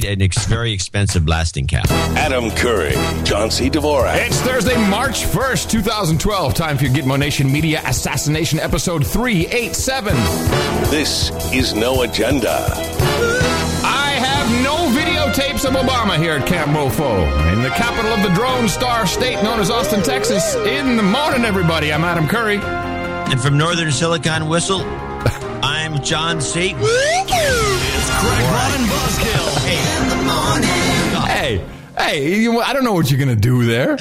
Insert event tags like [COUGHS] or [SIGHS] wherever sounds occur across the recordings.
need an ex- very expensive blasting cap. Adam Curry, John C. Dvorak. It's Thursday, March 1st, 2012. Time for your Gitmo Nation Media Assassination Episode 387. This is No Agenda. I have no videotapes of Obama here at Camp Mofo, in the capital of the Drone Star State known as Austin, Texas. In the morning, everybody. I'm Adam Curry. And from Northern Silicon Whistle, [LAUGHS] I'm John C. It's Craig Ron Buzzkill. Hey, hey, you, I don't know what you're going to do there.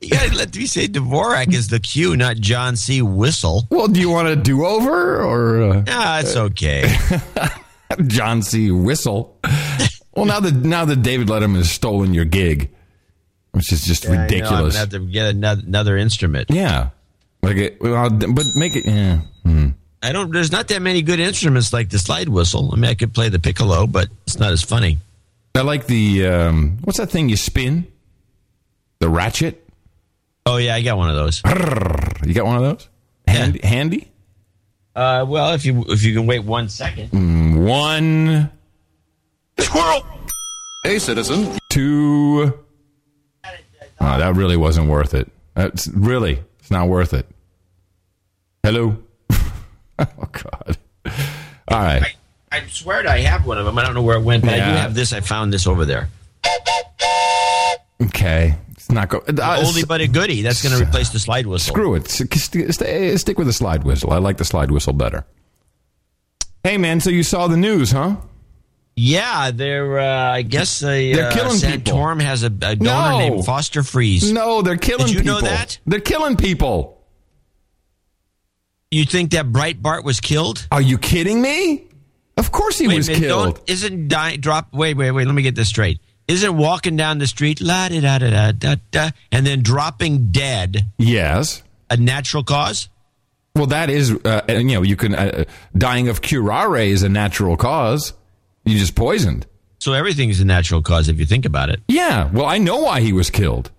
You gotta let me say Dvorak is the Q, not John C. Whistle. Well, do you want a do over or uh, Ah, it's okay. [LAUGHS] John C. Whistle? Well, now that now that David Letterman has stolen your gig, which is just I know, I'm ridiculous. gonna have to get another, another instrument. yeah, like it, well, but make it. Yeah. Hmm. I don't. There's not that many good instruments like the slide whistle. I mean, I could play the piccolo, but it's not as funny. I like the um, what's that thing you spin? The ratchet. Oh yeah, I got one of those. You got one of those? Handy. handy? Uh, well, if you if you can wait one second. One, Squirrel! Hey, citizen. two. Oh, that really wasn't worth it. That's really, it's not worth it. Hello. [LAUGHS] oh God. All right. I, I swear to I have one of them. I don't know where it went, but I do have this. I found this over there. Okay. It's not go. Uh, Oldie but a goodie. That's going to replace the slide whistle. Screw it. Stay- stick with the slide whistle. I like the slide whistle better. Hey man, so you saw the news, huh? Yeah, they're. Uh, I guess a, They're uh, killing people. Santorum has a, a donor No. named Foster Friess. No, they're killing Did you people. know that? They're killing people. You think that Breitbart was killed? Are you kidding me? Of course he Wait was minute, killed. Isn't die, drop? Wait, wait, wait. Let me get this straight. Isn't walking down the street la da da da da da da, and then dropping dead Yes. a natural cause? Well, that is, uh, you know, you can uh, dying of curare is a natural cause. You just poisoned. So everything is a natural cause if you think about it. Yeah. Well, I know why he was killed.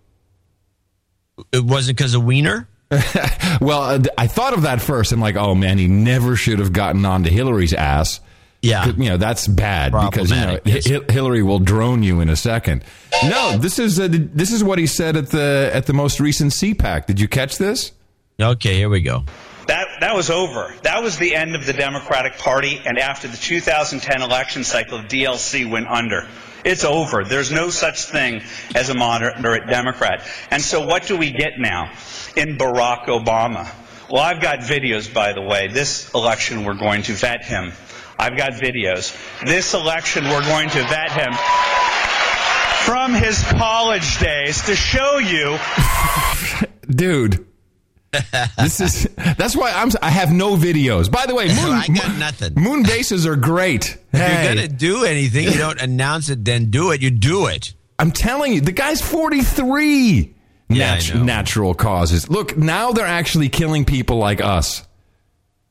It wasn't because of Weiner. [LAUGHS] Well, uh, I thought of that first. I'm like, oh man, he never should have gotten onto Hillary's ass. Yeah. You know that's bad because you know Problematic, yes. Hi- Hillary will drone you in a second. No, this is uh, this is what he said at the at the most recent CPAC. Did you catch this? Okay, here we go. That, that was over. That was the end of the Democratic Party, and after the 2010 election cycle, DLC went under. It's over. There's no such thing as a moderate Democrat. And so what do we get now in Barack Obama? Well, I've got videos, by the way. This election, we're going to vet him. I've got videos. This election, we're going to vet him from his college days to show you [LAUGHS] dude. this is that's why I'm I have no videos. By the way, [LAUGHS] moon, I got nothing. Moon bases are great. If Hey, you're gonna do anything, you don't [LAUGHS] announce it, then do it. You do it. I'm telling you, the guy's 43. Yeah, I Nat- know. natural causes. Look, now they're actually killing people like us.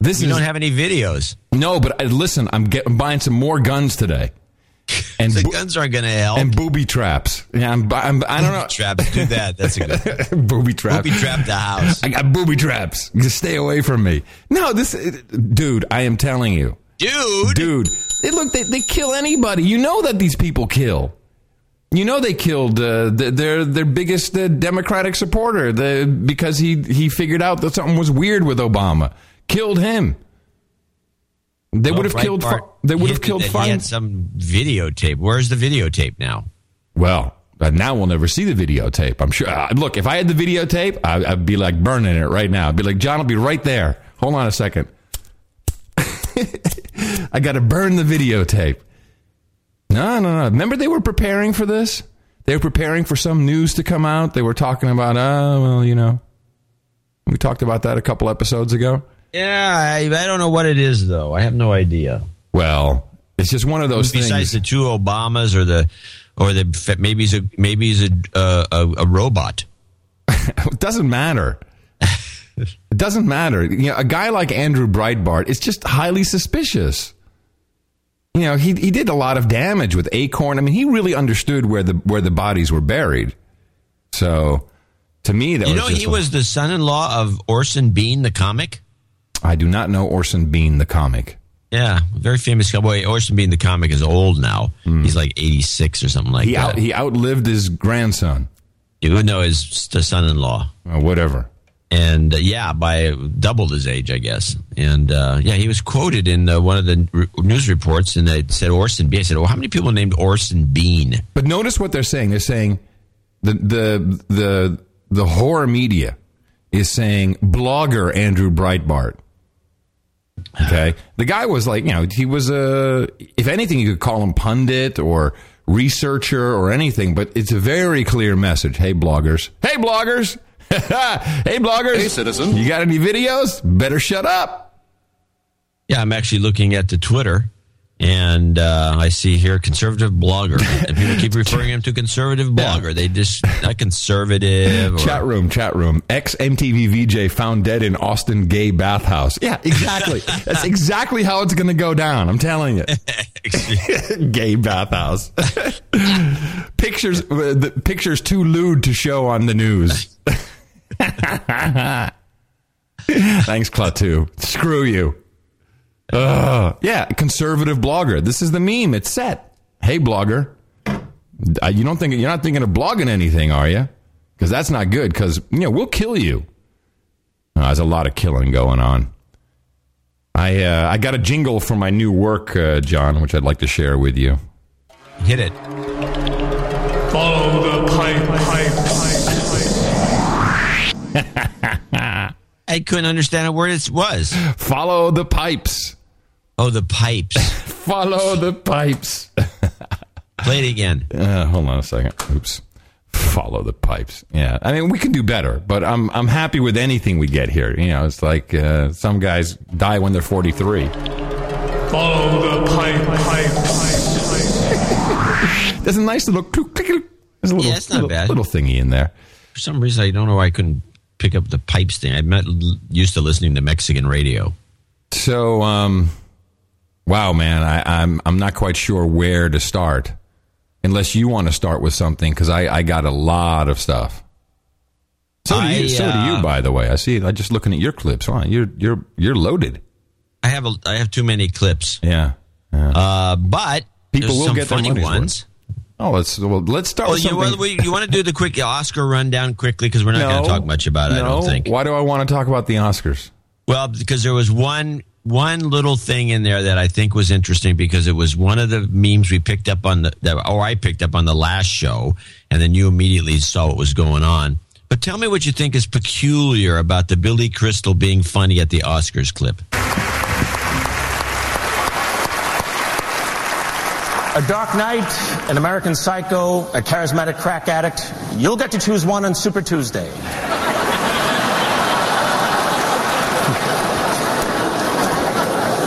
This You is don't have any videos. no, but uh, listen, I'm, get, I'm buying some more guns today, [LAUGHS] and The bo- guns aren't gonna help. and booby traps. Yeah, I'm, I'm I don't know Traps, do that. That's a good. [LAUGHS] booby trap. Booby trap the house, [LAUGHS] I got booby traps. Just stay away from me. No, this, dude. I am telling you, dude. dude. They look. They, they kill anybody. You know that these people kill. You know they killed uh, the, their their biggest uh, Democratic supporter the, because he he figured out that something was weird with Obama. Killed him. They would have killed. Breitbart Fi- they would have killed that He had some videotape. Where's the videotape now? Well, uh, now we'll never see the videotape. I'm sure. Uh, look, if I had the videotape, I, I'd be like burning it right now. I'd be like, John I'll be right there. Hold on a second. [LAUGHS] I got to burn the videotape. No, no, no. Remember they were preparing for this? They were preparing for some news to come out. They were talking about, oh, well, you know. We talked about that a couple episodes ago. Yeah, I, I don't know what it is though. I have no idea. Well, it's just one of those Besides things. Besides the two Obamas or the or the maybe he's a maybe he's a uh, a, a robot. [LAUGHS] It doesn't matter. [LAUGHS] it doesn't matter. You know, a guy like Andrew Breitbart is just highly suspicious. You know, he he did a lot of damage with Acorn. I mean, he really understood where the where the bodies were buried. So, to me, that You was know, he a- was the son-in-law of Orson Bean, the comic. I do not know Orson Bean, the comic. Yeah, very famous cowboy. Orson Bean, the comic, is old now. Mm. He's like 86 or something like. He that. out, he outlived his grandson, you would know his son-in-law. or whatever. And uh, yeah, by doubled his age, I guess. And uh, yeah, he was quoted in uh, one of the r- news reports, and it said Orson Bean. I said, "Well, how many people named Orson Bean?" But notice what they're saying. They're saying the the the the horror media is saying blogger Andrew Breitbart. Okay, the guy was like, you know, he was a. If anything, you could call him pundit or researcher or anything. But it's a very clear message. Hey, bloggers. Hey, bloggers. [LAUGHS] hey, bloggers. Hey, citizen. You got any videos? Better shut up. Yeah, I'm actually looking at the Twitter, and uh, I see here conservative blogger, and people keep [LAUGHS] referring him to conservative blogger. They just not conservative. Or, Chat room, chat room. Ex MTV VJ found dead in Austin gay bathhouse. Yeah, exactly. [LAUGHS] That's exactly how it's going to go down. I'm telling you. gay bathhouse. pictures, uh, the pictures too lewd to show on the news. [LAUGHS] Thanks, Klaatu. Screw you. Ugh. yeah, conservative blogger. This is the meme. It's set. Hey, blogger. Uh, you don't think you're not thinking of blogging anything, are you? Because that's not good. Because you know we'll kill you. Uh, there's a lot of killing going on. I uh, I got a jingle for my new work, uh, John, which I'd like to share with you. hit it. Follow the pipe. pipe, pipe, I couldn't understand a word it was. Follow the pipes. Oh, the pipes. [LAUGHS] Follow the pipes. Play it again. Uh, hold on a second. Oops. Follow the pipes. Yeah, I mean we can do better, but I'm I'm happy with anything we get here. You know, it's like uh, some guys die when they're 43. Follow the pipe, pipe, pipe. There's a nice little click, click, click. There's a little, Yeah, it's not little, bad. little thingy in there. For some reason, I don't know why I couldn't pick up the pipes thing. I'm not used to listening to Mexican radio. So, um, wow, man, I, I'm I'm not quite sure where to start, unless you want to start with something because I, I got a lot of stuff. So do you. So do you. uh, By the way, I see. I'm just looking at your clips. Wow, you're you're you're loaded. I have a, I have too many clips, Yeah. yeah. uh, but People will get their funny ones. Oh, let's well, let's start Well, with you, well, we, you want to do the quick Oscar rundown quickly because we're not going to talk much about it. I don't think. Why do I want to talk about the Oscars? Well, because there was one one little thing in there that I think was interesting because it was one of the memes we picked up on the that, or I picked up on the last show, and then you immediately saw what was going on. But tell me what you think is peculiar about the Billy Crystal being funny at the Oscars clip. A Dark Knight, an American Psycho, a charismatic crack addict. You'll get to choose one on Super Tuesday.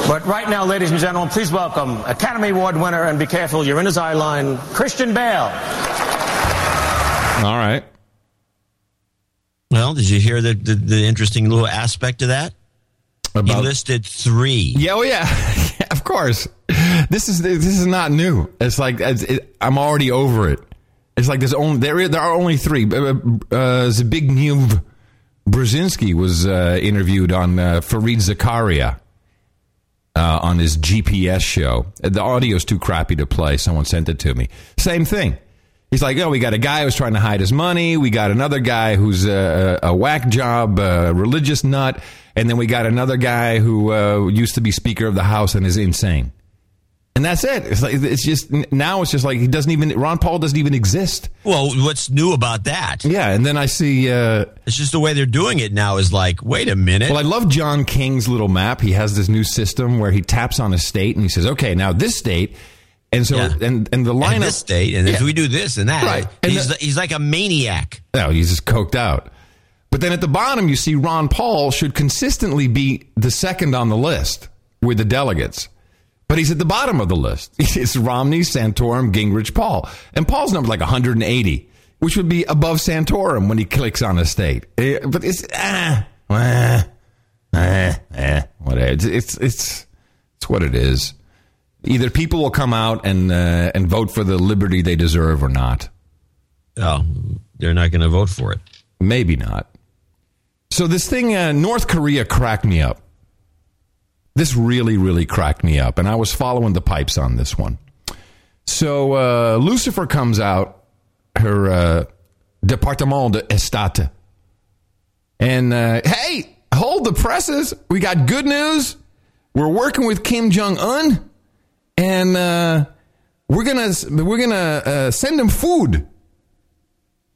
But right now, ladies and gentlemen, please welcome Academy Award winner, and be careful, you're in his eye line, Christian Bale. All right. Well, did you hear the the, the interesting little aspect of that? He listed three. Yeah, oh yeah. [LAUGHS] yeah, of course. This is this is not new. It's like it's, it, I'm already over it. It's like there's only there there are only three. Uh, uh, Zbigniew Brzezinski was uh, interviewed on uh, Fareed Zakaria uh, on his GPS show. The audio's too crappy to play. Someone sent it to me. Same thing. He's like, oh, we got a guy who's trying to hide his money. We got another guy who's a, a whack job, a religious nut. And then we got another guy who uh, used to be Speaker of the House and is insane. And that's it. It's like it's just now. It's just like he doesn't even. Ron Paul doesn't even exist. Well, what's new about that? Yeah. And then I see. Uh, It's just the way they're doing it now is like, wait a minute. well, I love John King's little map. He has this new system where he taps on a state and he says, "Okay, now this state." And so, Yeah. and and the and lineup. this state, and if we do this and that, Right. And he's, the- he's like a maniac. No, he's just coked out. But then at the bottom, you see Ron Paul should consistently be the second on the list with the delegates. But he's at the bottom of the list. [LAUGHS] It's Romney, Santorum, Gingrich, Paul. And Paul's number like 180, which would be above Santorum when he clicks on a state. Eh, But it's, ah, eh, eh, eh, whatever. It's, it's, it's, it's what it is. Either people will come out and, uh, and vote for the liberty they deserve or not. Oh, they're not going to vote for it. Maybe not. So this thing, uh, North Korea cracked me up. this really, really cracked me up, and I was following the pipes on this one. So uh, Lucifer comes out, her uh, Departement d'Estat, and uh, hey, hold the presses. We got good news. We're working with Kim Jong Un, and uh, we're gonna we're gonna uh, send him food.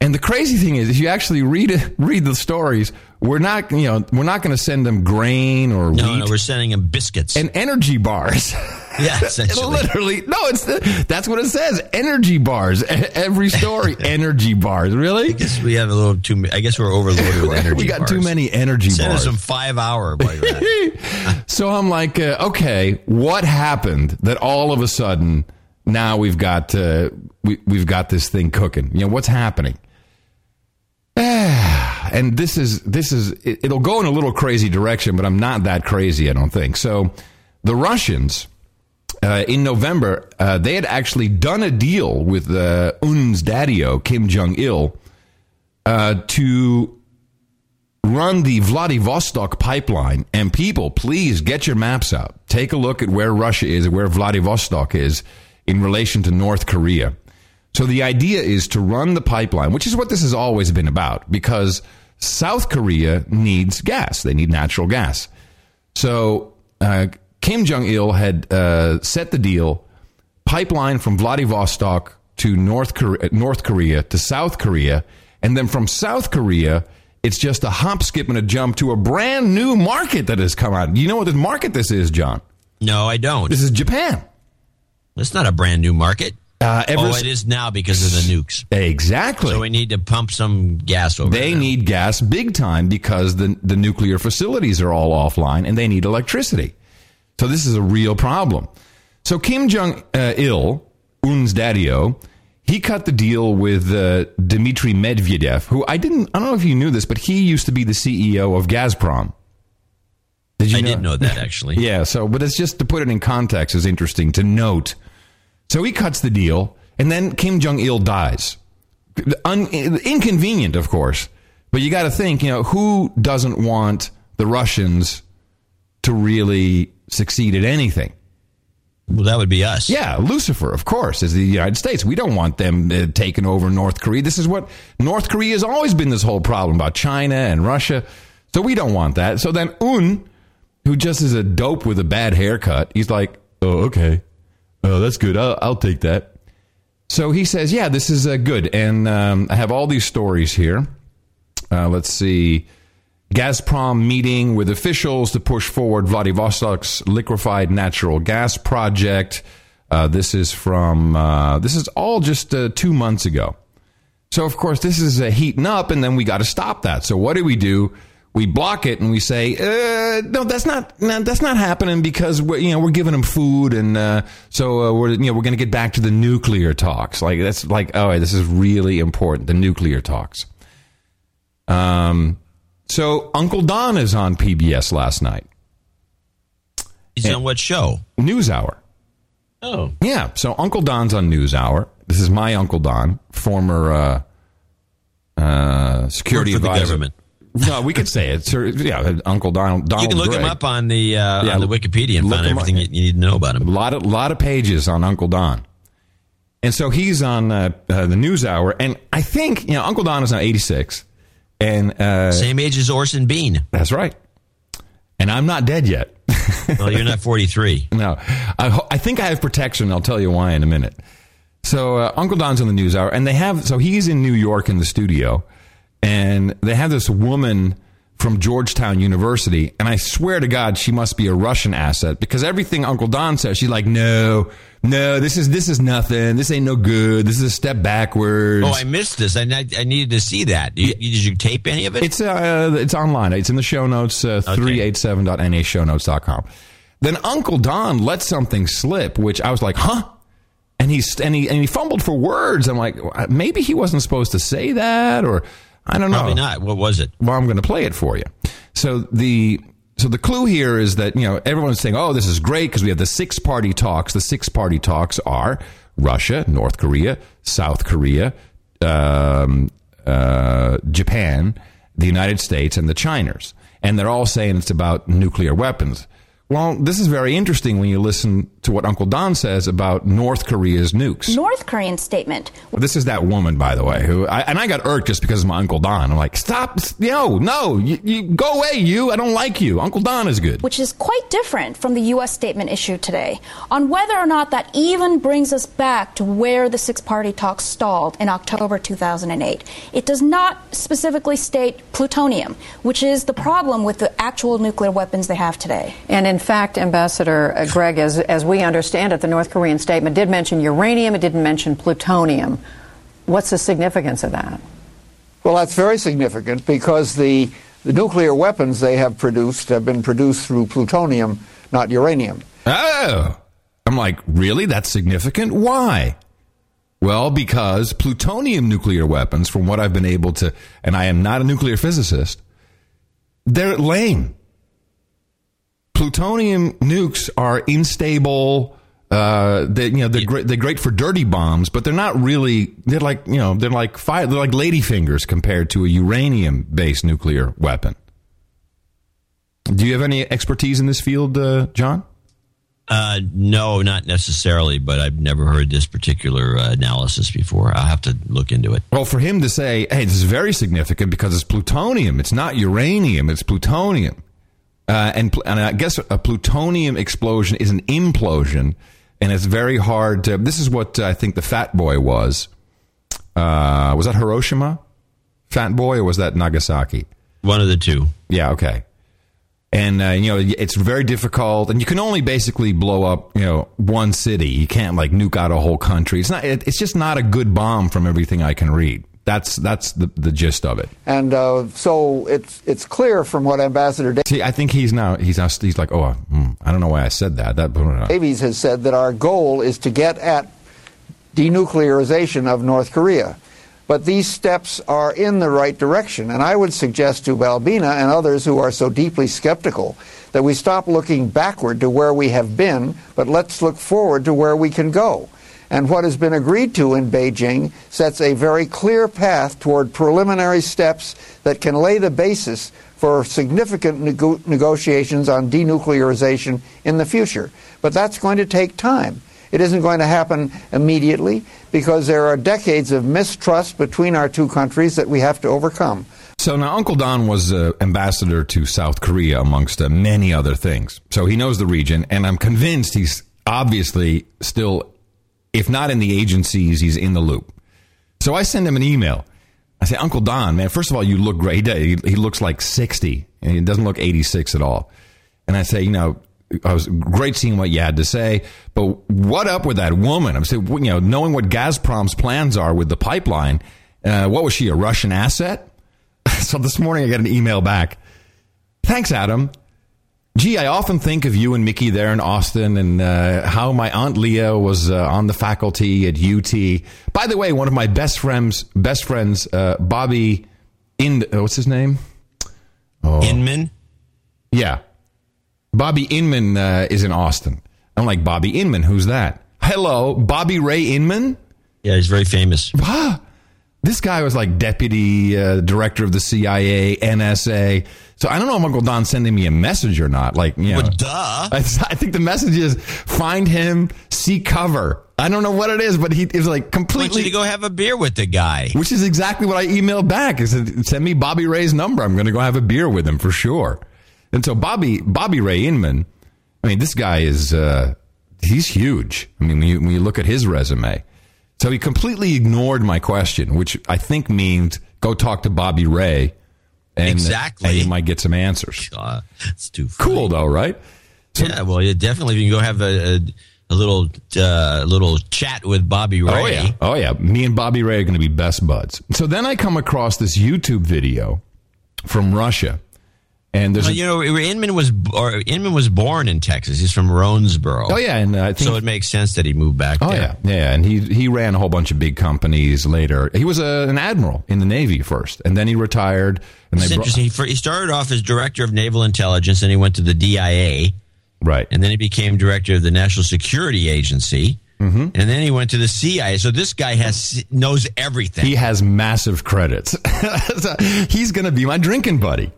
And the crazy thing is, if you actually read [LAUGHS] read the stories, we're not you know we're not going to send them grain or No, wheat no, we're sending them biscuits. and energy bars. [LAUGHS] yeah, essentially. Literally, no, it's that's what it says. Energy bars. Every story, [LAUGHS] energy bars. Really? I guess we have a little too. I guess we're overloaded with [LAUGHS] energy. we got bars. too many energy Send us bars. some five hour. so I'm like, uh, okay, what happened that all of a sudden now we've got uh, we, we've got this thing cooking? You know what's happening? [SIGHS] and this is this is it, it'll go in a little crazy direction, but I'm not that crazy, I don't think. So the Russians uh, in November uh, they had actually done a deal with uh, Un's daddy-o, Kim Jong Il uh, to run the Vladivostok pipeline. And people, please get your maps out. Take a look at where Russia is, where Vladivostok is in relation to North Korea. So the idea is to run the pipeline, which is what this has always been about, because South Korea needs gas. They need natural gas. So uh, Kim Jong Il had uh, set the deal: pipeline from Vladivostok to North Korea, North Korea to South Korea, and then from South Korea, it's just a hop, skip, and a jump to a brand new market that has come out. You know what this market this is, John? No, I don't. This is Japan. It's not a brand new market. Uh, oh, it is now because of the nukes. Exactly. So we need to pump some gas over. They there. need gas big time because the, the nuclear facilities are all offline and they need electricity. So this is a real problem. So Kim Jong uh, Il, Un's daddy-o, he cut the deal with uh, Dmitry Medvedev, who I didn't, I don't know if you knew this, but he used to be the CEO of Gazprom. Did you I did know that [LAUGHS] actually. yeah, so but it's just to put it in context is interesting to note. So he cuts the deal, and then Kim Jong Il dies. Un- inconvenient, of course, but you got to think, you know, who doesn't want the Russians to really succeed at anything? Well, that would be us. Yeah, Lucifer, of course, is the United States. We don't want them uh, taking over North Korea. This is what North Korea has always been this whole problem about China and Russia. So we don't want that. So then Un, who just is a dope with a bad haircut, he's like, oh, okay. Oh, that's good. I'll, I'll take that. So he says, yeah, this is uh, good. And um, I have all these stories here. Uh, let's see. Gazprom meeting with officials to push forward Vladivostok's liquefied natural gas project. Uh, this is from, uh, this is all just uh, two months ago. So, of course, this is heating up, and then we got to stop that. So, what do we do? We block it and we say, uh, "No, that's not no, that's not happening because we're, you know we're giving them food, and uh, so uh, we're you know we're going to get back to the nuclear talks. Like that's like, oh, this is really important, the nuclear talks." Um, so Uncle Don is on PBS last night, He's on what show? NewsHour. Oh, Yeah, so Uncle Don's on NewsHour. This is my Uncle Don, former uh, uh, security Worked for the advisor. No, we could say it. Sir, yeah, Uncle Don. Donald you can look him up on the uh, Yeah, on the Wikipedia and find him up. everything you need to know about him. A lot of lot of pages on Uncle Don, and so he's on uh, uh, the NewsHour. And I think you know Uncle Don is now eighty six, and uh, Same age as Orson Bean. that's right. And I'm not dead yet. [LAUGHS] Well, you're not 43. No, I, ho- I think I have protection. I'll tell you why in a minute. So uh, Uncle Don's on the news hour, and they have so he's in New York in the studio, and they have this woman from Georgetown University, and I swear to God, she must be a Russian asset because everything Uncle Don says, she's like, no, no, this is this is nothing. This ain't no good. This is a step backwards. Oh, I missed this. I, I, needed to see that. You, Did you tape any of it? It's uh, it's online. It's in the show notes. Uh, Three eight seven dot nashownotes.com. Then Uncle Don let something slip, which I was like, huh. And he's and he and he fumbled for words. I'm like, maybe he wasn't supposed to say that, or I don't know. Probably not. What was it? Well, I'm going to play it for you. So the so the clue here is that you know everyone's saying, "Oh, this is great because we have the six party talks." The six party talks are Russia, North Korea, South Korea, um, uh, Japan, the United States, and the Chiners, and they're all saying it's about nuclear weapons. Well, this is very interesting when you listen to what Uncle Don says about North Korea's nukes. North Korean statement. This is that woman, by the way, who I, and I got irked just because of my Uncle Don. I'm like, stop, yo, no, you, you go away, you. I don't like you. Uncle Don is good. Which is quite different from the U.S. statement issued today on whether or not that even brings us back to where the six party talks stalled in October 2008. It does not specifically state plutonium, which is the problem with the actual nuclear weapons they have today. And in fact, Ambassador uh, Gregg, as, as we understand it, the North Korean statement did mention uranium, it didn't mention plutonium. What's the significance of that? Well, that's very significant because the, the nuclear weapons they have produced have been produced through plutonium, not uranium. Oh. I'm like, really? That's significant? Why? Well, because plutonium nuclear weapons, from what I've been able to, and I am not a nuclear physicist, they're lame. Plutonium nukes are unstable. Uh, they, you know, they're great. They're great for dirty bombs, but they're not really. They're like, you know, they're like fire. They're like ladyfingers compared to a uranium-based nuclear weapon. Do you have any expertise in this field, uh, John? Uh, no, not necessarily, but I've never heard this particular uh, analysis before. I'll have to look into it. Well, for him to say, hey, this is very significant because it's plutonium. It's not uranium, it's plutonium. Uh, and, and I guess a plutonium explosion is an implosion, and it's very hard to. This is what I think the Fat Boy was. Uh, was that Hiroshima? Fat Boy, or was that Nagasaki? One of the two. Yeah, okay. And uh, you know it's very difficult, and you can only basically blow up you know one city. You can't like nuke out a whole country. It's not. It, it's just not a good bomb from everything I can read. That's that's the, the gist of it. And uh, so it's it's clear from what Ambassador See, I think he's now he's now, he's like, oh, hmm, I don't know why I said that. That Davies has said that our goal is to get at denuclearization of North Korea. But these steps are in the right direction, and I would suggest to Balbina and others who are so deeply skeptical that we stop looking backward to where we have been, but let's look forward to where we can go. And what has been agreed to in Beijing sets a very clear path toward preliminary steps that can lay the basis for significant nego- negotiations on denuclearization in the future. But that's going to take time. It isn't going to happen immediately because there are decades of mistrust between our two countries that we have to overcome. So now Uncle Don was uh, ambassador to South Korea amongst uh, many other things. So he knows the region, and I'm convinced he's obviously still, if not in the agencies, he's in the loop. So I send him an email. I say, Uncle Don, man, first of all, you look great. He, he looks like 60, and he doesn't look 86 at all. And I say, you know, I was great seeing what you had to say, but what up with that woman? I'm saying, you know, knowing what Gazprom's plans are with the pipeline, uh, what was she, a Russian asset? [LAUGHS] so this morning I got an email back. Thanks, Adam. Gee, I often think of you and Mickey there in Austin and uh, how my Aunt Leah was uh, on the faculty at UT. By the way, one of my best friends, best friends, uh, Bobby, in what's his name? Oh. Inman. Yeah, Bobby Inman uh, is in Austin. I'm like, Bobby Inman, who's that? Hello, Bobby Ray Inman? Yeah, he's very famous. [GASPS] This guy was like deputy uh, director of the CIA, NSA. So I don't know if Uncle Don's sending me a message or not. Like, you know, well, duh. I, I, think the message is find him, seek cover. I don't know what it is, but he is like completely. to go have a beer with the guy. Which is exactly what I emailed back. Is send me Bobby Ray's number. I'm going to go have a beer with him for sure. And so Bobby Bobby Ray Inman, I mean, this guy is uh, he's huge. I mean, when you, when you look at his resume, so he completely ignored my question, which I think means go talk to Bobby Ray, and, exactly, and you might get some answers. Uh, it's too funny. cool, though, right? So, yeah, well, yeah, definitely. You can go have a, a, a little uh, little chat with Bobby Ray. Oh yeah, oh yeah. Me and Bobby Ray are going to be best buds. So then I come across this YouTube video from Russia and there's well, a, you know Inman was or Inman was born in Texas. He's from Rhonesboro. Oh yeah, and I think, so it makes sense that he moved back. Oh there. yeah, yeah, and he he ran a whole bunch of big companies later. He was a, an admiral in the Navy first, and then he retired. And it's interesting. Brought, he started off as director of naval intelligence, and he went to the DIA. Right, and then he became director of the National Security Agency. Mm-hmm. And then he went to the CIA. So this guy has knows everything. He has massive credits. [LAUGHS] so he's going to be my drinking buddy.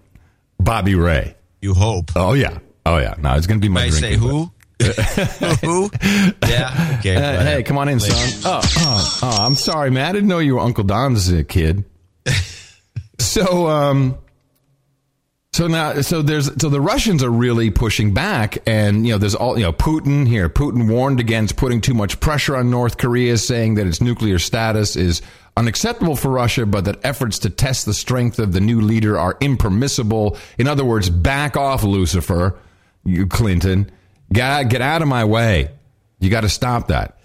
Bobby Ray. You hope. Oh yeah. Oh yeah, no, it's going to be my I say who? [LAUGHS] who? Yeah. Okay. Uh, hey, come on in, son. Oh, oh, oh, I'm sorry, man. I didn't know you were Uncle Don's uh, kid. [LAUGHS] so, um, so now, so there's, so the Russians are really pushing back, and you know, there's all, you know, Putin here. Putin warned against putting too much pressure on North Korea, saying that its nuclear status is unacceptable for Russia, but that efforts to test the strength of the new leader are impermissible. In other words, back off, Lucifer, you Clinton. Get, get out of my way. You got to stop that.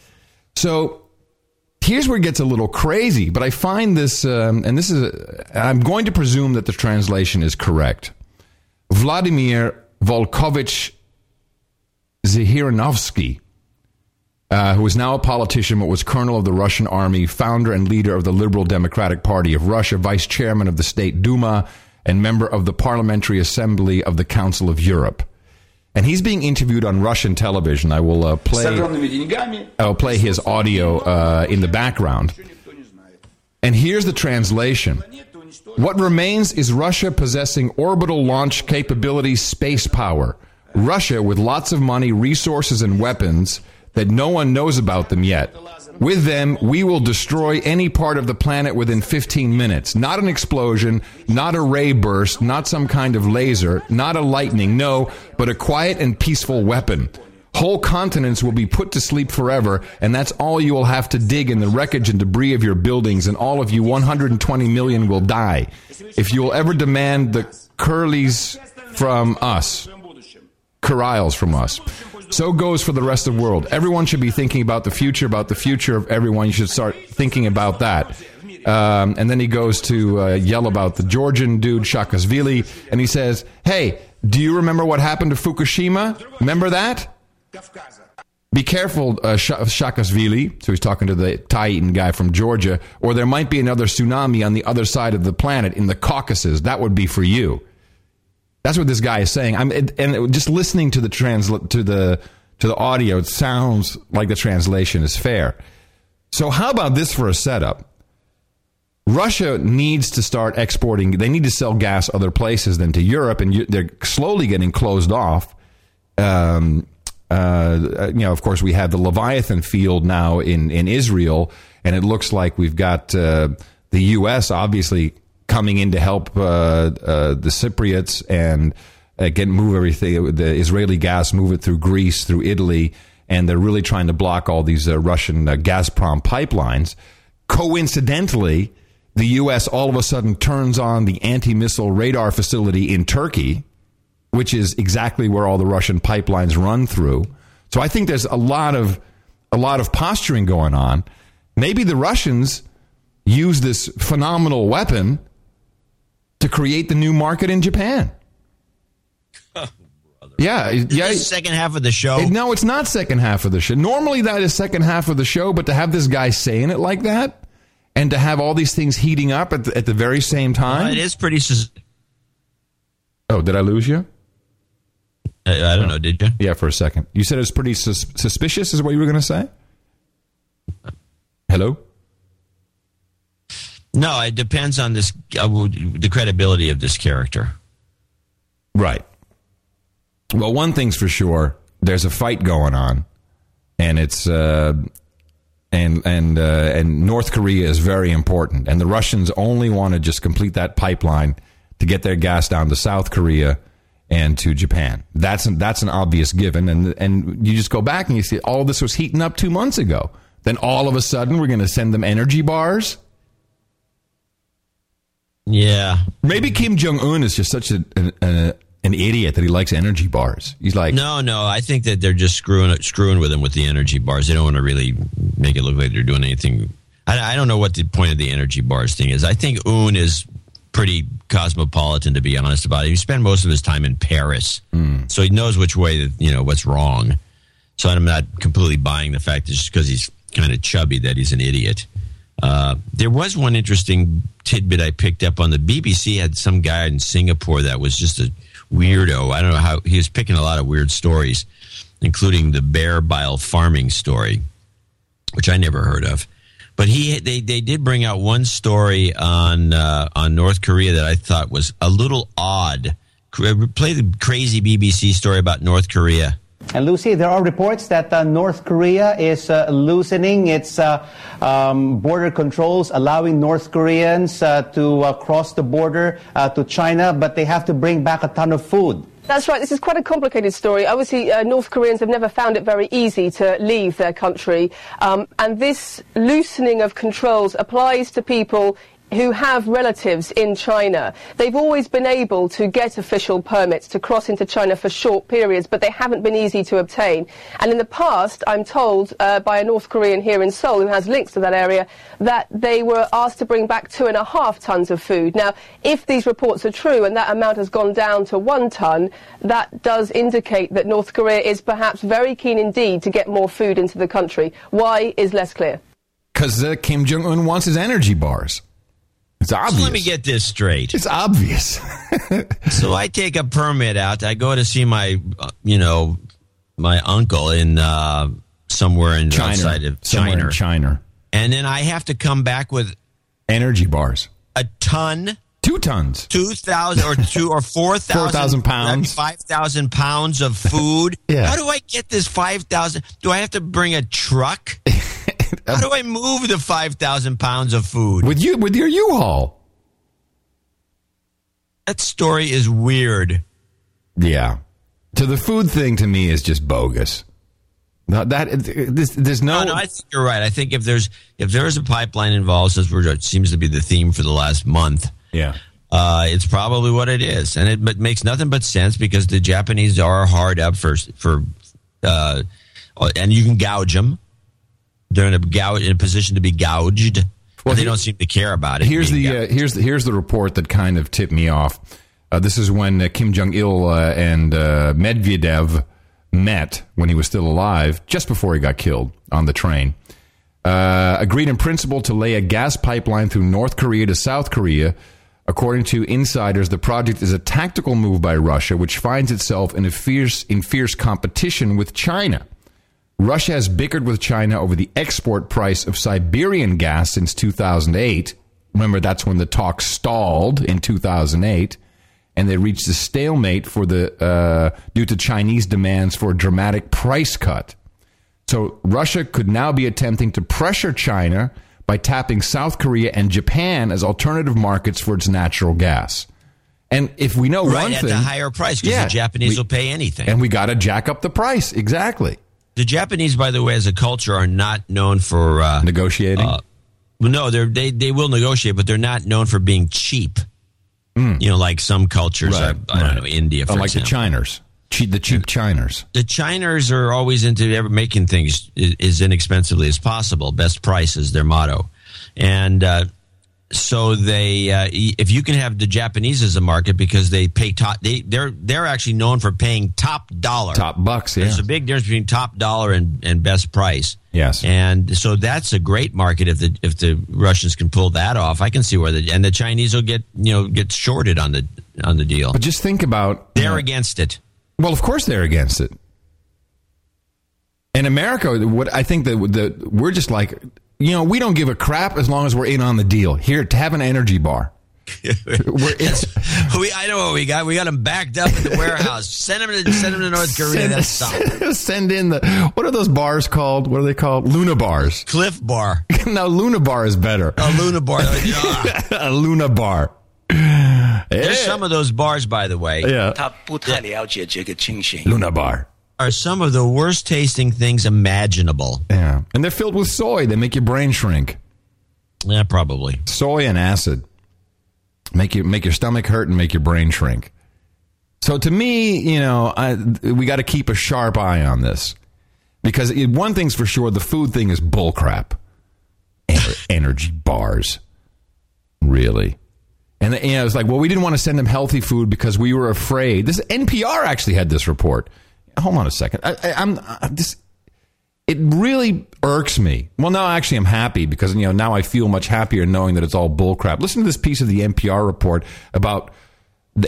So here's where it gets a little crazy, but I find this, um, and this is, I'm going to presume that the translation is correct. Vladimir Volkovich Zahirinovsky, uh, who is now a politician but was colonel of the Russian army, founder and leader of the Liberal Democratic Party of Russia, vice chairman of the State Duma, and member of the Parliamentary Assembly of the Council of Europe. And he's being interviewed on Russian television. I will uh, play. I'll play his audio uh, in the background. And here's the translation. What remains is Russia possessing orbital launch capability, space power. Russia with lots of money, resources, and weapons that no one knows about them yet. With them, we will destroy any part of the planet within 15 minutes. Not an explosion, not a ray burst, not some kind of laser, not a lightning, no, but a quiet and peaceful weapon. Whole continents will be put to sleep forever, and that's all you will have to dig in the wreckage and debris of your buildings, and all of you 120 million will die. If you will ever demand the Curlies from us, Kuriles from us. So goes for the rest of the world. Everyone should be thinking about the future, about the future of everyone. You should start thinking about that. Um, and then he goes to uh, yell about the Georgian dude, Shakasvili, and he says, Hey, do you remember what happened to Fukushima? Remember that? Be careful, uh, Sh- Shakasvili. So he's talking to the eating guy from Georgia, or there might be another tsunami on the other side of the planet in the Caucasus. That would be for you. That's what this guy is saying. I'm and just listening to the transl to the to the audio, it sounds like the translation is fair. So how about this for a setup? Russia needs to start exporting. They need to sell gas other places than to Europe, and they're slowly getting closed off. Um, uh, you know, of course, we have the Leviathan field now in in Israel, and it looks like we've got uh, the U.S. obviously coming in to help uh, uh, the Cypriots and uh, get move everything, the Israeli gas, move it through Greece, through Italy, and they're really trying to block all these uh, Russian uh, Gazprom pipelines. Coincidentally, the U.S. all of a sudden turns on the anti-missile radar facility in Turkey, which is exactly where all the Russian pipelines run through. So I think there's a lot of a lot of posturing going on. Maybe the Russians use this phenomenal weapon to create the new market in Japan. [LAUGHS] Oh, yeah, yeah. This is second half of the show. It- no, it's not second half of the show. Normally that is second half of the show, but to have this guy saying it like that and to have all these things heating up at the, at the very same time. Well, it is pretty. Sus- oh, did I lose you? I, I don't know. Did you? Yeah, for a second. You said it's pretty sus- suspicious, is what you were going to say? Hello? No, it depends on this uh, the credibility of this character. Right. Well, one thing's for sure: there's a fight going on, and it's uh, and and uh, and North Korea is very important, and the Russians only want to just complete that pipeline to get their gas down to South Korea and to Japan. That's an, that's an obvious given, and and you just go back and you see all this was heating up two months ago. Then all of a sudden, we're going to send them energy bars. Yeah. Maybe Kim Jong Un is just such a, an, a, an idiot that he likes energy bars. He's like, No, no. I think that they're just screwing screwing with him with the energy bars. They don't want to really make it look like they're doing anything. I, I don't know what the point of the energy bars thing is. I think Un is pretty cosmopolitan, to be honest about it. He spent most of his time in Paris, hmm. so he knows which way that you know what's wrong. So I'm not completely buying the fact that just because he's kind of chubby that he's an idiot. Uh, there was one interesting tidbit I picked up on the BBC had some guy in Singapore that was just a weirdo. I don't know how he was picking a lot of weird stories, including the bear bile farming story, which I never heard of. But he they they did bring out one story on uh, on North Korea that I thought was a little odd play the crazy BBC story about North Korea. And Lucy, there are reports that uh, North Korea is uh, loosening its uh, um, border controls, allowing North Koreans uh, to uh, cross the border uh, to China, but they have to bring back a ton of food. That's right. This is quite a complicated story. Obviously, uh, North Koreans have never found it very easy to leave their country. Um, and this loosening of controls applies to people who have relatives in China. They've always been able to get official permits to cross into China for short periods, but they haven't been easy to obtain. And in the past, I'm told uh, by a North Korean here in Seoul who has links to that area that they were asked to bring back two and a half tons of food. Now, if these reports are true and that amount has gone down to one ton, that does indicate that North Korea is perhaps very keen indeed to get more food into the country. Why is less clear. Because uh, Kim Jong Un wants his energy bars. It's obvious. So let me get this straight. It's obvious. [LAUGHS] so I take a permit out. I go to see my, uh, you know, my uncle in uh, somewhere in China. outside of China. in China. and then I have to come back with Energy bars. a ton, Two tons. two thousand or two or four thousand, [LAUGHS] 4,000 pounds. five thousand pounds of food. [LAUGHS] Yeah. How do I get this five thousand? Do I have to bring a truck? How do I move the five thousand pounds of food? With you with your U-Haul. That story is weird. Yeah. So the food thing to me is just bogus. No, that this, there's no, No, no, I think you're right. I think if there's if there's a pipeline involved, as we're, it seems to be the theme for the last month, yeah. uh, it's probably what it is, and it but makes nothing but sense because the Japanese are hard up for for, uh, and you can gouge them. They're in a in a position to be gouged. Well, they don't seem to care about it. Here's the uh, here's the, here's the report that kind of tipped me off. Uh, this is when uh, Kim Jong Il uh, and uh, Medvedev met when he was still alive, just before he got killed on the train. Uh, agreed in principle to lay a gas pipeline through North Korea to South Korea. According to insiders, the project is a tactical move by Russia, which finds itself in a fierce in fierce competition with China. Russia has bickered with China over the export price of Siberian gas since 2008. Remember, that's when the talks stalled in 2008, and they reached a stalemate for the uh, due to Chinese demands for a dramatic price cut. So Russia could now be attempting to pressure China by tapping South Korea and Japan as alternative markets for its natural gas. And if we know right one at thing, the higher price because Yeah, the Japanese we- will pay anything. and we got to jack up the price exactly. The Japanese, by the way, as a culture, are not known for uh, Negotiating. Uh, well, no, they're, they they will negotiate, but they're not known for being cheap. You know, like some cultures, Right, are, I don't know, India, for Oh, like example. the Chiners, cheap, the cheap Chiners. the Chiners are always into ever making things as inexpensively as possible. Best price is their motto, and uh, so they, uh, if you can have the Japanese as a market because they pay top, they they're they're actually known for paying top dollar, Top bucks, yeah. There's a big difference between top dollar and, and best price. Yes. and so that's a great market if the if the Russians can pull that off. I can see where the and the Chinese will get you know get shorted on the on the deal. But just think about They're against it. Well, of course they're against it. In America, what I think that the we're just like, you know, we don't give a crap as long as we're in on the deal. Here, to have an energy bar. We're, it's, [LAUGHS] we, I know what we got. We got them backed up in the warehouse. send them to send them to North Korea. Send, [LAUGHS] send, in the what are those bars called? What are they called? Luna bars. Clif bar. [LAUGHS] no, Luna bar is better. A Luna bar. a Luna bar. There's yeah. some of those bars, by the way. Yeah. Luna bar are some of the worst tasting things imaginable. Yeah, and they're filled with soy. They make your brain shrink. Yeah, probably. soy and acid make you make your stomach hurt and make your brain shrink. So to me, you know, I, we got to keep a sharp eye on this because it, one thing's for sure: the food thing is bullcrap. Ener- [LAUGHS] energy bars, really. And you know, it's like, well, we didn't want to send them healthy food because we were afraid. This NPR actually had this report. Hold on a second. I, I'm I, this it really irks me. Well, now actually, I'm happy because you know now I feel much happier knowing that it's all bullcrap. Listen to this piece of the NPR report about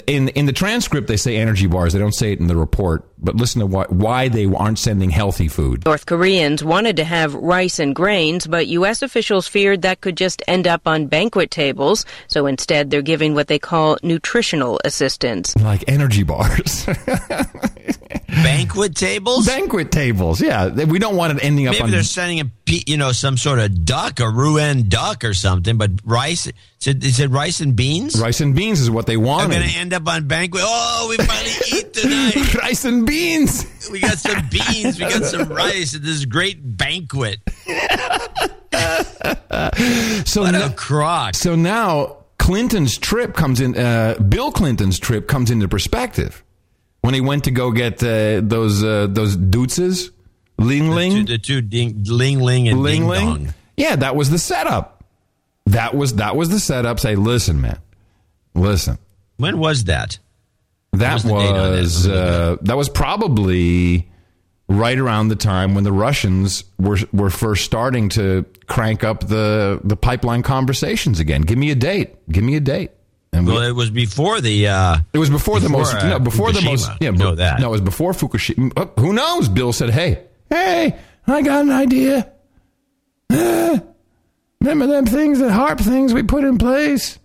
In in the transcript, they say energy bars. They don't say it in the report. But listen to why, why they aren't sending healthy food. North Koreans wanted to have rice and grains, but U.S. officials feared that could just end up on banquet tables. So instead, they're giving what they call nutritional assistance. Like energy bars, [LAUGHS] Banquet tables? banquet tables. Yeah, we don't want it ending up Maybe on. they're sending a, you know, some sort of duck, a Rouen duck or something, but rice, is it rice and beans? Rice and beans is what they wanted. I'm going to end up on banquet. Oh, we finally [LAUGHS] eat tonight. rice and beans. We got some beans. We got some rice at this great banquet. [LAUGHS] So What no- a crock. So now Clinton's trip comes in. Uh, Bill Clinton's trip comes into perspective when he went to go get uh, those uh, those dutzes, Ling Two- Ling, the two ding, ling ling and Ling Ling. dong. Yeah, that was the setup. That was that was the setup. Say, listen, man, listen. When was that? That was on that? was uh, that was probably right around the time when the Russians were were first starting to crank up the the pipeline conversations again. Give me a date. Give me a date. And we- Well, it was before the. Uh, It was before, the most uh, no before the most yeah You know that. no it was before Fukushima. Uh, who knows? Bill said, "Hey, hey, I got an idea. [SIGHS] Remember them things, the harp things we put in place?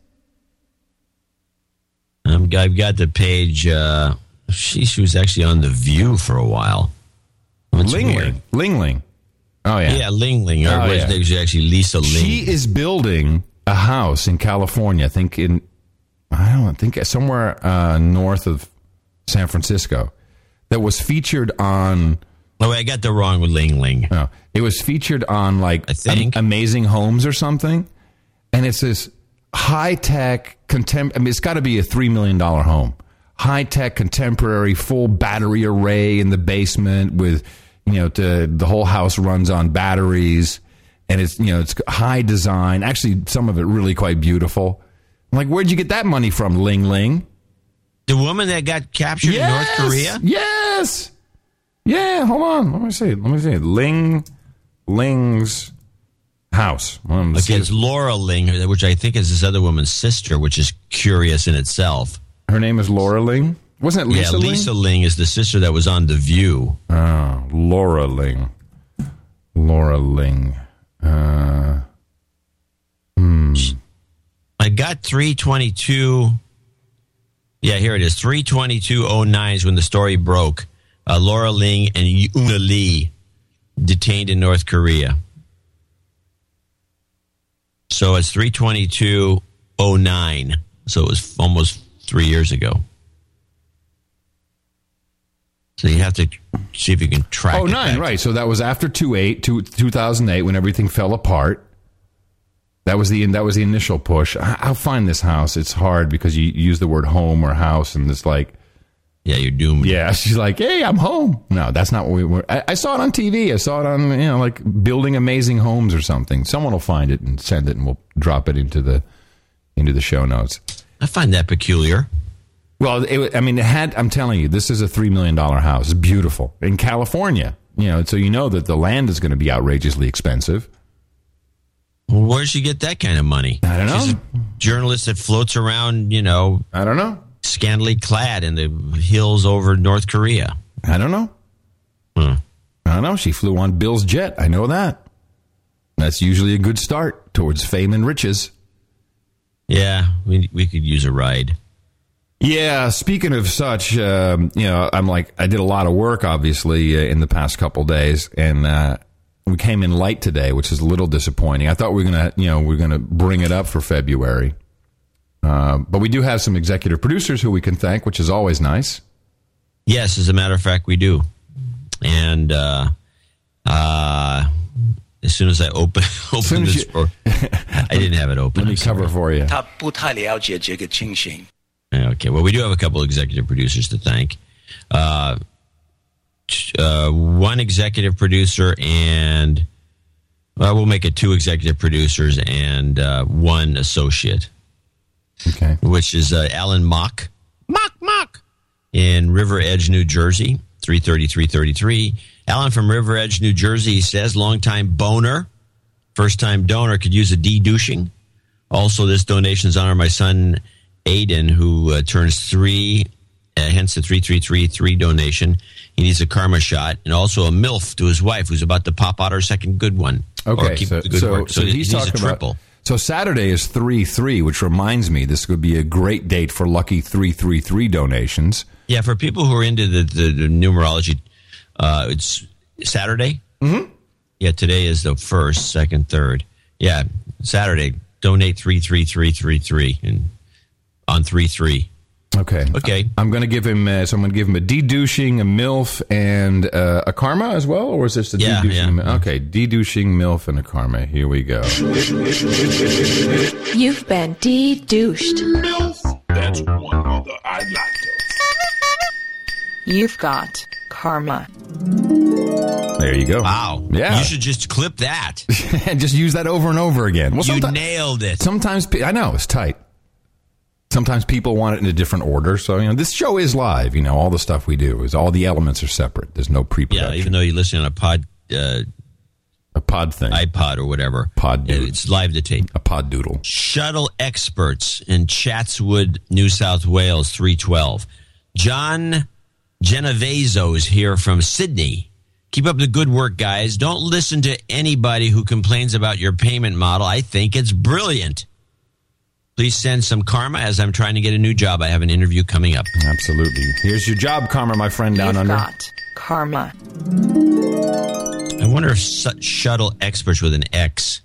um, I've got the page. Uh, she, she was actually on The View for a while. That's Ling weird. Ling, Ling Ling. Oh yeah, Yeah, Ling Ling. Or Oh, was yeah. it was actually Lisa Ling. She is building a house in California. I think in I don't think somewhere uh, north of San Francisco that was featured on. Oh, I got the wrong with Ling Ling. No, it was featured on like I think. Am- Amazing Homes or something, and it's this high tech contem. I mean, it's got to be a three million dollar home. High tech, contemporary, full battery array in the basement with you know the the whole house runs on batteries, and it's you know it's high design. Actually, some of it really quite beautiful. I'm like, where'd you get that money from, Ling Ling? The woman that got captured in North Korea? Yes. Yeah, hold on. Let me see. Let me see. Ling Ling's house. It's Laura Ling, which I think is this other woman's sister, which is curious in itself. Her name is Laura Ling. Wasn't it Lisa yeah, Ling? Lisa Ling is the sister that was on The View. Oh, Laura Ling. Laura Ling. Uh, hmm. I got 322. Yeah, here it is. 32209 is when the story broke. Uh, Laura Ling and Euna Lee detained in North Korea. So it's 32209. So it was almost three years ago. So you have to see if you can track Oh, nine, back. right. So that was after 28, 2008 when everything fell apart. That was the that was the initial push. I'll find this house. It's hard because you use the word home or house, and it's like, yeah, you're doomed. Yeah, [LAUGHS] she's like, hey, I'm home. No, that's not what we were. I, I saw it on TV. I saw it on you know like building amazing homes or something. Someone will find it and send it, and we'll drop it into the into the show notes. I find that peculiar. Well, it, I mean, it had. I'm telling you, this is a three million dollar house. It's beautiful in California. You know, so you know that the land is going to be outrageously expensive. Well, where does she get that kind of money? I don't know. She's a journalist that floats around, you know. I don't know. Scantily clad in the hills over North Korea. I don't know. Hmm. I don't know. She flew on Bill's jet. I know that. That's usually a good start towards fame and riches. Yeah, we we could use a ride. Yeah, speaking of such, um, you know, I'm like, I did a lot of work, obviously, uh, in the past couple days, and uh, we came in light today, which is a little disappointing. I thought we were gonna, you know, we are gonna bring it up for February, uh, but we do have some executive producers who we can thank, which is always nice. Yes, as a matter of fact, we do. And uh, uh, as soon as I open [LAUGHS] open soon as this, you- door, I didn't have it open. Let me cover for you. 他不太了解这个情形。 Okay, well, we do have a couple executive producers to thank. Uh, t- uh, one executive producer and well, we'll make it two executive producers and uh, one associate. Okay. Which is uh, Alan Mock. Mock, Mock. In River Edge, New Jersey, 33333. Alan from River Edge, New Jersey, he says, longtime boner, first time donor could use a de douching. Also, this donation is honor my son Aiden, who uh, turns three, uh, hence the 3333 donation. He needs a karma shot and also a MILF to his wife, who's about to pop out her second good one. or Okay, keep so, the good so, work. so he he's needs a triple. about. So Saturday is three three, which reminds me this would be a great date for lucky three three three donations. Yeah, for people who are into the, the, the numerology, uh, it's Saturday. Mm-hmm. Yeah, today is the first, second, third. Yeah, Saturday. Donate three three three three three and on three three. Okay. Okay. I'm going to give him. Uh, so I'm going to give him a de-douching, a milf, and uh, a karma as well, or is this a Yeah, de-douching? yeah. Okay, de-douching, milf, and a karma. Here we go. You've been de-douched. That's one mother I'd like to. You've got karma. There you go. Wow. Yeah. You should just clip that. and [LAUGHS] just use that over and over again. Well, you nailed it. Sometimes I know it's tight. Sometimes people want it in a different order. So you know, this show is live. You know, all the stuff we do is all the elements are separate. There's no pre-production. Yeah, even though you listen on a pod, uh, a pod thing, iPod or whatever, pod, yeah, it's live to tape. A pod doodle. Shuttle experts in Chatswood, New South Wales, three twelve. John Genoveso is here from Sydney. Keep up the good work, guys. Don't listen to anybody who complains about your payment model. I think it's brilliant. Please send some karma as I'm trying to get a new job. I have an interview coming up. Absolutely. Here's your job, karma, my friend down You've under. got karma. I wonder if su- shuttle experts with an X,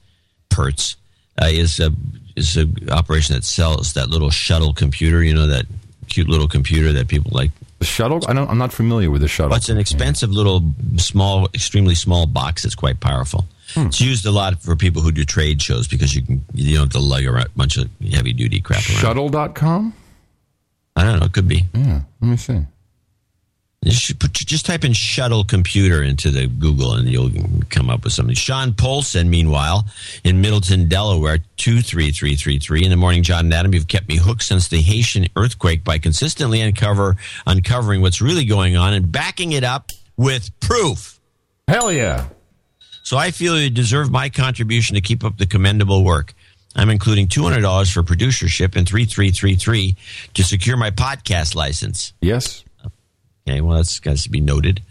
Perts, uh, is a is a operation that sells that little shuttle computer. You know that cute little computer that people like. The shuttle? I don't. I'm not familiar with the shuttle. Well, it's an expensive little, small, extremely small box. that's quite powerful. Hmm. It's used a lot for people who do trade shows because you can you don't have to lug around a bunch of heavy duty crap around. Shuttle.com? I don't know. It could be. Yeah. Let me see. Put, just type in shuttle computer into the Google and you'll come up with something. Sean Polson, meanwhile, in Middleton, Delaware, 23333. In the morning, John and Adam, you've kept me hooked since the Haitian earthquake by consistently uncover uncovering what's really going on and backing it up with proof. Hell yeah. So I feel you deserve my contribution to keep up the commendable work. I'm including $200 for producership and 3333 to secure my podcast license. Yes. Okay, well, that's got to be noted.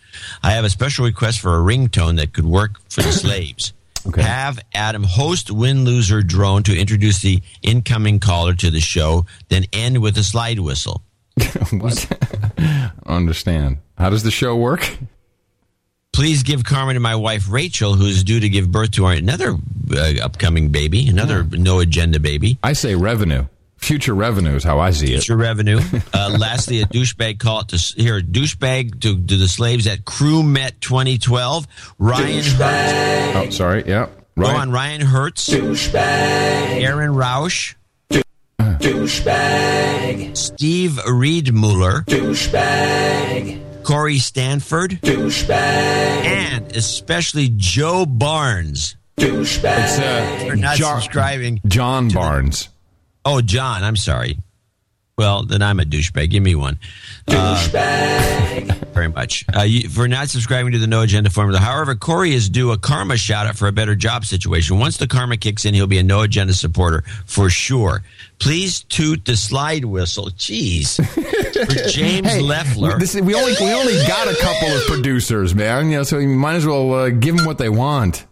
I have a special request for a ringtone that could work for the [COUGHS] slaves. Okay. Have Adam host win loser drone to introduce the incoming caller to the show, then end with a slide whistle. [LAUGHS] what? I understand. How does the show work? Please give Carmen to my wife Rachel, who's due to give birth to our another uh, upcoming baby, another no agenda baby. I say revenue. Future revenue is how I see it. Future revenue. Uh, [LAUGHS] lastly, a douchebag call it to here. Douchebag to, to the slaves at Crew Met 2012. Ryan Hertz. Oh, sorry. Yeah. Go on, Ryan Hertz. Douchebag. Aaron Rausch. Douchebag. Steve Reedmuller. Douchebag. Corey Stanford. Douchebag. And especially Joe Barnes. It's uh, For not Jar- subscribing. John Barnes. Oh, John, I'm sorry. Well, then I'm a douchebag. Give me one. Douchebag. Very much. Uh, you, for not subscribing to the No Agenda formula. However, Corey is due a karma shout out for a better job situation. Once the karma kicks in, he'll be a No Agenda supporter for sure. Please toot the slide whistle. Jeez. For [LAUGHS] James Hey, Leffler. This, we only we only got a couple of producers, man. You know, so you might as well uh, give them what they want.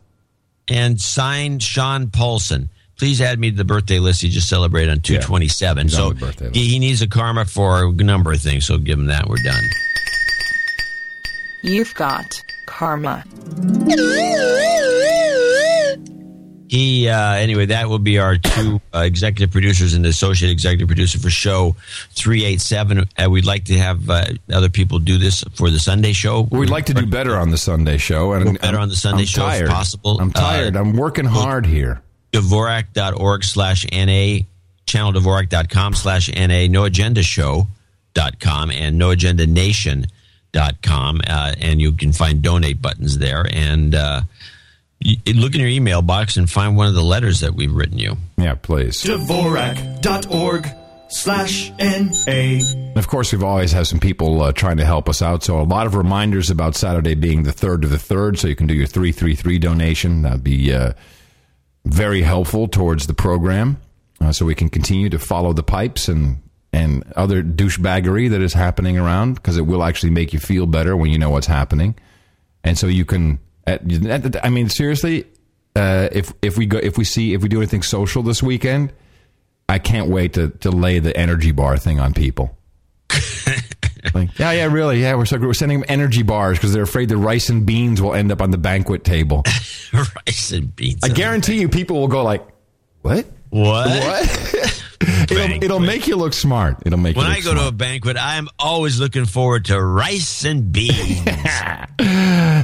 and sign Sean Paulson. Please add me to the birthday list. He just celebrated on 227. he's on so the birthday list. he, he needs a karma for a number of things. So give him that. We're done. You've got karma. He uh, anyway. That will be our two uh, executive producers and the associate executive producer for show three eight seven. Uh, we'd like to have uh, other people do this for the Sunday show. We'd like to do better on the Sunday show, and Work better on the Sunday I'm show if possible. I'm tired. Uh, I'm working hard here. Dvorak.org slash NA, channeldvorak.com slash NA, noagendashow.com, and noagendanation.com. Uh, and you can find donate buttons there. And uh, you, look in your email box and find one of the letters that we've written you. Yeah, please. Dvorak.org slash N-A. And of course, we've always had some people uh, trying to help us out. So a lot of reminders about Saturday being the third to the third, so you can do your three three three donation. That'd be uh, very helpful towards the program. uh, so we can continue to follow the pipes and and other douchebaggery that is happening around because it will actually make you feel better when you know what's happening, and so you can. At, at, I mean, seriously, uh, if if we go if we see if we do anything social this weekend, I can't wait to to lay the energy bar thing on people. [LAUGHS] like, yeah, yeah, really, yeah. We're, so, we're sending them energy bars because they're afraid the rice and beans will end up on the banquet table. [LAUGHS] rice and beans. I guarantee you, people will go like, "What? What? What?" [LAUGHS] it'll, it'll make you look smart. It'll make When I go to a banquet, I am always looking forward to rice and beans. [LAUGHS]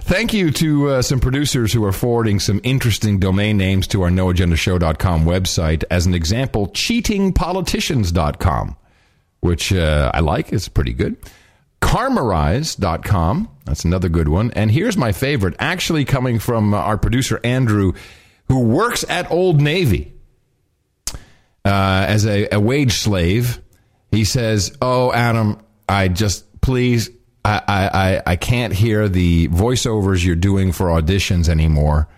Thank you to uh, some producers who are forwarding some interesting domain names to our noagendashow.com website. As an example, cheatingpoliticians.com, which uh, I like. It's pretty good. Karmarize.com. That's another good one. And here's my favorite, actually coming from our producer, Andrew, who works at Old Navy uh, as a, a wage slave. He says, "Oh, Adam, I just please, I, I, I, can't hear the voiceovers you're doing for auditions anymore."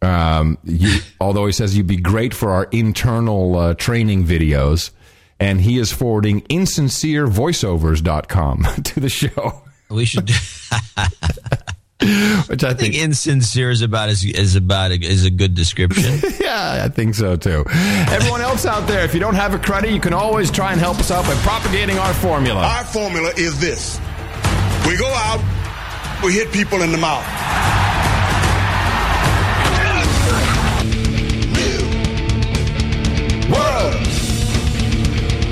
Um, you, [LAUGHS] although he says you'd be great for our internal uh, training videos, and he is forwarding insincerevoiceovers.com [LAUGHS] to the show. We should. [LAUGHS] [LAUGHS] Which I, I think insincere is about is, is about a, is a good description. [LAUGHS] yeah, I think so too. Everyone else out there, if you don't have a credit, you can always try and help us out by propagating our formula. Our formula is this we go out, we hit people in the mouth. World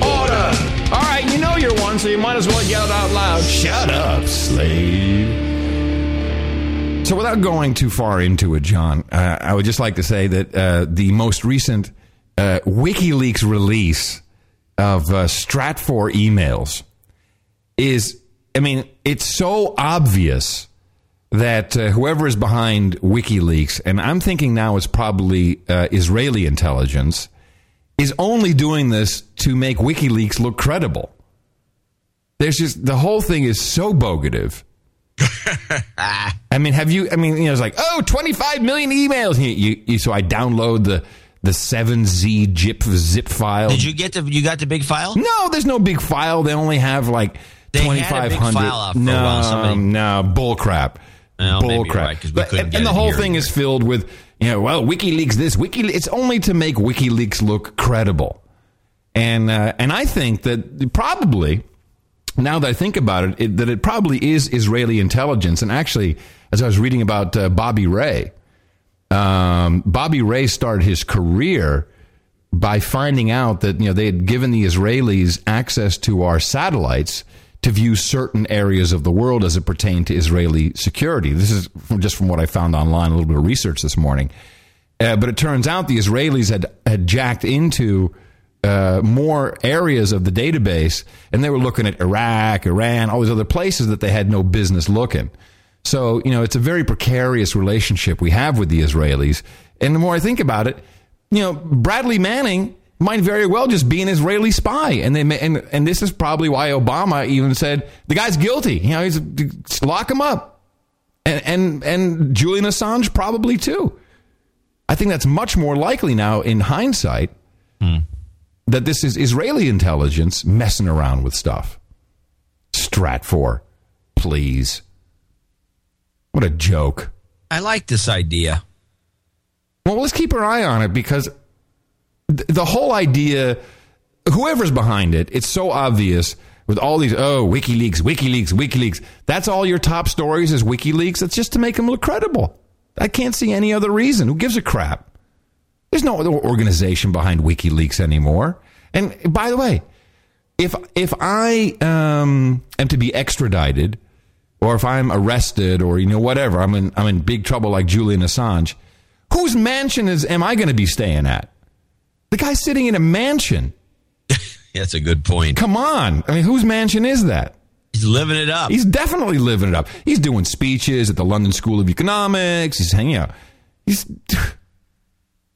order. All right, you know you're one, so you might as well yell it out loud. Shut up, slave. So, without going too far into it, John, uh, I would just like to say that uh, the most recent uh, WikiLeaks release of uh, Stratfor emails is, I mean, it's so obvious that uh, whoever is behind WikiLeaks, and I'm thinking now it's probably uh, Israeli intelligence, is only doing this to make WikiLeaks look credible. There's just the whole thing is so bogative. [LAUGHS] I mean, have you? I mean, you know, it's like, oh, 25 million emails. You, you, you, so I download the the 7Z zip zip file. Did you get the you got the big file? No, there's no big file. They only have like They had a big 2,500. file out for a no, while. Somebody- no, bull crap. Well, bull crap. right, But- and, and the whole thing is filled with, you know, well, WikiLeaks this, WikiLeaks. It's only to make WikiLeaks look credible. And uh, and I think that probably now that I think about it, it, that it probably is Israeli intelligence. And actually, as I was reading about uh, Bobby Ray, um, Bobby Ray started his career by finding out that you know they had given the Israelis access to our satellites to view certain areas of the world as it pertained to Israeli security. This is from, just from what I found online, a little bit of research this morning. Uh, but it turns out the Israelis had had jacked into uh, more areas of the database, and they were looking at Iraq, Iran, all these other places that they had no business looking. So you know, it's a very precarious relationship we have with the Israelis. And the more I think about it, you know, Bradley Manning might very well just be an Israeli spy, and they may, and and this is probably why Obama even said the guy's guilty. You know, he's lock him up, and and and Julian Assange probably too. I think that's much more likely now in hindsight that this is Israeli intelligence messing around with stuff. Stratfor, please. What a joke. I like this idea. Well, let's keep our eye on it because th- the whole idea, whoever's behind it, it's so obvious with all these, oh, WikiLeaks, WikiLeaks, WikiLeaks. That's all your top stories is WikiLeaks. That's just to make them look credible. I can't see any other reason. Who gives a crap? There's no other organization behind WikiLeaks anymore. And by the way, if if I um, am to be extradited, or if I'm arrested, or you know whatever, I'm in I'm in big trouble like Julian Assange. Whose mansion is am I going to be staying at? The guy's sitting in a mansion. [LAUGHS] That's a good point. Come on, I mean, whose mansion is that? He's living it up. He's definitely living it up. He's doing speeches at the London School of Economics. He's hanging out. He's [LAUGHS]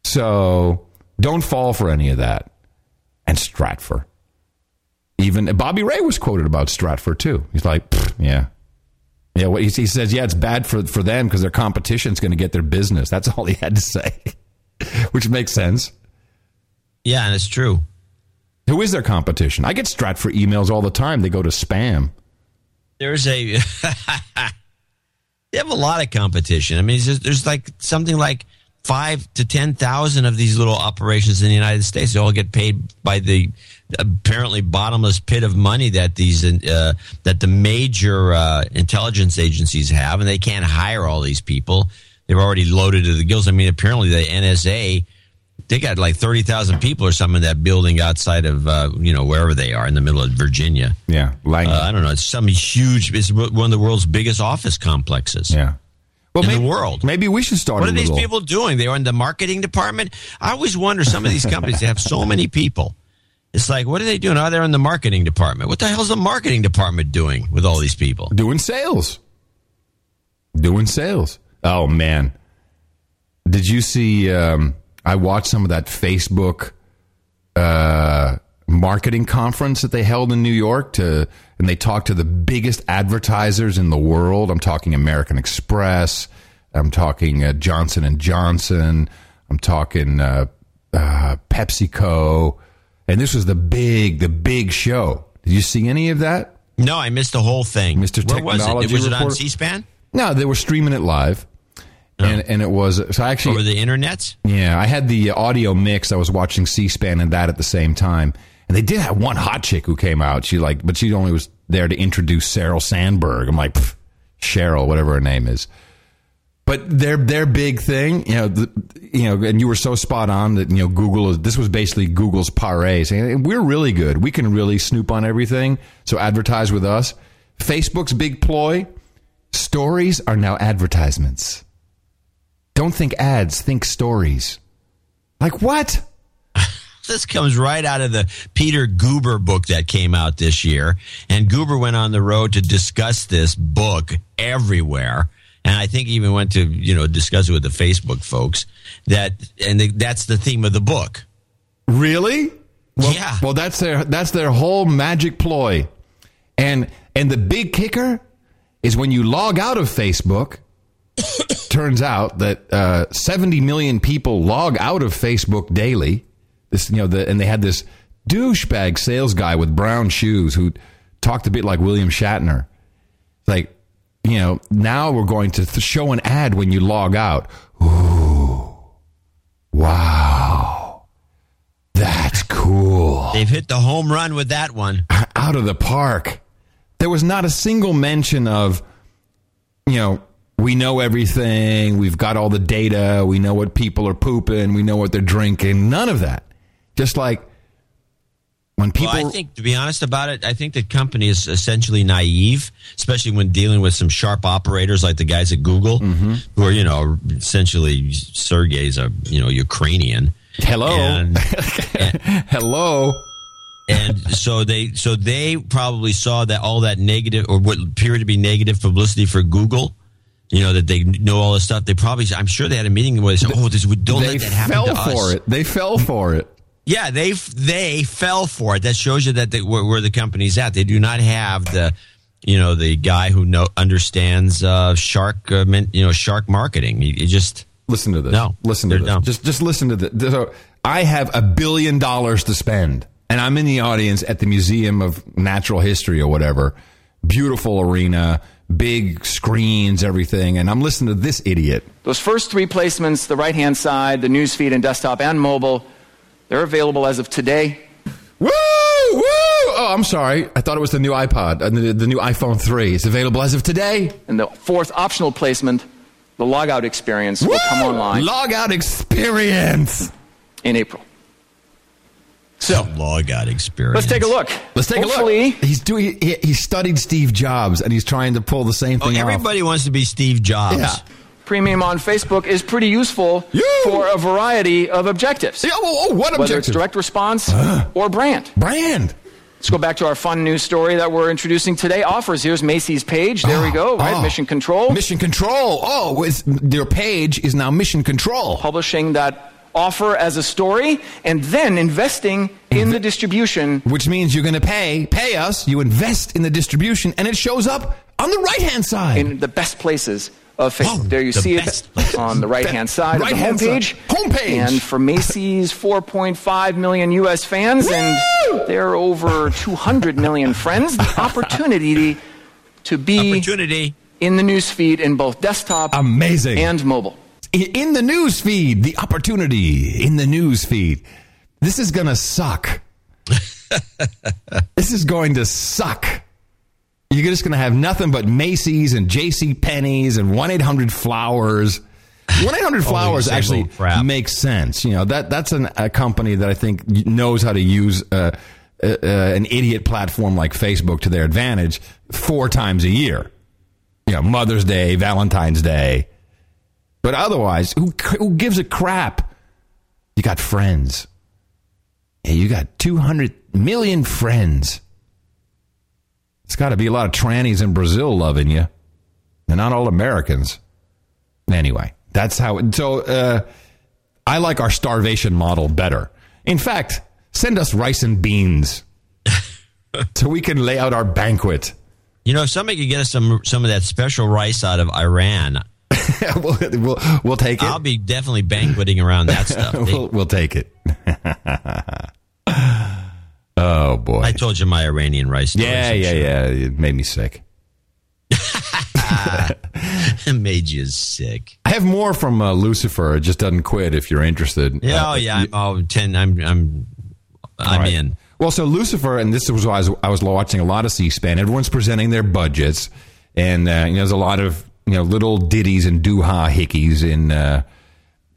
so don't fall for any of that. And Stratfor, even Bobby Ray was quoted about Stratford too. He's like, yeah, yeah. What he, he says, yeah, it's bad for for them because their competition's going to get their business. That's all he had to say, [LAUGHS] which makes sense. Yeah, and it's true. Who is their competition? I get Stratford emails all the time. They go to spam. There's a [LAUGHS] they have a lot of competition. I mean, there's, there's like something like five to ten thousand of these little operations in the United States. They all get paid by the apparently bottomless pit of money that these uh, that the major uh, intelligence agencies have, and they can't hire all these people. They're already loaded to the gills. I mean, apparently the NSA they got like thirty thousand people or something in that building outside of uh, you know wherever they are in the middle of Virginia. Yeah, like uh, I don't know. It's some huge. It's one of the world's biggest office complexes. Yeah. Well, in maybe, the world. Maybe we should start. What are these little- people doing? They're in the marketing department. I always wonder. Some of these companies they have so many people. It's like, what are they doing? Oh, they're in the marketing department. What the hell's the marketing department doing with all these people? Doing sales. Doing sales. Oh man, did you see? Um, I watched some of that Facebook uh, marketing conference that they held in New York to, and they talked to the biggest advertisers in the world. I'm talking American Express. I'm talking uh, Johnson and Johnson. I'm talking uh, uh, PepsiCo, and this was the big, the big show. Did you see any of that? No, I missed the whole thing. Mr. Where was it? Technology Was it on C-SPAN? No, they were streaming it live, and and it was so I actually Over the internet? yeah, I had the audio mix. I was watching C-SPAN and that at the same time. And they did have one hot chick who came out. She like, but she only was there to introduce Sheryl Sandberg. I'm like, Sheryl, whatever her name is. But their their big thing, you know, the, you know, and you were so spot on that you know Google is. This was basically Google's parade saying we're really good. We can really snoop on everything. So advertise with us. Facebook's big ploy: stories are now advertisements. Don't think ads, think stories. Like what? This comes right out of the Peter Guber book that came out this year. And Guber went on the road to discuss this book everywhere. And I think he even went to, you know, discuss it with the Facebook folks. That and the, that's the theme of the book. Really? Well, yeah. Well, that's their that's their whole magic ploy, and and the big kicker is when you log out of Facebook. [COUGHS] turns out that uh, 70 million people log out of Facebook daily. This, you know, the, and they had this douchebag sales guy with brown shoes who talked a bit like William Shatner. Like, you know, now we're going to th- show an ad when you log out. Ooh, wow, that's cool. They've hit the home run with that one. [LAUGHS] Out of the park. There was not a single mention of, you know, we know everything. We've got all the data. We know what people are pooping. We know what they're drinking. None of that. Just like when people. well, I think, to be honest about it, I think the company is essentially naive, especially when dealing with some sharp operators like the guys at Google, Mm-hmm. who are, you know, essentially Sergey's a, you know, Ukrainian. Hello. And, [LAUGHS] Hello. and so they, so they probably saw that all that negative or what appeared to be negative publicity for Google. You know that they know all this stuff. They probably, I'm sure they had a meeting where they said, "Oh, this we don't they let that happen fell for us." it. They fell for it. Yeah, they they fell for it. That shows you that they, where, where the company's at. They do not have the, you know, the guy who know understands uh, shark, uh, min- you know, shark marketing. You, you just Listen to this. No, listen to this. dumb. Just just listen to this. So I have a billion dollars to spend, and I'm in the audience at the Museum of Natural History or whatever. Beautiful arena, big screens, everything, and I'm listening to this idiot. Those first three placements, the right hand side, the newsfeed and desktop and mobile, they're available as of today. Woo! Woo! Oh, I'm sorry. I thought it was the new iPod, uh, the, the new iPhone 3. It's available as of today. And the fourth optional placement, the logout experience, will come online Logout experience. in April. So, logout experience. let's take a look. Let's take Hopefully, a look. He's doing. He, he studied Steve Jobs, and he's trying to pull the same Oh, thing off. everybody wants to be Steve Jobs. Yeah. Premium on Facebook is pretty useful for a variety of objectives. Yeah, oh, what Whether it's direct response or brand. Brand. Let's go back to our fun news story that we're introducing today. Offers. Here's Macy's page. There we ah, go. Right, oh. Mission Control. Mission Control. Oh, it's, their page is now Mission Control. Publishing that offer as a story and then investing in the distribution. Which means you're going to pay pay us. You invest in the distribution, and it shows up on the right hand side. in the best places of Facebook. there you the see best it on the right hand side Right-hand of the homepage. Homepage. And for Macy's 4.5 million U.S. fans and their over 200 million friends, the [LAUGHS] opportunity to be Opportunity. in the newsfeed in both desktop Amazing. and mobile. In the news feed, the opportunity in the news feed. This is going to suck. [LAUGHS] this is going to suck. You're just going to have nothing but Macy's and J.C. Penney's and 1-800 Flowers. 1-800 Flowers actually makes sense. You know, that that's an, a company that I think knows how to use uh, uh, uh, an idiot platform like Facebook to their advantage four times a year. You know, Mother's Day, Valentine's Day. But otherwise, who, who gives a crap? You got friends. Yeah, you got 200 million friends. It's got to be a lot of trannies in Brazil loving you. They're not all Americans. Anyway, that's how. It, so uh, I like our starvation model better. In fact, send us rice and beans [LAUGHS] so we can lay out our banquet. You know, if somebody could get us some some of that special rice out of Iran, [LAUGHS] we'll, we'll, we'll take it. I'll be definitely banqueting around that [LAUGHS] stuff. We'll, we'll take it. Oh boy! I told you my Iranian rice. yeah, yeah, sure. yeah. It made me sick. [LAUGHS] it made you sick. I have more from uh, Lucifer. It just doesn't quit. If you're interested. Yeah, Uh, oh yeah. I'm, oh, 10, I'm, I'm, I'm Right. in. Well, so Lucifer, and this was why I was, I was watching a lot of C-SPAN. Everyone's presenting their budgets, and uh, you know, there's a lot of you know little ditties and doo-ha hickeys in uh,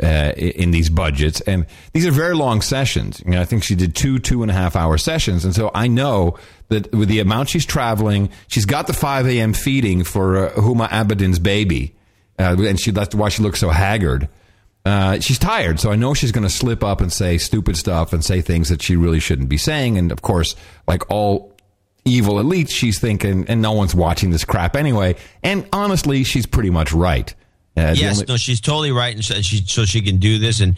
uh, in these budgets, and these are very long sessions. You know, I think she did two two and a half hour sessions, and so I know that with the amount she's traveling, she's got the 5 a.m. feeding for uh, Huma Abedin's baby, uh, and she that's why she looks so haggard. Uh, she's tired, so I know she's going to slip up and say stupid stuff and say things that she really shouldn't be saying. And of course, like all evil elites, she's thinking, and no one's watching this crap anyway. And honestly, she's pretty much right. Uh, yes, only- no, she's totally right, and so she so she can do this, and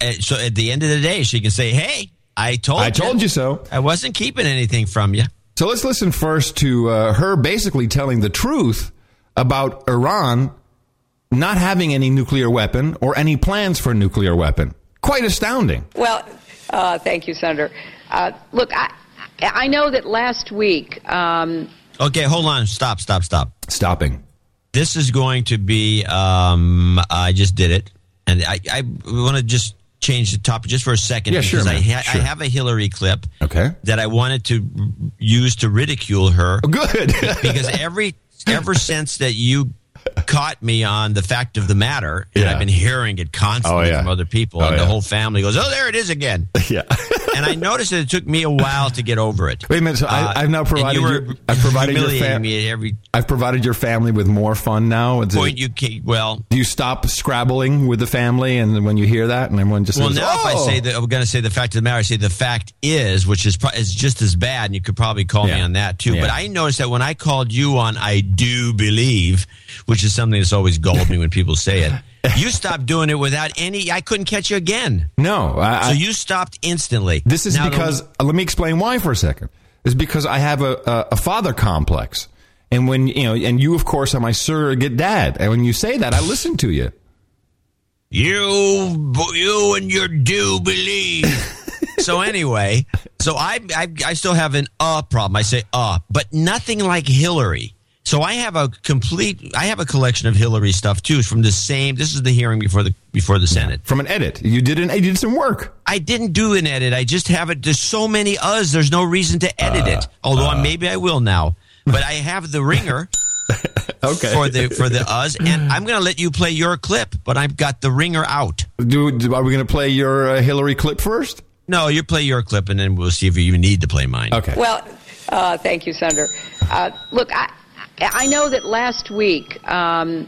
uh, so at the end of the day, she can say, "Hey, I told I told you so. I wasn't keeping anything from you." So let's listen first to uh, her basically telling the truth about Iran not having any nuclear weapon or any plans for a nuclear weapon. Quite astounding. Well, uh, thank you, Senator. Uh, look, I, I know that last week. Um, Okay, hold on, stop, stop, stop. Stopping. This is going to be. Um, I just did it, and I, I want to just change the topic just for a second Yeah, sure, because I, ha- Sure. I have a Hillary clip. Okay. That I wanted to use to ridicule her. Good. because every ever since that you caught me on the fact of the matter, and Yeah. I've been hearing it constantly Oh, yeah. from other people, Oh, and the yeah. whole family goes, "Oh, there it is again." [LAUGHS] Yeah. and I noticed that it took me a while to get over it. Wait a minute. So Uh, I, I've now provided you your, I've provided your humiliating fam- me at every I've provided your family with more fun now. Point you came. Well, do you stop scrabbling with the family, and when you hear that, and everyone just well, says, now if I "Oh!" say that, I'm going to say the fact of the matter. I say the fact is, which is pro- is just as bad, and you could probably call me on that too. But I noticed that when I called you on, I do believe, which is something that's always galled me when people say it. You stopped doing it without any. I couldn't catch you again. no, I, So you stopped instantly. This is Now because uh, let me explain why for a second. It's because I have a, a, a father complex, and when you know, and you of course are my surrogate dad, and when you say that, I listen to you. You, you, and your do believe. [LAUGHS] so anyway, so I, I, I still have an uh problem. I say uh, but nothing like Hillary. So I have a complete, I have a collection of Hillary stuff too, from the same. This is the hearing before the before the Senate. From an edit, you did an you did some work. I didn't do an edit. I just have it. There's so many us There's no reason to edit it. Although I maybe I will now. But I have the ringer. [LAUGHS] Okay. For the for the us and I'm going to let you play your clip, but I've got the ringer out. Do, do- are we going to play your uh, Hillary clip first? No, you play your clip, and then we'll see if you even need to play mine. Okay. well, uh, thank you, Senator. Uh, look, I, I know that last week. Um,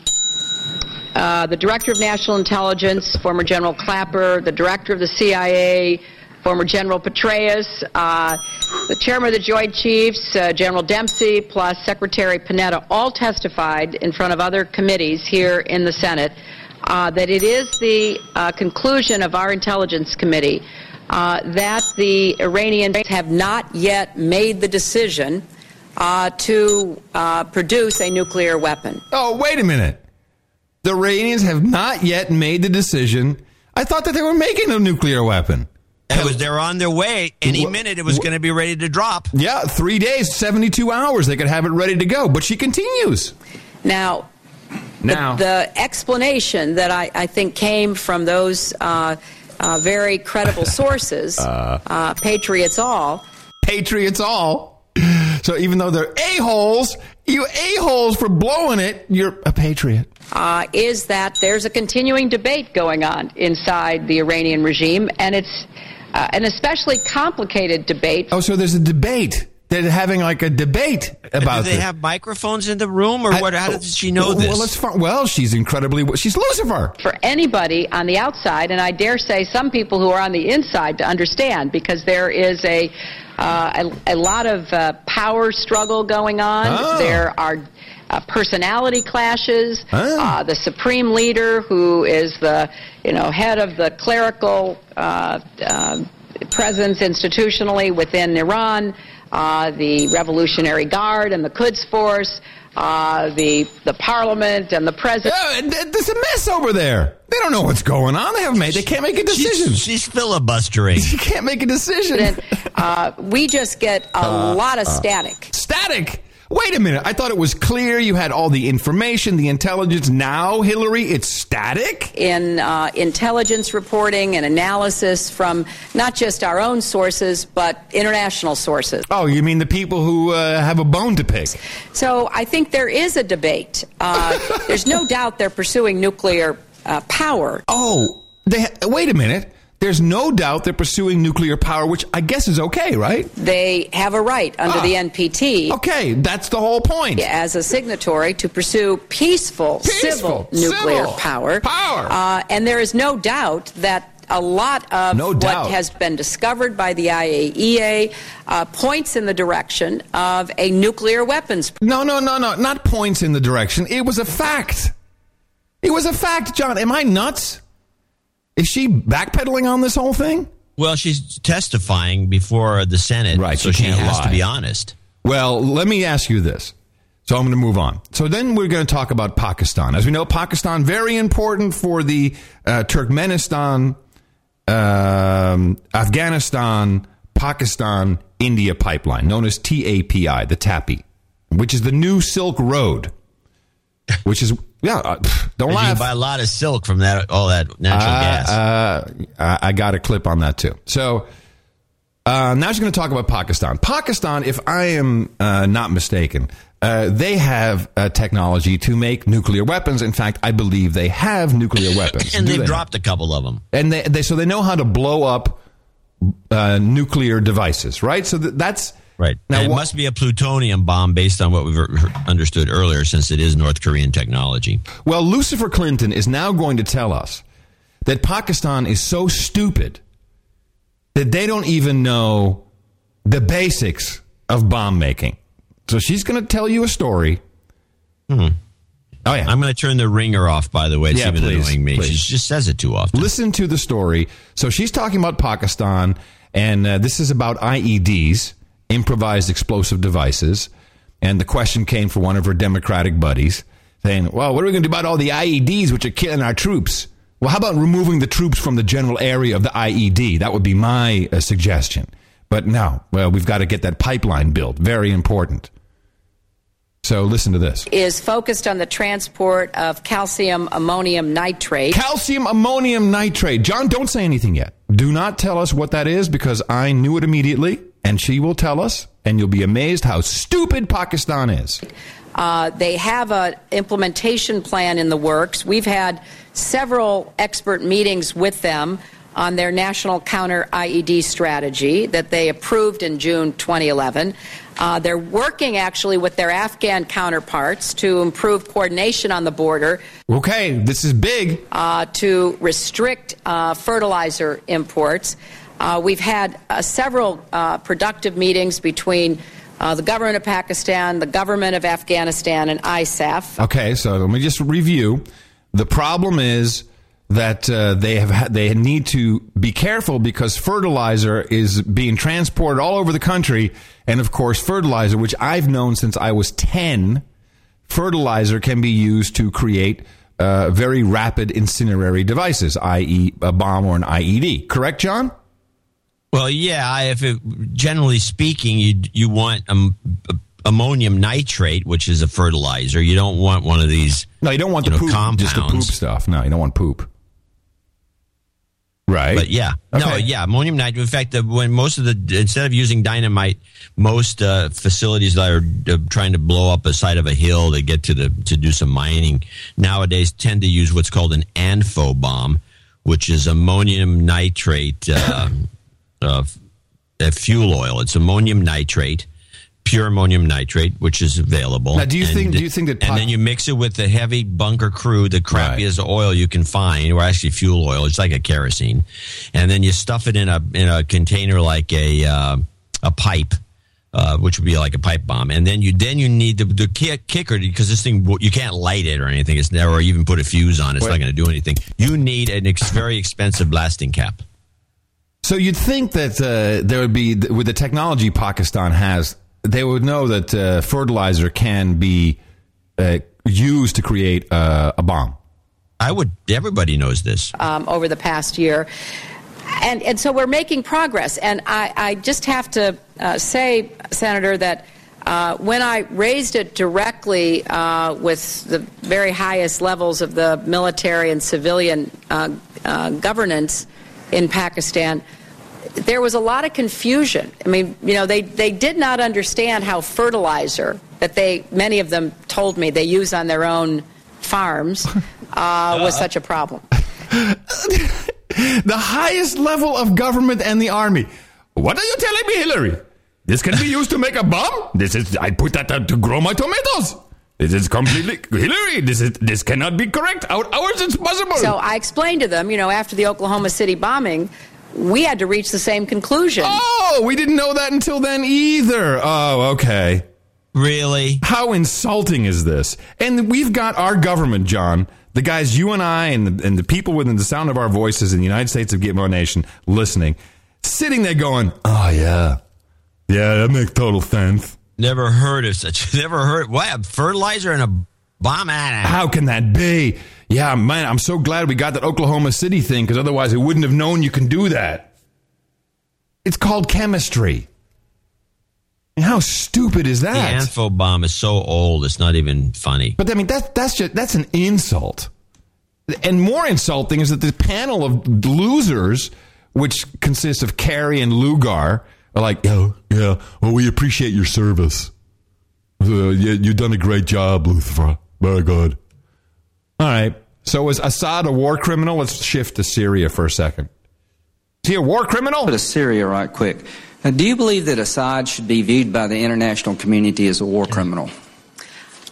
uh, the director of national intelligence, former General Clapper, the director of the CIA, former General Petraeus, uh, the chairman of the Joint Chiefs, uh, General Dempsey, plus Secretary Panetta, all testified in front of other committees here in the Senate uh, that it is the uh, conclusion of our intelligence committee uh, that the Iranians have not yet made the decision uh, to uh, produce a nuclear weapon. Oh, wait a minute. The Iranians have not yet made the decision. I thought that they were making a nuclear weapon. It was they're on their way. Any minute it was going to be ready to drop. Yeah, three days, 72 hours. They could have it ready to go. But she continues. Now, Now. the, the explanation that I, I think came from those uh, uh, very credible [LAUGHS] sources, Uh. uh, Patriots All, Patriots all. So even though they're a-holes, you a-holes for blowing it, you're a patriot. uh, is that there's a continuing debate going on inside the Iranian regime, and it's uh, an especially complicated debate. Oh, so there's a debate. They're having like a debate about Do they this. have microphones in the room, or what? How does she know well, this? Well, let's well, she's incredibly. She's Lucifer. for anybody on the outside, and I dare say some people who are on the inside to understand, because there is a uh, a, a lot of uh, power struggle going on. Oh. There are uh, personality clashes. Oh. Uh, the supreme leader, who is the you know head of the clerical uh, uh, presence institutionally within Iran, uh, the Revolutionary Guard and the Quds Force. Uh, the the parliament and the president. Yeah, and th- there's a mess over there. They don't know what's going on. They haven't made. They can't make a decision. She's, filibustering. [LAUGHS] She can't make a decision. uh, we just get a Uh, lot of uh. static. Static. Wait a minute. I thought it was clear. You had all the information, the intelligence. Now, Hillary, it's static. in uh, intelligence reporting and analysis from not just our own sources, but international sources. Oh, you mean the people who uh, have a bone to pick? So I think there is a debate. Uh, [LAUGHS] there's no doubt they're pursuing nuclear uh, power. Oh, they wait a minute. There's no doubt they're pursuing nuclear power, which I guess is okay, right? They have a right under Ah. the NPT. Okay, that's the whole point. As a signatory to pursue peaceful, Peaceful, civil nuclear civil power. Power. Uh, and there is no doubt that a lot of No what has been discovered by the IAEA uh, points in the direction of a nuclear weapons. No, no, no, no. Not points in the direction. It was a fact. It was a fact, John. Am I nuts? Is she backpedaling on this whole thing? Well, she's testifying before the Senate, Right, So she she has lie. to be honest. Well, let me ask you this. So I'm going to move on. So then we're going to talk about Pakistan. As we know, Pakistan very important for the uh, Turkmenistan, um, Afghanistan, Pakistan, India pipeline, known as TAPI, the TAPI, which is the new Silk Road. Which is yeah, uh, don't You laugh. can buy a lot of silk from that, all that natural Uh, gas. Uh, I got a clip on that too. So uh, now she's going to talk about Pakistan. Pakistan, if I am uh, not mistaken, uh, they have technology to make nuclear weapons. In fact, I believe they have nuclear [LAUGHS] weapons. and they've they? dropped a couple of them. and they, they so they know how to blow up uh, nuclear devices, right? So th- that's Right. Now, and it wha- must be a plutonium bomb based on what we've er- understood earlier, since it is North Korean technology. Well, Lucifer Clinton is now going to tell us that Pakistan is so stupid that they don't even know the basics of bomb making. So she's going to tell you a story. Hmm. Oh yeah, I'm going to turn the ringer off. By the way, it's Yeah, even please, annoying me. please. She just says it too often. Listen to the story. So she's talking about Pakistan, and uh, this is about IEDs, improvised explosive devices. And the question came from one of her Democratic buddies, saying, "Well, what are we going to do about all the IEDs which are killing our troops?" Well, how about removing the troops from the general area of the IED? That would be my uh, suggestion. But no, well, we've got to get that pipeline built. Very important. So listen to this. Is focused on the transport of calcium ammonium nitrate. Calcium ammonium nitrate. John, don't say anything yet. Do not tell us what that is because I knew it immediately, and she will tell us, and you'll be amazed how stupid Pakistan is. Uh, they have an implementation plan in the works. We've had several expert meetings with them on their national counter IED strategy that they approved in June 2011. Uh, they're working actually with their Afghan counterparts to improve coordination on the border Okay, this is big. uh, to restrict uh, fertilizer imports. Uh, we've had uh, several uh, productive meetings between uh, the government of Pakistan, the government of Afghanistan, and ISAF. Okay, so let me just review. The problem is that uh, they have ha- they need to be careful because fertilizer is being transported all over the country, and of course, fertilizer, which I've known since I was ten, fertilizer can be used to create uh, very rapid incendiary devices, i.e., a bomb or an IED. Correct, John? Well, yeah. If it, generally speaking, you you want um, ammonium nitrate, which is a fertilizer. You don't want one of these. No, you don't want you the know, poop, compounds. just the poop stuff. No, you don't want poop. Right. But yeah, no, yeah, ammonium nitrate. In fact, the, when most of the instead of using dynamite, most uh, facilities that are uh, trying to blow up a side of a hill to get to the to do some mining nowadays tend to use what's called an ANFO bomb, which is ammonium nitrate uh, uh, fuel oil. It's ammonium nitrate. Pure ammonium nitrate, which is available. Now, do you think- do you think that And then you mix it with the heavy bunker crude, the crappiest oil you can find, or actually fuel oil. It's like a kerosene, and then you stuff it in a in a container like a uh, a pipe, uh, which would be like a pipe bomb. And then you then you need the, the kick, kicker because this thing you can't light it or anything. It's never or even put a fuse on. it. It's not going to do anything. You need an ex- very expensive blasting cap. So you'd think that uh, there would be, with the technology Pakistan has, they would know that uh, fertilizer can be uh, used to create uh, a bomb. I would. Everybody knows this. um, over the past year. And, and so we're making progress. And I, I just have to uh, say, Senator, that uh, when I raised it directly uh, with the very highest levels of the military and civilian uh, uh, governance in Pakistan, there was a lot of confusion. I mean, you know, they, they did not understand how fertilizer that they, many of them told me they use on their own farms, [LAUGHS] uh, was such a problem. [LAUGHS] The highest level of government and the army. What are you telling me, Hillary? This can be used to make a bomb? This is, I put that out to grow my tomatoes. This is completely, Hillary, this is, this cannot be correct. How, how is it possible? So I explained to them, you know, after the Oklahoma City bombing, we had to reach the same conclusion. Oh, we didn't know that until then either. Oh, okay. Really? How insulting is this? And we've got our government, John, the guys you and I and the, and the people within the sound of our voices in the United States of Gitmo Nation listening, sitting there going, oh, yeah. Yeah, that makes total sense. Never heard of such. [LAUGHS] Never heard. What? Fertilizer and a bomb? How can that be? Yeah, man, I'm so glad we got that Oklahoma City thing because otherwise I wouldn't have known you can do that. It's called chemistry. And how stupid is that? The? Anfo bomb is so old, it's not even funny. But I mean, that's that's just that's an insult. And more insulting is that the panel of losers, which consists of Kerry and Lugar, are like, "Oh, yeah, well, we appreciate your service. Uh, you, you've done a great job, Lucifer. Very good." All right. So is Assad a war criminal? Let's shift to Syria for a second. Is he a war criminal? to Syria right quick. Now, do you believe that Assad should be viewed by the international community as a war criminal?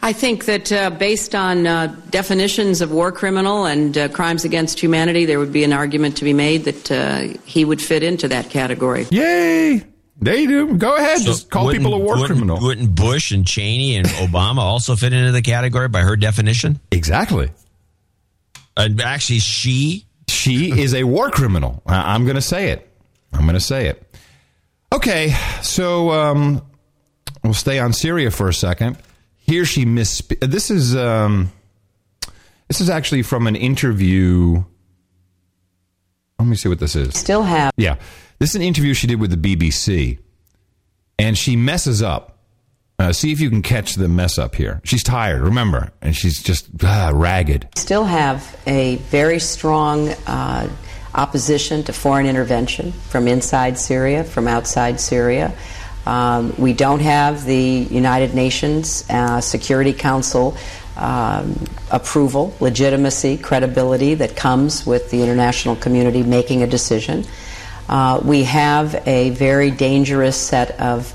I think that uh, based on uh, definitions of war criminal and uh, crimes against humanity, there would be an argument to be made that uh, he would fit into that category. Yay! They do. Go ahead. Just call people a war wouldn't- criminal. Wouldn't Bush and Cheney and [LAUGHS] Obama also fit into the category by her definition? Exactly. And actually, she she is a war criminal. I- I'm going to say it. I'm going to say it. Okay, so um, we'll stay on Syria for a second. Here she misspe- This is um, this is actually from an interview. Let me see what this is. Still have. Yeah, this is an interview she did with the BBC, and she messes up. Uh, see if you can catch the mess up here. She's tired, remember, and she's just ah, ragged. still have a very strong uh, opposition to foreign intervention from inside Syria, from outside Syria. Um, we don't have the United Nations uh, Security Council um, approval, legitimacy, credibility that comes with the international community making a decision. Uh, we have a very dangerous set of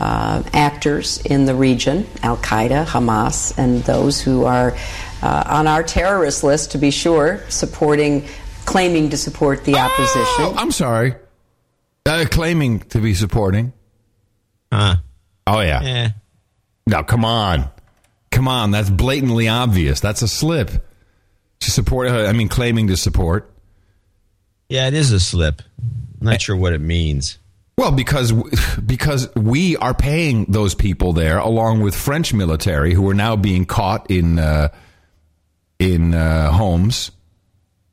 uh, actors in the region Al Qaeda, Hamas, and those who are uh, on our terrorist list, to be sure, supporting, claiming to support the opposition. Oh, I'm sorry. Uh, claiming to be supporting. Huh. Oh, yeah. Yeah. No, come on. Come on. That's blatantly obvious. That's a slip. To support. uh, I mean, claiming to support. Yeah, it is a slip. I'm not sure what it means. Well, because because we are paying those people there, along with French military who are now being caught in uh, in uh, homes.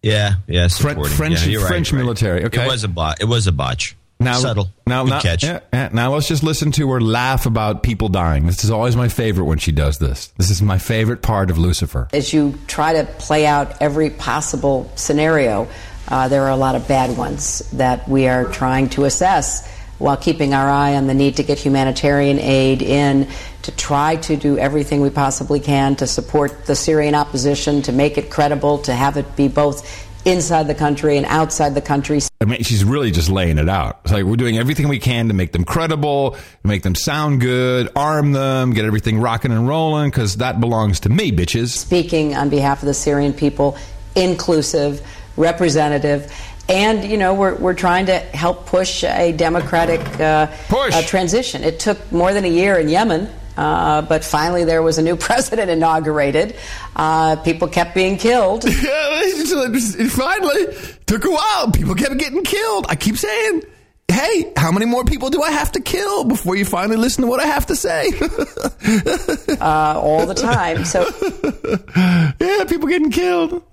Yeah, yeah. French Yeah, you're right, French right. military. Okay, It was a bot. It was a botch. Now subtle. Now, Good now, catch. yeah, yeah. now let's just listen to her laugh about people dying. This is always my favorite when she does this. This is my favorite part of Lucifer. As you try to play out every possible scenario, uh, there are a lot of bad ones that we are trying to assess while keeping our eye on the need to get humanitarian aid in, to try to do everything we possibly can to support the Syrian opposition, to make it credible, to have it be both inside the country and outside the country. I mean, she's really just laying it out. It's like we're doing everything we can to make them credible, make them sound good, arm them, get everything rocking and rolling, because that belongs to me, bitches. speaking on behalf of the Syrian people, inclusive, representative, and you know we're, we're trying to help push a democratic uh, uh, transition. It took more than a year in Yemen. Uh, but finally, there was a new [LAUGHS] president inaugurated. Uh, people kept being killed. [LAUGHS] It finally took a while. People kept getting killed. I keep saying, hey, how many more people do I have to kill before you finally listen to what I have to say? [LAUGHS] uh, all the time. So, yeah, people getting killed.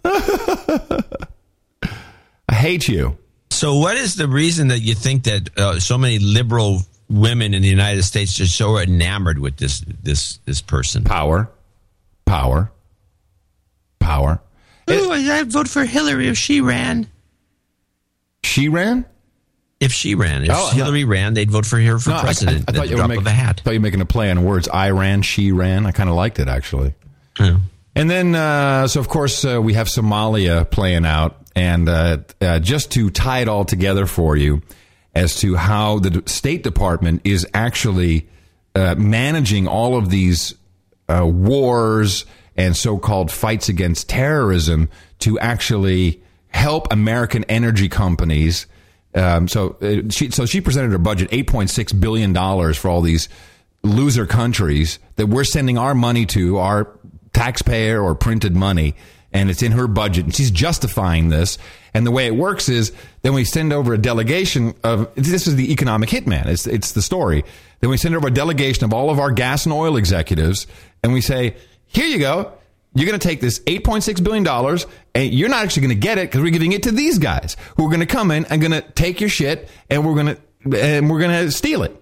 I hate you. So, what is the reason that you think that uh, so many liberal women in the United States are so enamored with this this this person? Power, power, power. Ooh, I'd vote for Hillary if she ran. She ran. If she ran, if Oh, I Hillary ran, they'd vote for her for No, I- I- president. I, thought the you were making, of a hat. I thought you were making a play on words. I ran, she ran. I kind of liked it actually. And then, uh, so of course, uh, we have Somalia playing out, and uh, uh, just to tie it all together for you, as to how the State Department is actually uh, managing all of these uh, wars and so-called fights against terrorism to actually help American energy companies. Um, so uh, she so she presented her budget eight point six billion dollars for all these loser countries that we're sending our money to, our taxpayer or printed money, and it's in her budget, and she's justifying this. And the way it works is then we send over a delegation of this is the economic hitman. It's it's the story. Then we send over a delegation of all of our gas and oil executives, and we say, here you go. You're going to take this $8.6 billion and you're not actually going to get it because we're giving it to these guys who are going to come in and going to take your shit and we're going to, and we're going to steal it.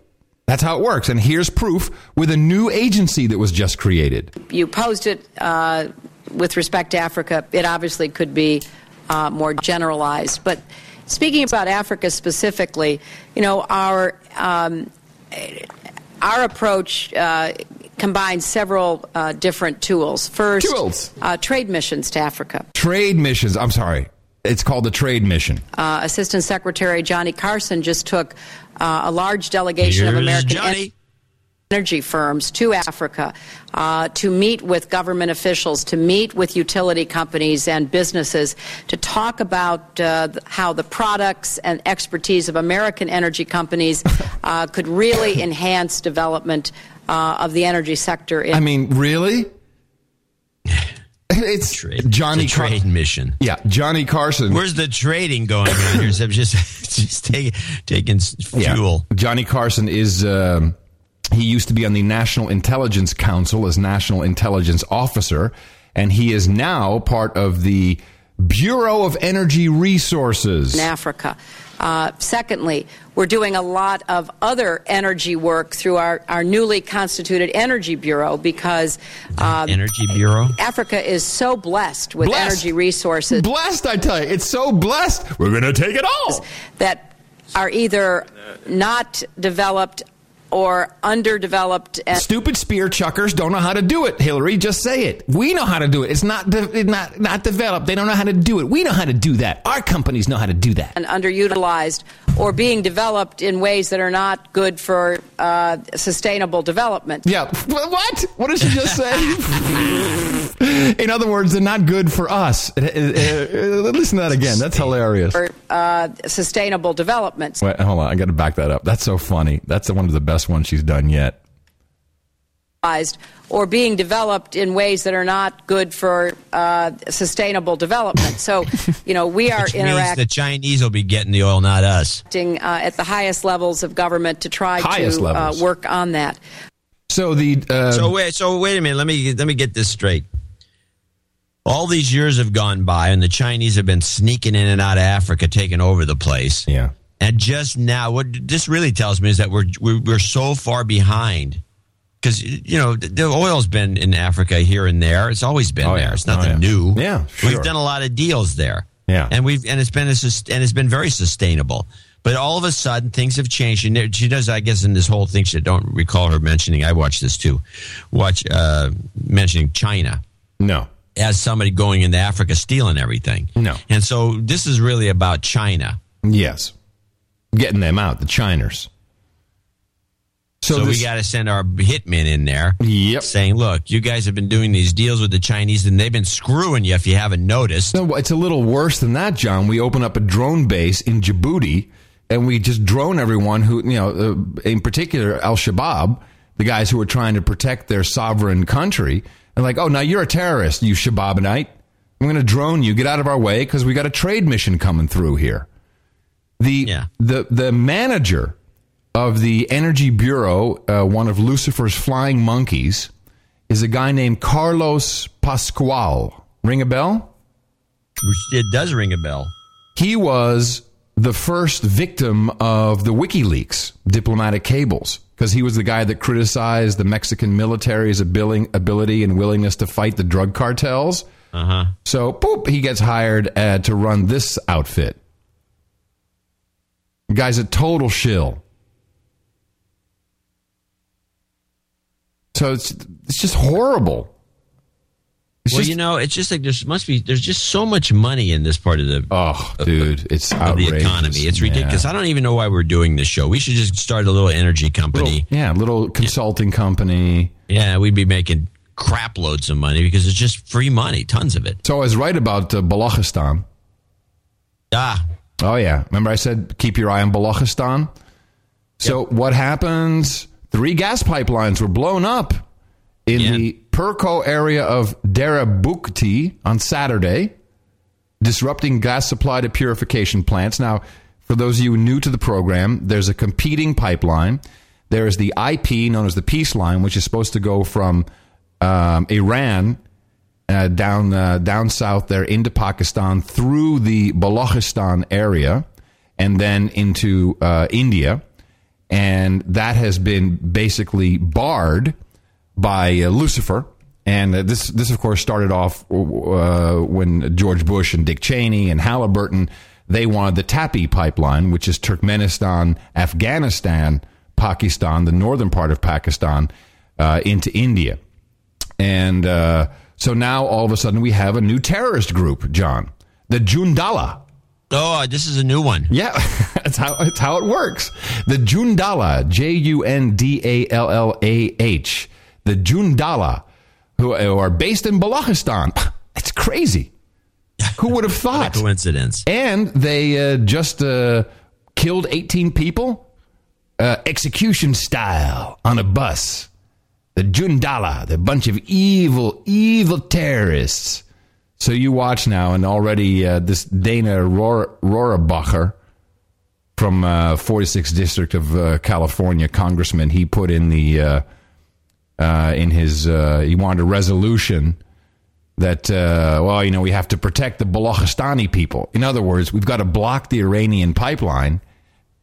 That's how it works. And here's proof with a new agency that was just created. you posed it uh, with respect to Africa. It obviously could be uh, more generalized. But speaking about Africa specifically, you know, our um, our approach uh, combines several uh, different tools. First, Tools. Uh, trade missions to Africa. Trade missions. I'm sorry. It's called the trade mission. Uh, Assistant Secretary Johnny Carson just took uh, a large delegation of Here's American Johnny. Energy firms to Africa uh, to meet with government officials, to meet with utility companies and businesses, to talk about uh, how the products and expertise of American energy companies uh, could really enhance development uh, of the energy sector. In- I mean, really? It's Johnny It's a trade mission. Yeah, Johnny Carson. Where's the trading going on here? Instead of just [LAUGHS] just take, taking fuel. Yeah. Johnny Carson is. Um, he used to be on the National Intelligence Council as National Intelligence Officer, and he is now part of the Bureau of Energy Resources. in Africa. Uh, secondly, we're doing a lot of other energy work through our, our newly constituted Energy Bureau because um, Energy Bureau. Africa is so blessed with Blessed. energy resources. Blessed, I tell you, it's so blessed. We're going to take it all. That are either not developed or underdeveloped. And Stupid spear chuckers don't know how to do it. Hillary, just say it. We know how to do it. It's not de- not not developed. They don't know how to do it. We know how to do that. Our companies know how to do that. and underutilized or being developed in ways that are not good for uh, sustainable development. Yeah. What? What did she just say? [LAUGHS] In other words, they're not good for us. Uh, uh, uh, Listen to that again. That's hilarious. For uh, sustainable development. Wait, hold on. I got to back that up. That's so funny. That's one of the best ones she's done yet. Or being developed in ways that are not good for uh, sustainable development. So, [LAUGHS] you know, we are Which means interacting the Chinese will be getting the oil, not us. uh, at the highest levels of government to try Highest to uh, work on that. So the uh, so wait, so wait a minute. Let me let me get this straight. all these years have gone by, and the Chinese have been sneaking in and out of Africa, taking over the place. Yeah. And just now, what this really tells me is that we're we're, we're so far behind. Because you know the, oil's been in Africa here and there. It's always been Oh, there. It's nothing Oh, yeah. new. Yeah, sure. we've done a lot of deals there. Yeah. and we've and it's been a, and it's been very sustainable. But all of a sudden, things have changed. And she does, I guess, in this whole thing. She don't recall her mentioning. I watched this too. Watch uh, mentioning China No. as somebody going into Africa stealing everything. No. And so this is really about China. Yes. Getting them out, the Chiners. So, So we got to send our hitmen in there, Yep. saying, "Look, you guys have been doing these deals with the Chinese, and they've been screwing you if you haven't noticed." No, it's a little worse than that, John. We open up a drone base in Djibouti and we just drone everyone who, you know, uh, in particular Al Shabaab, the guys who are trying to protect their sovereign country. And like, oh, now you're a terrorist, you Shababite. I'm going to drone you. Get out of our way because we got a trade mission coming through here. The the the manager of the Energy Bureau, uh, one of Lucifer's flying monkeys, is a guy named Carlos Pascual. Ring a bell? It does ring a bell. He was the first victim of the WikiLeaks diplomatic cables because he was the guy that criticized the Mexican military's ability, and willingness to fight the drug cartels. Uh huh. So, boop, he gets hired uh, to run this outfit. The guy's a total shill. So it's it's just horrible. It's well, just- you know, it's just like there's must be there's just so much money in this part of the oh, dude, it's of the economy. It's ridiculous. yeah. I don't even know why we're doing this show. We should just start a little energy company. yeah, a little consulting company. Yeah, we'd be making crap loads of money because it's just free money, tons of it. So I was right about uh, Balochistan. Ah, Oh yeah, remember I said keep your eye on Balochistan. So what happens? Three gas pipelines were blown up in the Pirkoh area of Dera Bugti on Saturday, disrupting gas supply to purification plants. Now, for those of you new to the program, there's a competing pipeline. There is the IP, known as the Peace Line, which is supposed to go from um, Iran uh, down uh, down south there into Pakistan through the Balochistan area and then into uh, India, and that has been basically barred by uh, Lucifer. And uh, this this of course started off uh, when George Bush and Dick Cheney and Halliburton they wanted the TAPI pipeline, which is Turkmenistan, Afghanistan, Pakistan, the northern part of Pakistan, uh, into India. And uh, so now all of a sudden we have a new terrorist group, John, the Jundallah. Oh, this is a new one. Yeah, [LAUGHS] that's how that's how it works. The Jundallah, J U N D A L L A H, the Jundallah, who, who are based in Balochistan. [LAUGHS] It's crazy. Who would have [LAUGHS] thought? Coincidence. And they uh, just uh, killed 18 people, uh, execution style, on a bus. The Jundallah, the bunch of evil, evil terrorists. So you watch now, and already uh, this Dana Rohr- Rohrabacher from uh, 46th District of uh, California, congressman, he put in the uh, uh, in his uh, he wanted a resolution that well, you know, we have to protect the Balochistani people. In other words, we've got to block the Iranian pipeline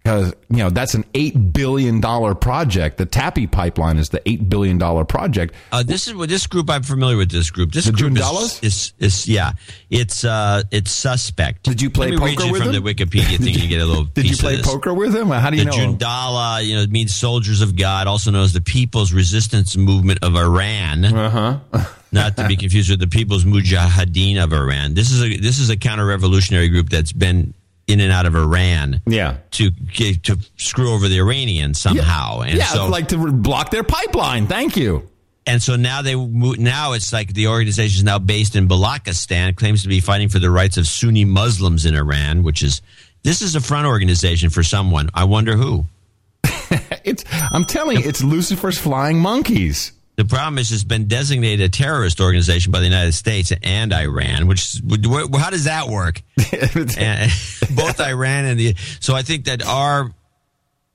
because you know that's an eight billion dollar project. The TAPI pipeline is the eight billion dollar project. Uh, this is what this group. I'm familiar with this group. This The group is, is is yeah. It's uh it's suspect. Did you play Let me read poker you with from the Wikipedia [LAUGHS] thing. You get a little. [LAUGHS] Did you play poker with him? How do you the know? Jundallah, you know, it means soldiers of God, also known as the People's Resistance Movement of Iran. Uh huh. [LAUGHS] Not to be confused with the People's Mujahideen of Iran. This is a this is a counter-revolutionary group that's been in and out of Iran. Yeah. To get, to screw over the Iranians somehow, and yeah, so like to block their pipeline. Thank you. and so now they now it's like the organization is now based in Balochistan, claims to be fighting for the rights of Sunni Muslims in Iran, which is this is a front organization for someone. I wonder who. [LAUGHS] It's I'm telling you, it's Lucifer's flying monkeys. The problem is it's been designated a terrorist organization by the United States and Iran, which how does that work? [LAUGHS] Both Iran and the so I think that our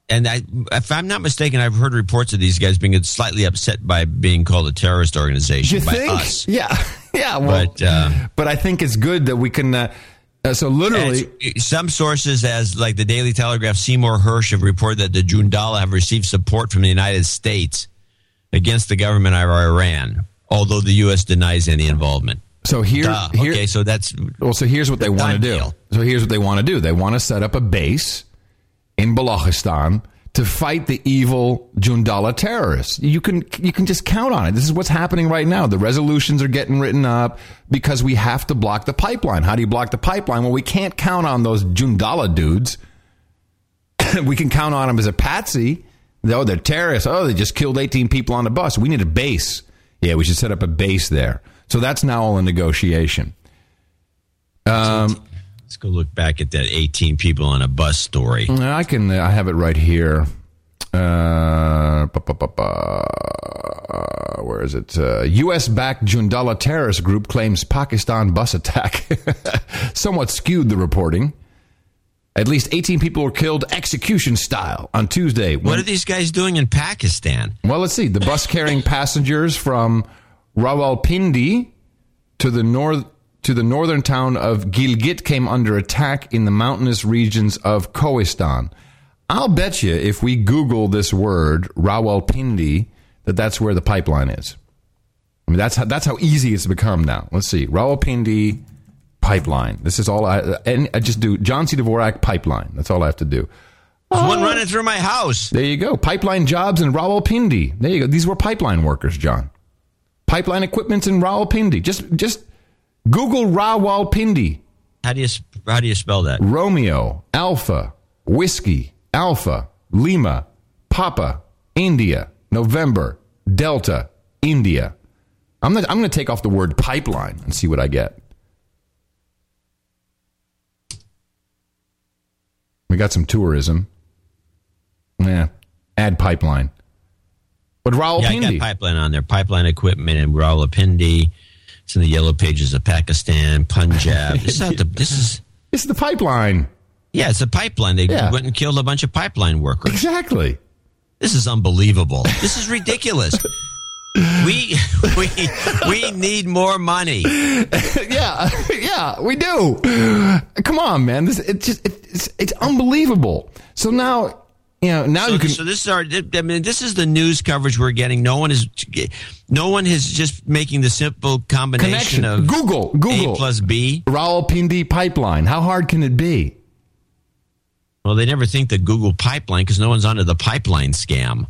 and I, if I'm not mistaken, I've heard reports of these guys being slightly upset by being called a terrorist organization You by think? us. [LAUGHS] Yeah. Yeah, well, but uh, but I think it's good that we can. Uh, uh, so literally, some sources, as like the Daily Telegraph, Seymour Hersh, have reported that the Jundallah have received support from the United States against the government of Iran, although the U.S. denies any involvement. So here, Duh. here- okay, so that's well. So here's what they want to do. deal. So here's what they want to do. They want to set up a base in Balochistan to fight the evil Jundallah terrorists. You can you can just count on it. This is what's happening right now. The resolutions are getting written up because we have to block the pipeline. How do you block the pipeline? Well, we can't count on those Jundallah dudes. [COUGHS] we can count on them as a patsy. Oh, they're terrorists. Oh, they just killed 18 people on a bus. We need a base. Yeah, we should set up a base there. So that's now all in negotiation. Um, let's go look back at that 18 people on a bus story. I can. I have it right here. Uh, ba, ba, ba, ba. where is it? Uh, U.S. backed Jundallah terrorist group claims Pakistan bus attack. [LAUGHS] Somewhat skewed the reporting. At least 18 people were killed execution style on Tuesday. What are these guys doing in Pakistan? Well, let's see. The bus carrying [LAUGHS] passengers from Rawalpindi to the north to the northern town of Gilgit came under attack in the mountainous regions of Kohistan. I'll bet you if we Google this word Rawalpindi that that's where the pipeline is. I mean that's how, that's how easy it's become now. Let's see Rawalpindi pipeline. This is all I and I just do John C. Dvorak pipeline. That's all I have to do. There's one oh. running through my house. There you go. Pipeline jobs in Rawalpindi. There you go. These were pipeline workers, John. Pipeline equipment's in Rawalpindi. Just just Google Rawalpindi. How do you how do you spell that? Romeo, Alpha, Whiskey, Alpha, Lima, Papa, India, November, Delta, India. I'm not, I'm going to take off the word pipeline and see what I get. We got some tourism. Yeah, add pipeline. But Yeah, I got pipeline on there. Pipeline equipment in Rawalpindi. It's in the yellow pages of Pakistan, Punjab. This is not the, this is [LAUGHS] It's the pipeline. yeah, it's a pipeline. They Yeah. went and killed a bunch of pipeline workers. Exactly. This is unbelievable. This is ridiculous. [LAUGHS] we [LAUGHS] we we need more money. [LAUGHS] yeah, [LAUGHS] yeah, we do. Come on, man. This it just it, it's it's unbelievable. So now, you know, now so, you can so this is our. I mean, this is the news coverage we're getting. No one is. No one is just making the simple combination connection. of Google, Google A plus B. Rawalpindi pipeline. How hard can it be? Well, they never think the Google pipeline because no one's onto the pipeline scam.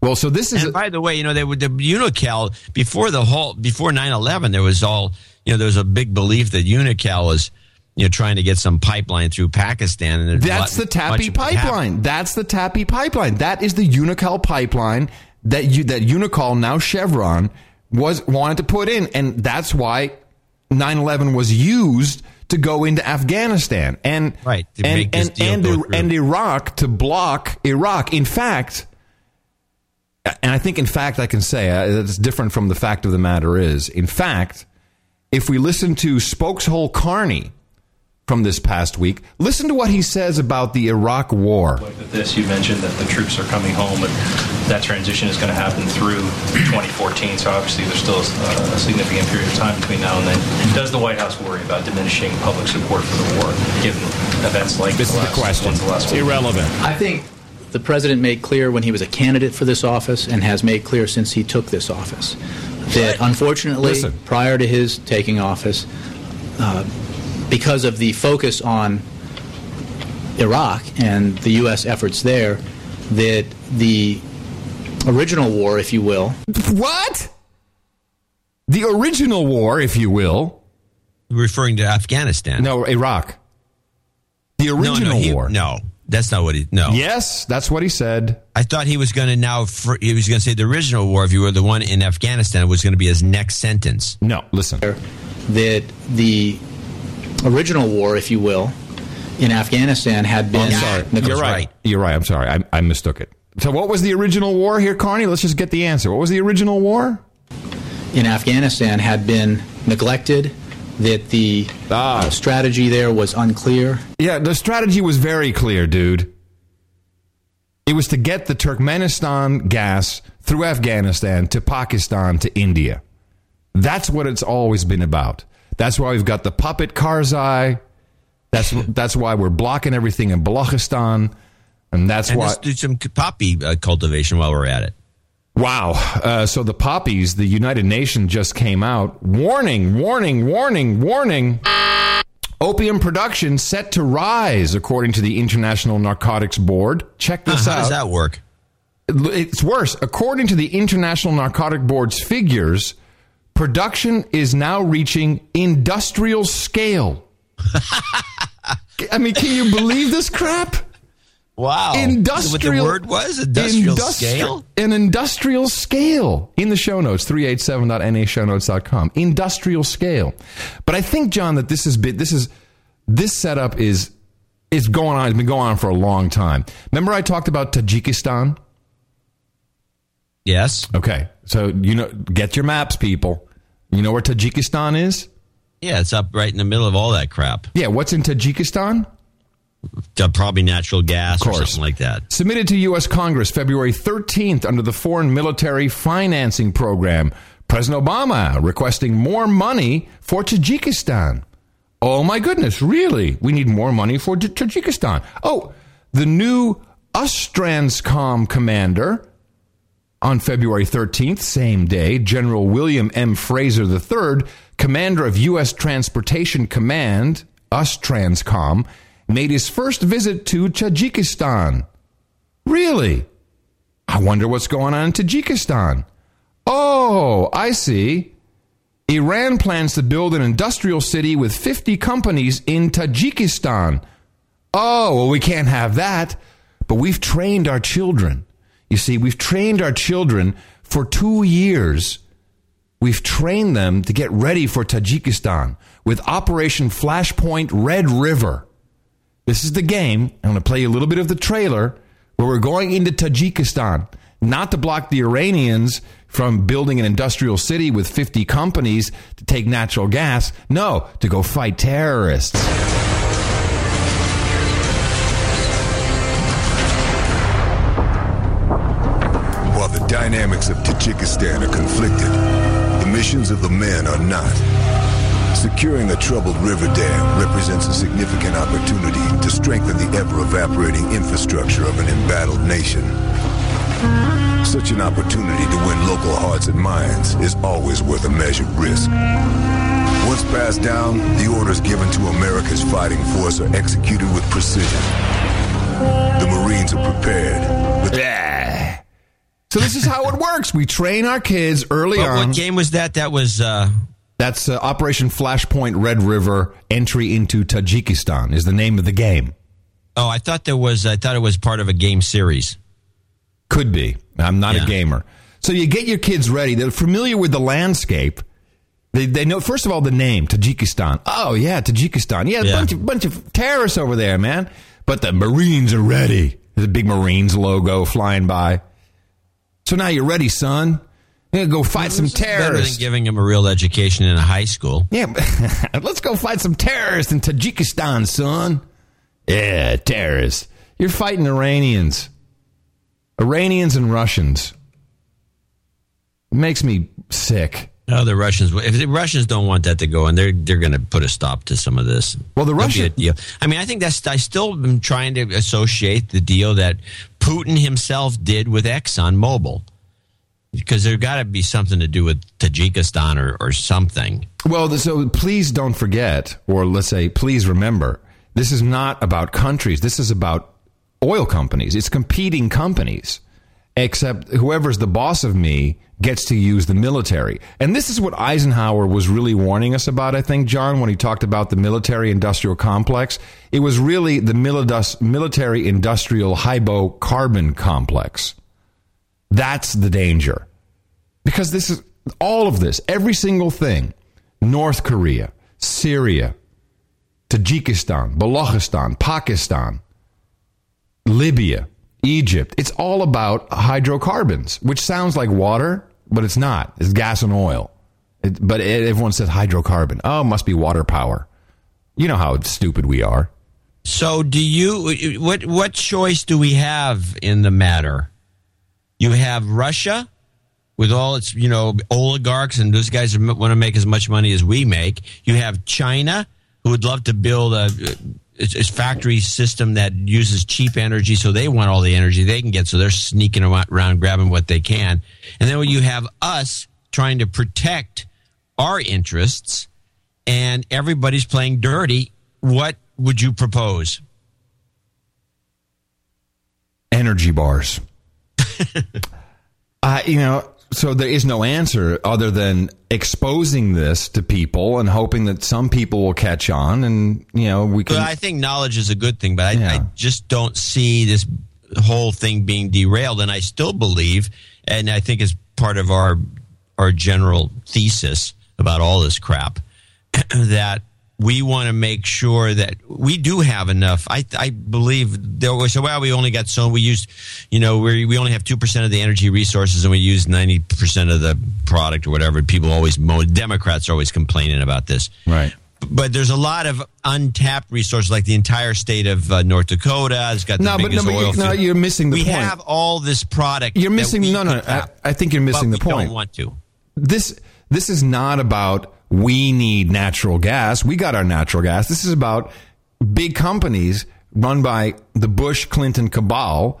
Well, so this is. And by the way, you know, they would the Unocal before the whole before 9-11, there was all you know, there was a big belief that Unocal was you know trying to get some pipeline through Pakistan, and That's the much- Tapi much happened. pipeline. That's the Tapi pipeline. That is the Unocal pipeline that you that Unocal now Chevron was wanted to put in, and that's why 9/11 was used to go into Afghanistan and Right, to and and and, go Ir- through. and Iraq to block Iraq. In fact. And I think, in fact, I can say uh, it's different from the fact of the matter is. In fact, if we listen to Spokeshole Carney from this past week, listen to what he says about the Iraq War. This, you mentioned that the troops are coming home, and that transition is going to happen through 2014. So obviously, there's still a, a significant period of time between now and then. Does the White House worry about diminishing public support for the war, given events like This the is the question. ones the last It's week? irrelevant. I think the president made clear when he was a candidate for this office and has made clear since he took this office that unfortunately, Listen. prior to his taking office, uh, because of the focus on Iraq and the U.S. efforts there, that the original war, if you will, What? The original war, if you will. referring to Afghanistan. No, Iraq. The No, no, original he- war. No, that's not what he. No. Yes, that's what he said. I thought he was going to now. fr- He was going to say the original war, if you were the one in Afghanistan, was going to be his next sentence. No, listen. that the original war, if you will, in Afghanistan had oh, been. I'm sorry. You're right. You're right. I'm sorry. I, I mistook it. So, what was the original war here, Carney? Let's just get the answer. What was the original war? in Afghanistan had been neglected, that the uh, strategy there was unclear. Yeah, the strategy was very clear, dude. It was to get the Turkmenistan gas through Afghanistan to Pakistan to India. That's what it's always been about. That's why we've got the puppet Karzai. That's that's why we're blocking everything in Balochistan, and that's and why. let's do some poppy uh, cultivation while we're at it. Wow. Uh, so the poppies, the United Nations just came out. Warning, warning, warning, warning. Opium production set to rise, according to the International Narcotics Board. Check this How out. does that work? It's worse. According to the International Narcotic Board's figures, production is now reaching industrial scale. [LAUGHS] I mean, can you believe this crap? Wow. Industrial. What the word was? Industrial Industri- scale? An industrial scale. In the show notes, 387.nashownotes.com. Industrial scale. But I think, John, that this has been, this is, this setup is, is going on, it's been going on for a long time. Remember I talked about Tajikistan? Yes. Okay. So, you know, get your maps, people. You know where Tajikistan is? Yeah, it's up right in the middle of all that crap. Yeah, what's in Tajikistan? Uh, probably natural gas or something like that. Submitted to U.S. Congress February 13th under the Foreign Military Financing Program. President Obama requesting more money for Tajikistan. Oh my goodness, really? We need more money for T- Tajikistan. Oh, the new Ustranscom commander on February 13th, same day, General William M. Fraser III, commander of U.S. Transportation Command, Ustranscom, made his first visit to Tajikistan. Really? I wonder what's going on in Tajikistan. Oh, I see. Iran plans to build an industrial city with 50 companies in Tajikistan. Oh, well, we can't have that. But we've trained our children. You see, we've trained our children for two years. We've trained them to get ready for Tajikistan with Operation Flashpoint Red River. This is the game. I'm going to play you a little bit of the trailer where we're going into Tajikistan, not to block the Iranians from building an industrial city with 50 companies to take natural gas. No, to go fight terrorists. While the dynamics of Tajikistan are conflicted, the missions of the men are not. Securing a troubled river dam represents a significant opportunity to strengthen the ever evaporating infrastructure of an embattled nation. Such an opportunity to win local hearts and minds is always worth a measured risk. Once passed down, the orders given to America's fighting force are executed with precision. The Marines are prepared. With yeah. So this is how it works. We train our kids early What, on. what game was that? That was uh, That's uh, Operation Flashpoint Red River Entry into Tajikistan is the name of the game. oh, I thought there was. I thought it was part of a game series. Could be. I'm not Yeah. a gamer. So you get your kids ready. They're familiar with the landscape. They, they know, first of all, the name, Tajikistan. Oh, yeah, Tajikistan. Yeah, a Yeah. bunch of, bunch of terrorists over there, man. But the Marines are ready. There's a big Marines logo flying by. So now you're ready, son. To go fight some terrorists. Better than giving him a real education in a high school. Yeah, [LAUGHS] let's go fight some terrorists in Tajikistan, son. Yeah, terrorists. You're fighting Iranians. Iranians and Russians. It makes me sick. No, the Russians. If the Russians don't want that to go, and they're they're going to put a stop to some of this. Well, the Russian- deal. I mean, I think that's. I still am trying to associate the deal that Putin himself did with Exxon Mobil, because there got to be something to do with Tajikistan or, or something. Well, so please don't forget, or let's say, please remember, this is not about countries. This is about oil companies. It's competing companies. Except whoever's the boss of me gets to use the military. And this is what Eisenhower was really warning us about, I think, John, when he talked about the military industrial complex. It was really the military industrial hydrocarbon complex. That's the danger. Because this is all of this, every single thing North Korea, Syria, Tajikistan, Balochistan, Pakistan, Libya, Egypt. It's all about hydrocarbons, which sounds like water, but it's not. It's gas and oil. It, but it, everyone says hydrocarbon. Oh, must be water power. You know how stupid we are. So, do you what what choice do we have in the matter? You have Russia, with all its you know oligarchs and those guys want to make as much money as we make. You have China who would love to build a uh, it's, it's factory system that uses cheap energy, so they want all the energy they can get, so they're sneaking around grabbing what they can. And then you have us trying to protect our interests, and everybody's playing dirty, what would you propose? Energy bars. [LAUGHS] uh, you know, so there is no answer other than exposing this to people and hoping that some people will catch on and you know we can well, i think knowledge is a good thing but I, yeah. I, just don't see this whole thing being derailed and i still believe and i think is part of our our general thesis about all this crap [CLEARS THROAT] that we want to make sure that we do have enough. I, I believe there was, so well, we only got so we used, you know, we we only have 2% of the energy resources and we use 90% of the product or whatever. People always, Democrats are always complaining about this. Right. But there's a lot of untapped resources, like the entire state of uh, North Dakota. It's got the no, biggest but no, oil. But no, you're missing the we point. We have all this product. You're missing. No, no. I, I, think you're missing the point. Don't want to. This this is not about we need natural gas. We got our natural gas. This is about big companies run by the Bush Clinton cabal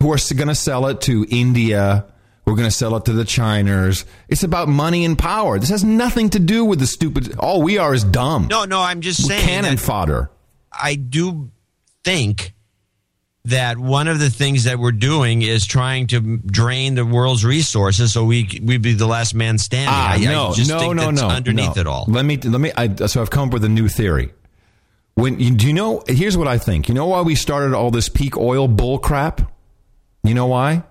who are going to sell it to India. We're going to sell it to the Chiners. It's about money and power. This has nothing to do with the stupid. All we are is dumb. No, no, I'm just We're saying. Cannon fodder. I do think that one of the things that we're doing is trying to drain the world's resources so we we'd be the last man standing. Ah, I, no, I just no, think no, that's no. underneath no. it all. Let me let me. I, so I've come up with a new theory. When you, do you know? Here's what I think. You know why we started all this peak oil bull crap? You know why?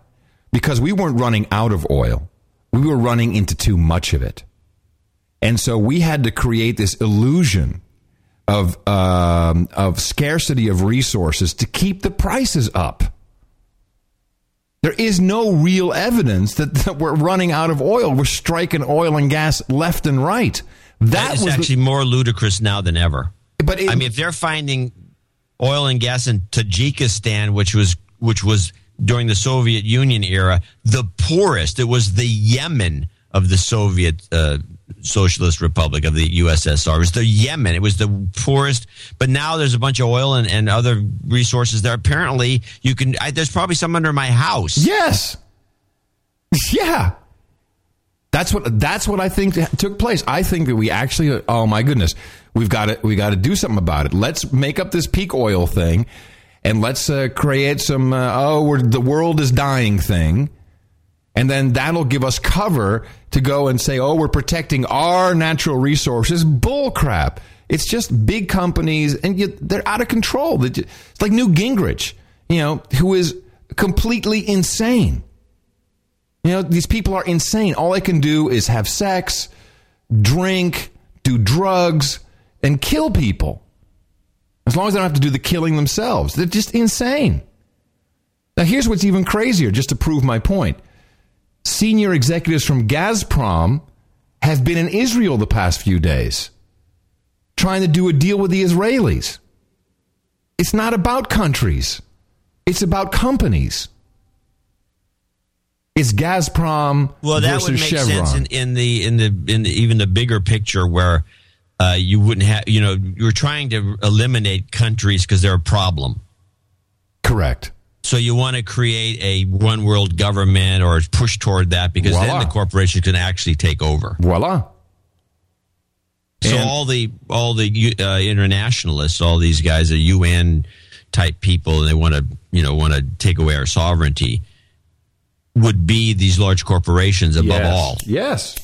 Because we weren't running out of oil. We were running into too much of it, and so we had to create this illusion of um, of scarcity of resources to keep the prices up. There is no real evidence that, [LAUGHS] that we're running out of oil. We're striking oil and gas left and right. That is was actually the, more ludicrous now than ever. But it, I mean, if they're finding oil and gas in Tajikistan, which was which was during the Soviet Union era, the poorest. It was the Yemen of the Soviet uh, Socialist Republic of the USSR. It was the Yemen. It was the poorest. But now there's a bunch of oil and, and other resources there. Apparently, you can. I, there's probably some under my house. Yes. [LAUGHS] Yeah. That's what that's what I think took place. I think that we actually oh my goodness, we've got to we got to do something about it. Let's make up this peak oil thing and let's uh, create some uh, oh the world is dying thing. And then that'll give us cover to go and say, oh, we're protecting our natural resources. Bull crap. It's just big companies, and they're out of control. It's like Newt Gingrich, you know, who is completely insane. You know, these people are insane. All they can do is have sex, drink, do drugs, and kill people. As long as they don't have to do the killing themselves. They're just insane. Now, here's what's even crazier, just to prove my point senior executives from Gazprom have been in Israel the past few days trying to do a deal with the Israelis. It's not about countries, it's about companies. It's Gazprom well, that versus would make Chevron. sense in, in the in the in the, even the bigger picture where uh, you wouldn't have you know you're trying to eliminate countries because they're a problem. Correct. So you want to create a one world government or push toward that because Voila. then the corporation can actually take over. Voila. So And- all the all the uh, internationalists, all these guys, are UN type people, and they want to you know want to take away our sovereignty. Would be these large corporations above yes. all. Yes.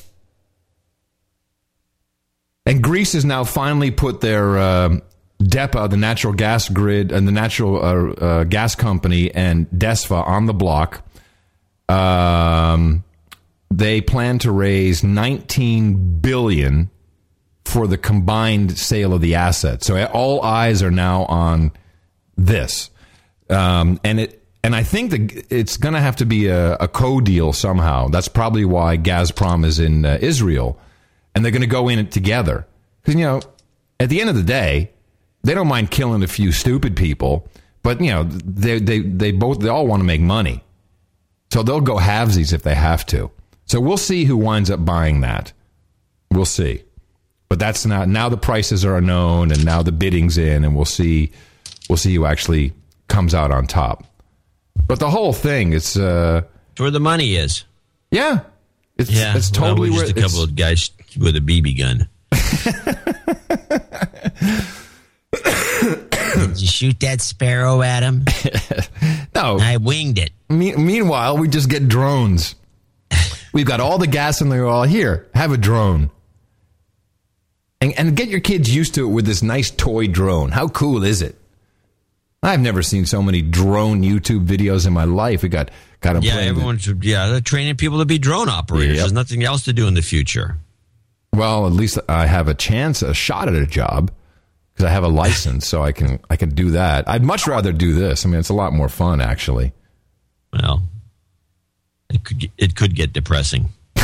And Greece has now finally put their um DEPA, the natural gas grid, and the natural uh, uh, gas company, and DESFA on the block. Um, they plan to raise 19 billion for the combined sale of the asset. So all eyes are now on this, um, and it. And I think that it's going to have to be a, a co-deal somehow. That's probably why Gazprom is in uh, Israel, and they're going to go in it together. Because you know, at the end of the day, they don't mind killing a few stupid people, but you know, they they they both they all want to make money, so they'll go halvesies if they have to. So we'll see who winds up buying that. We'll see. But that's not now the prices are known and now the bidding's in and we'll see we'll see who actually comes out on top. But the whole thing it's uh It's where the money is. yeah. It's Yeah, it's well, totally we're where just a it's- couple of guys with a BB gun. [LAUGHS] Did you [CLEARS THROAT] shoot that sparrow at him? [LAUGHS] no. I winged it. Me- meanwhile, we just get drones. We've got all the gas in the oil. Here, have a drone. And, and get your kids used to it with this nice toy drone. How cool is it? I've never seen so many drone YouTube videos in my life. We got got them Yeah, playing. the- yeah, they're training people to be drone operators. Yep. There's nothing else to do in the future. well, at least I have a chance, a shot at a job because I have a license, so I can I can do that. I'd much rather do this. I mean, it's a lot more fun, actually. Well, it could get- it could get depressing. [LAUGHS]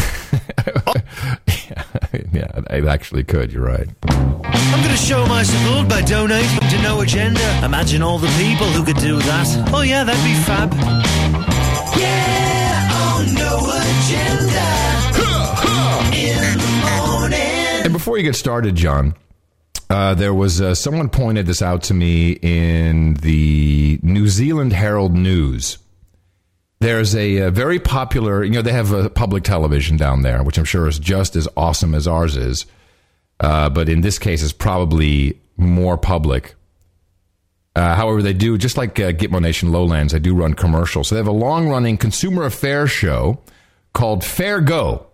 yeah, it actually could. You're right. I'm going to show my support by donating to No Agenda. Imagine all the people who could do that. Oh, yeah, that'd be fab. Yeah, oh, No Agenda. In the morning. And before you get started, John, uh, there was uh, someone pointed this out to me in the New Zealand Herald News. There's a, uh very popular, you know, they have a public television down there, which I'm sure is just as awesome as ours is. Uh, but in this case, it's probably more public. Uh, however, they do, just like Gitmo Nation Lowlands, they do run commercials. So they have a long running consumer affairs show called Fair Go.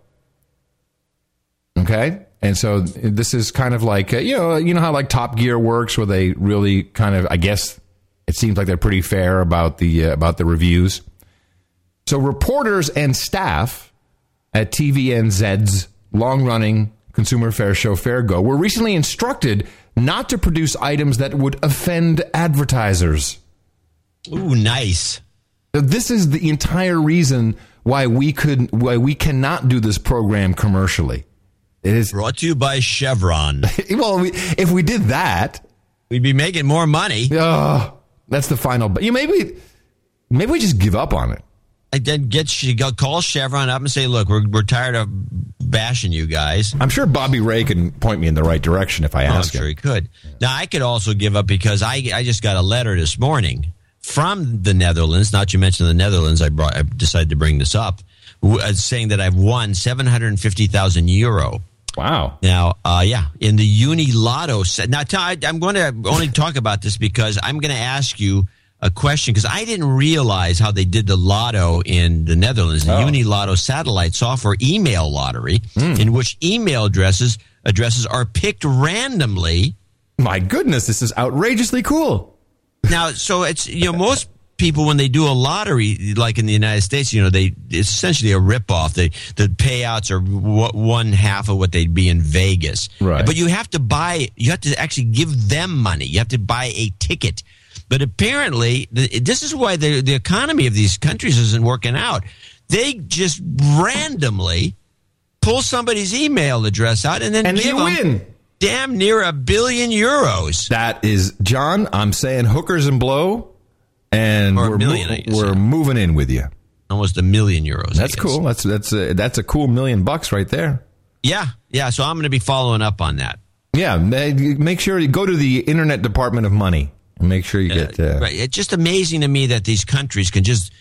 Okay. And so this is kind of like, uh, you know, you know how like Top Gear works where they really kind of, I guess it seems like they're pretty fair about the, uh, about the reviews. So reporters and staff at TVNZ's long running consumer affairs show Fair Go were recently instructed not to produce items that would offend advertisers. Ooh, nice. So This is the entire reason why we could why we cannot do this program commercially. It is brought to you by Chevron. [LAUGHS] well, we, if we did that, we'd be making more money. Oh, that's the final. But you maybe maybe we just give up on it. I then get she call Chevron up and say, "Look, we're we're tired of bashing you guys." I'm sure Bobby Ray can point me in the right direction if I Oh, I'm ask sure him. he could. Now I could also give up because I I just got a letter this morning from the Netherlands. Not you mentioned the Netherlands. I brought I decided to bring this up, uh, saying that I've won seven hundred and fifty thousand euro. Wow. Now, uh, yeah, in the Uni Lotto set. Now, Ty, I'm going to only talk about this because I'm going to ask you a question because I didn't realize how they did the lotto in the Netherlands, the Oh. Uni Lotto satellite software email lottery, Hmm. in which email addresses addresses are picked randomly. My goodness, this is outrageously cool. Now, so it's you know [LAUGHS] most people when they do a lottery like in the United States, you know they it's essentially a ripoff. They the payouts are w- one half of what they'd be in Vegas, Right. But you have to buy, you have to actually give them money. You have to buy a ticket. But apparently, the, this is why the the economy of these countries isn't working out. They just randomly pull somebody's email address out and then And they give 'em win. damn near a billion euros. That is John. I'm saying hookers and blow, and we're, million, guess, we're moving in with you. Almost a million euros. That's cool. That's that's a, that's a cool million bucks right there. Yeah, yeah. So I'm going to be following up on that. Yeah, make sure you go to the Internet Department of Money and make sure you uh, get. Uh, Right. It's just amazing to me that these countries can just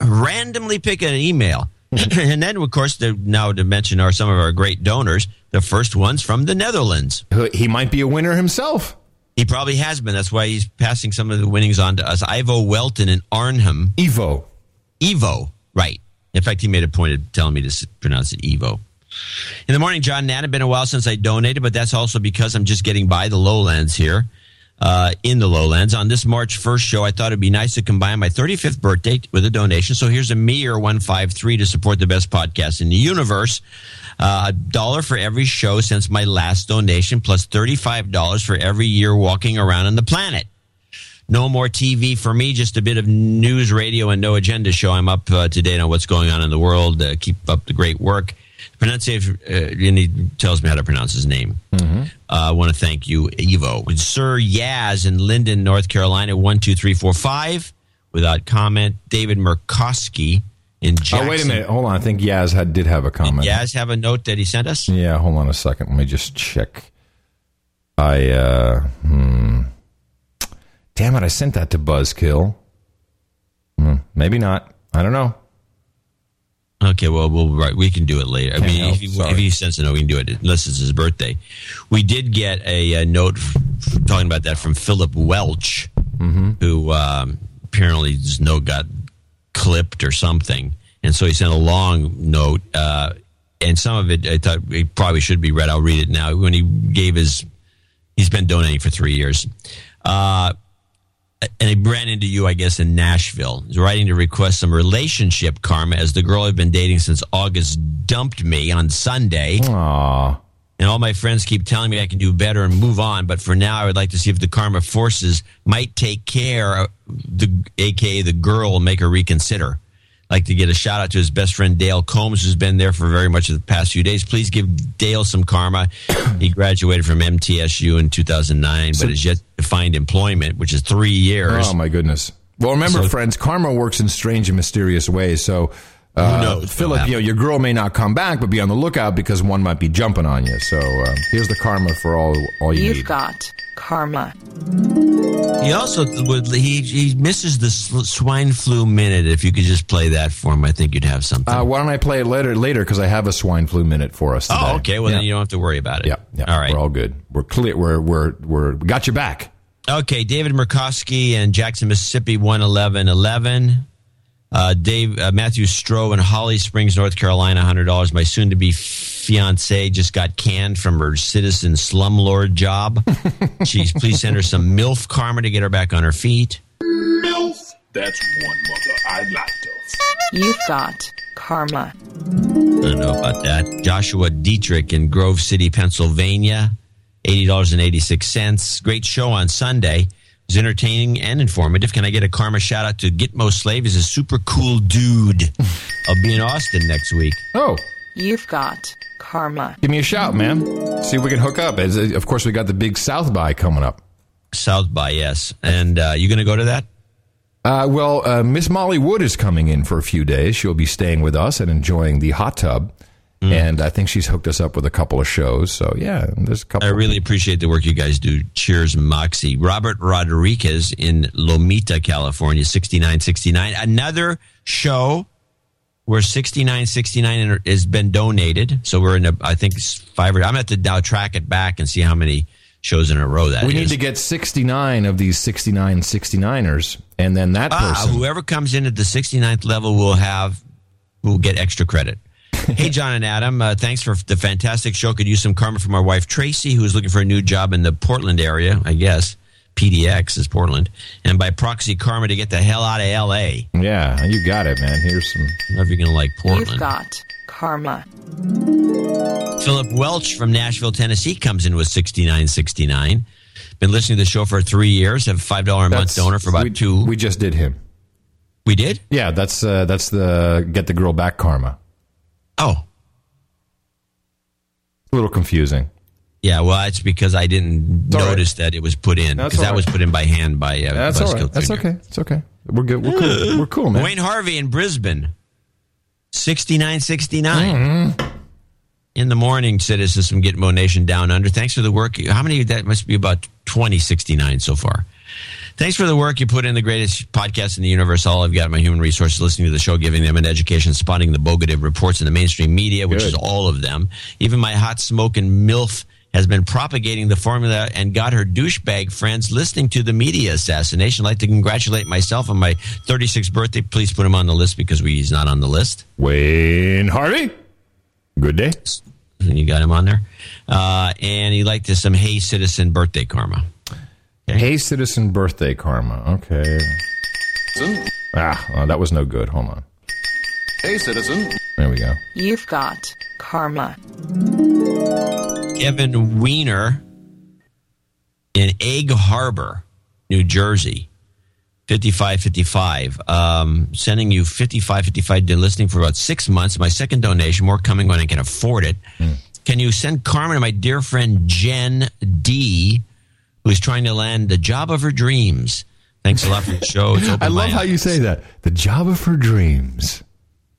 randomly pick an email. Hmm. [LAUGHS] and then, of course, the, now to mention are some of our great donors. The first one's from the Netherlands. He might be a winner himself. He probably has been. That's why he's passing some of the winnings on to us. Ivo Welton in Arnhem. Evo. Evo. Right. In fact, he made a point of telling me to pronounce it Evo. In the morning, John Nana, been a while since I donated, but that's also because I'm just getting by the lowlands here. Uh, in the lowlands. On this March 1st show, I thought it'd be nice to combine my 35th birthday with a donation. So here's a mere 153 to support the best podcast in the universe. Uh, a dollar for every show since my last donation, plus $35 for every year walking around on the planet. No more TV for me, just a bit of news, radio, and no agenda show. I'm up uh, to date on what's going on in the world. Uh, keep up the great work. Pronunciation, uh, and he tells me how to pronounce his name. Mm-hmm. Uh, I want to thank you, Evo. Sir Yaz in Linden, North Carolina, 12345. Without comment. David Murkowski in Jackson. Oh, wait a minute. Hold on. I think Yaz had, did have a comment. Yaz have a note that he sent us? Yeah, hold on a second. Let me just check. I, uh, hmm. Damn it, I sent that to Buzzkill. Hmm, maybe not. I don't know. Okay, well, we'll right, we can do it later. I Can't mean, help, if, he, if he sends a note, we can do it unless it's his birthday. We did get a, a note f- f- talking about that from Philip Welch, Mm-hmm. who um, apparently his no got clipped or something, and so he sent a long note. Uh, and some of it, I thought it probably should be read. I'll read it now. When he gave his, he's been donating for three years. Uh, and he ran into you, I guess, in Nashville. He's writing to request some relationship karma as the girl I've been dating since August dumped me on Sunday. Aww. And all my friends keep telling me I can do better and move on. But for now, I would like to see if the karma forces might take care of the, aka the girl, and make her reconsider. I'd like to get a shout out to his best friend Dale Combs, who's been there for very much of the past few days. Please give Dale some karma. [COUGHS] he graduated from MTSU in 2009, but has yet to find employment, which is three years. Oh, my goodness. Well, remember, So- friends, karma works in strange and mysterious ways. So, uh, Who knows Philip, you know, your girl may not come back, but be on the lookout because one might be jumping on you. So, uh, here's the karma for all all you You've need. got karma. He also would he he misses the swine flu minute. If you could just play that for him, I think you'd have something. Uh, why don't I play it later? Later, because I have a swine flu minute for us. Today. oh, okay. Well, Yeah. then you don't have to worry about it. Yeah, yeah. All right. We're all good. We're clear. We're we're we're we got your back. Okay, David Murkowski and Jackson, Mississippi, one eleven eleven. Uh, Dave uh, Matthew Stroh in Holly Springs, North Carolina, hundred dollars. My soon-to-be fiance just got canned from her citizen slumlord job. [LAUGHS] Jeez, please send her some milf karma to get her back on her feet. MILF. That's one mother I like to. You've got karma. I don't know about that. Joshua Dietrich in Grove City, Pennsylvania, eighty dollars and eighty six cents. Great show on Sunday. It was entertaining and informative. Can I get a karma shout out to Gitmo Slave? He's a super cool dude. [LAUGHS] I'll be in Austin next week. Oh, You've got karma. give me a shout, man. See if we can hook up. As, of course, we got the big South by coming up. South by yes, and uh, you going to go to that? Uh, well, uh, Miss Molly Wood is coming in for a few days. She'll be staying with us and enjoying the hot tub. Mm. And I think she's hooked us up with a couple of shows. So yeah, there's a couple. I really appreciate the work you guys do. Cheers, Moxie. Robert Rodriguez in Lomita, California, 6969. Another show where 6969 has been donated. So we're in a, I think, five or, I'm going to have to now track it back and see how many shows in a row that we is. need to get 69 of these 69 69ers, and then that Ah, person. whoever comes in at the 69th level will have, will get extra credit. [LAUGHS] hey, John and Adam, uh, thanks for the fantastic show. Could use some karma from our wife Tracy, who's looking for a new job in the Portland area, I guess. PDX is Portland, and by proxy, karma to get the hell out of LA. yeah, you got it, man. Here's some. I don't know if you're going to like Portland. You've got karma. Philip Welch from Nashville, Tennessee comes in with sixty nine sixty nine. Been listening to the show for three years. Have a five dollar a month donor for about we, two. We just did him. We did. Yeah, that's uh, that's the get the girl back karma. Oh, A little confusing. yeah. Well, it's because I didn't all right. notice that it was put in because that all was put in by hand by uh, That's all Buzzkill right. That's okay. It's okay. We're good. We're cool. [GASPS] We're cool, man. Wayne Harvey in Brisbane, sixty nine sixty nine. Mm-hmm. In the morning, citizens from Gitmo Nation Down Under. Thanks for the work. How many? That must be about twenty sixty nine so far. Thanks for the work you put in the greatest podcast in the universe. All I've got my human resources listening to the show, giving them an education, spotting the bogative reports in the mainstream media, which Good. is all of them. Even my hot smoking MILF has been propagating the formula and got her douchebag friends listening to the media assassination. I'd like to congratulate myself on my 36th birthday. Please put him on the list because we, he's not on the list. Wayne Harvey. Good day. You got him on there. Uh, and he liked some Hey Citizen birthday karma. Hey, citizen birthday karma. Okay. Ah, well, that was no good. Hold on. Hey, citizen. There we go. You've got karma. Kevin Weiner in Egg Harbor, New Jersey. 5555. Um, sending you 5555 been listening for about six months. My second donation, more coming when I can afford it. Can you send karma to my dear friend Jen D, who's trying to land the job of her dreams? Thanks a lot for the show. It's opened [LAUGHS] I love my how you say that. The job of her dreams.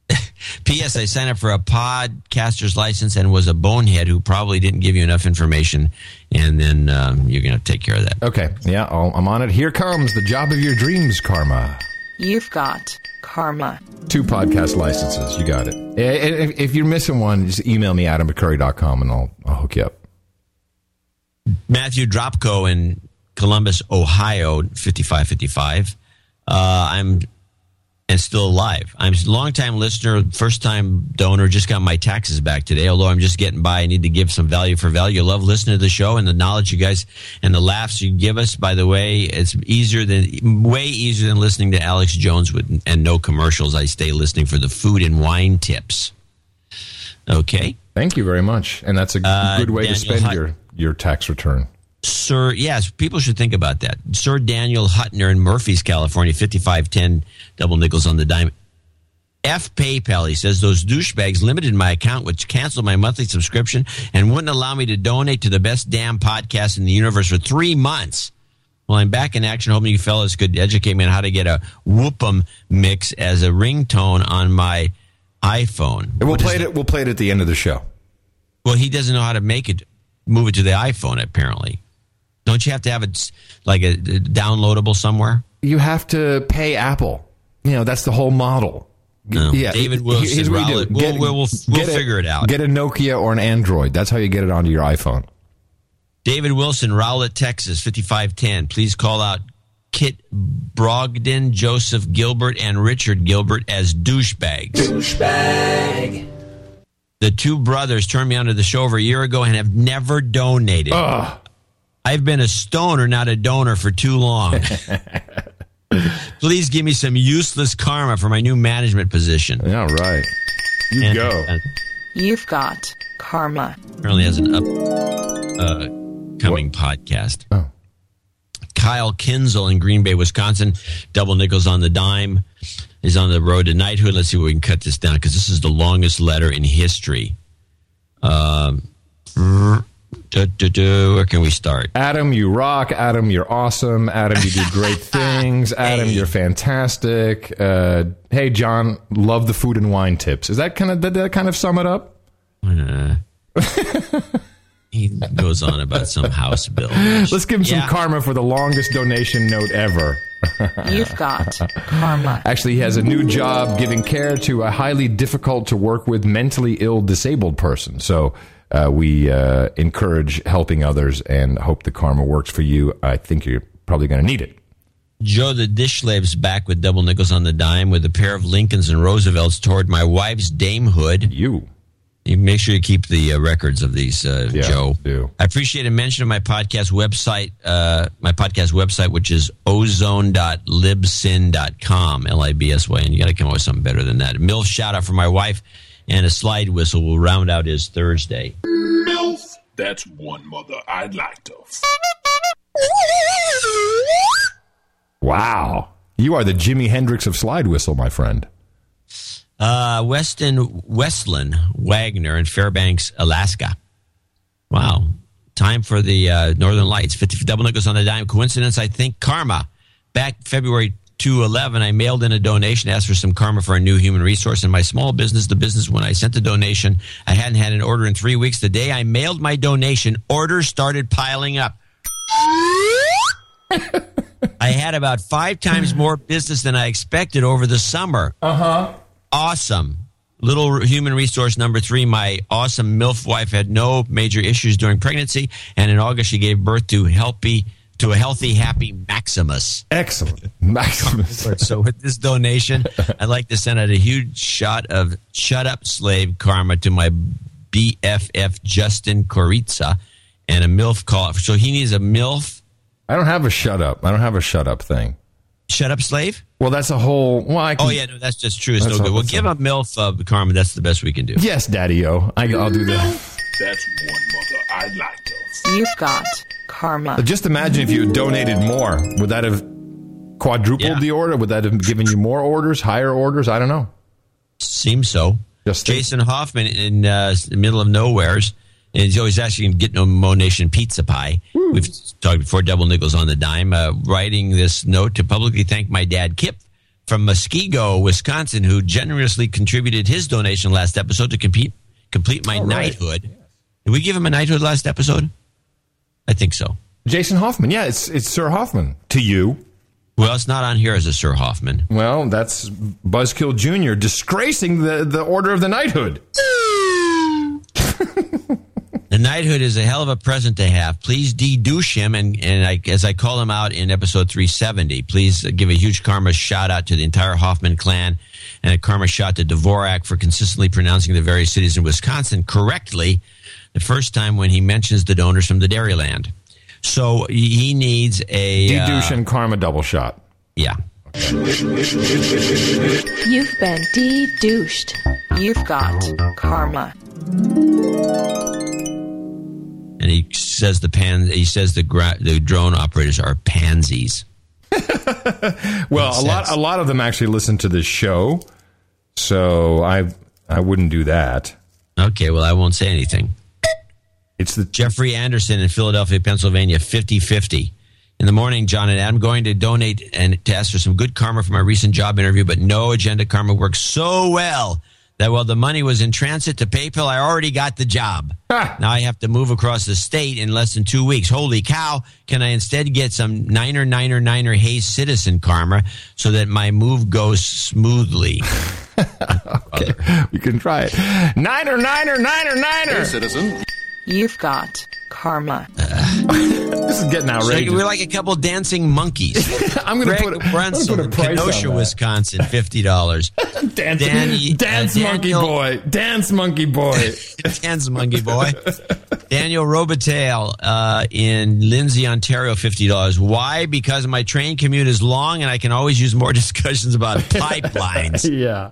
[LAUGHS] P.S. I signed up for a podcaster's license and was a bonehead who probably didn't give you enough information, and then um, you're going to take care of that. Okay. Yeah, I'll, I'm on it. Here comes the job of your dreams, Karma. You've got karma. Two podcast licenses. You got it. If, if you're missing one, just email me, adam at curry.com, and I'll, I'll hook you up. Matthew Dropko in Columbus, Ohio, 5555. Uh, I'm and still alive. I'm a longtime listener, first time donor, just got my taxes back today. Although I'm just getting by, I need to give some value for value. I love listening to the show and the knowledge you guys and the laughs you give us. By the way, it's easier than, way easier than listening to Alex Jones with, and no commercials. I stay listening for the food and wine tips. Okay. Thank you very much. And that's a Uh, good way to spend Hut- your, your tax return. Sir, yes, people should think about that. Sir Daniel Hutner in Murphy's, California, 5510 double nickels on the dime. F PayPal, he says, those douchebags limited my account, which canceled my monthly subscription and wouldn't allow me to donate to the best damn podcast in the universe for three months. Well, I'm back in action, hoping you fellas could educate me on how to get a Whoop'em mix as a ringtone on my iPhone. And we'll play it. We'll play it at the end of the show. Well, he doesn't know how to make it, move it to the iPhone, apparently. Don't you have to have it like a, downloadable somewhere? You have to pay Apple. You know, that's the whole model. No. David Wilson, here's what Rowlett, we'll- Get- we'll- we'll- we'll get a- figure it out. Get a Nokia or an Android. That's how you get it onto your iPhone. David Wilson, Rowlett, Texas, 5510. Please call out Kit Brogdon, Joseph Gilbert, and Richard Gilbert as douchebags. Douchebag. The two brothers turned me onto the show over a year ago and have never donated. I've been a stoner, not a donor, for too long. [LAUGHS] Please give me some useless karma for my new management position. Yeah, right. You And- go. and You've got karma. apparently has an up uh, coming podcast. Oh. Kyle Kinzel in Green Bay, Wisconsin, double nickels on the dime, is on the road to knighthood. Let's see if we can cut this down because this is the longest letter in history. Um, where can we start? Adam, you rock. Adam, you're awesome. Adam, you do [LAUGHS] great things. Adam, you're fantastic. Uh, hey, John, love the food and wine tips. Is that kind of did that kind of sum it up? Uh, [LAUGHS] he goes on about some house bill. [LAUGHS] Let's give him some karma for the longest donation note ever. You've got karma. Actually, he has a new job giving care to a highly difficult to work with mentally ill disabled person. So uh, we uh, encourage helping others and hope the karma works for you. I think you're probably going to need it. Joe the dish slave's back with double nickels on the dime with a pair of Lincolns and Roosevelts toward my wife's damehood. You. You make sure you keep the uh, records of these, uh, Yeah, Joe. do. I appreciate a mention of my podcast website, uh, my podcast website, which is ozone.libsyn.com, L-I-B-S-Y, and you got to come up with something better than that. Milf shout out for my wife and a slide whistle will round out his Thursday. MILF. That's one mother I'd like to. Wow. You are the Jimi Hendrix of slide whistle, my friend. Uh, Weston Westland Wagner in Fairbanks, Alaska. Wow. Time for the uh, Northern Lights. 50 double nickels on the dime. Coincidence, I think. Karma. Back February 211, I mailed in a donation, asked for some karma for a new human resource in my small business. The business, when I sent the donation, I hadn't had an order in three weeks. The day I mailed my donation, orders started piling up. [LAUGHS] I had about five times more business than I expected over the summer. Uh huh. Awesome. Little human resource number three. My awesome MILF wife had no major issues during pregnancy, and in August she gave birth to healthy to a healthy, happy Maximus. Excellent. [LAUGHS] Maximus. [LAUGHS] so with this donation, I'd like to send out a huge shot of "Shut Up, Slave" karma to my BFF Justin Coritza and a MILF call. So he needs a MILF. I don't have a shut up. I don't have a shut up thing. Shut up, slave. Well, that's a whole. Well, I can, Oh yeah, no, that's just true. It's That's no good. all- Well, that's give all. a MILF uh, karma. That's the best we can do. Yes, Daddy O. I, I'll do that. That's one mother I'd like to. You've got karma. Just imagine if you had donated more. Would that have quadrupled the order? Would that have given you more orders, higher orders? I don't know. Seems so. Just Jason Hoffman in uh, the middle of nowheres. And he's always asking to get no Mo Nation pizza pie. We've talked before, double nickels on the dime. Uh, writing this note to publicly thank my dad, Kip, from Muskego, Wisconsin, who generously contributed his donation last episode to compete, complete my right. knighthood. Did we give him a knighthood last episode? I think so. Jason Hoffman. Yeah, it's it's Sir Hoffman to you. Well, it's not on here as a Sir Hoffman. Well, that's Buzzkill Jr. disgracing the, the Order of the Knighthood. [LAUGHS] The knighthood is a hell of a present to have. Please de-douche him, and, and I, as I call him out in episode 370, please give a huge karma shout out to the entire Hoffman clan and a karma shout to Dvorak for consistently pronouncing the various cities in Wisconsin correctly the first time when he mentions the donors from the Dairyland. So he needs a... De-douche uh, and karma double shot. yeah. You've been de-douched. You've got karma. And he says the pan. He says the gra- the drone operators are pansies. [LAUGHS] Well, a lot a lot of them actually listen to this show, so I I wouldn't do that. Okay, well, I won't say anything. It's the Jeffrey Anderson in Philadelphia, Pennsylvania, 50-50. In the morning, John and I'm going to donate and to ask for some good karma for my recent job interview, but no agenda karma works so well that while the money was in transit to PayPal, I already got the job. Now I have to move across the state in less than two weeks. Holy cow! Can I instead get some niner niner niner Hayes citizen karma so that my move goes smoothly? [LAUGHS] Okay. We can try it. Niner, niner, niner, niner. Hey, citizen. You've got karma. [LAUGHS] This is getting So outrageous. we're like a couple dancing monkeys. [LAUGHS] I'm gonna Greg put a- I'm gonna Brunson put a in price on Kenosha, that. Wisconsin, fifty dollars. [LAUGHS] dance, Danny- dance uh, monkey Daniel- boy, dance monkey boy. Dance monkey boy. Daniel Robitaille uh, in Lindsay, Ontario, fifty dollars. Why? Because my train commute is long, and I can always use more discussions about pipelines. yeah.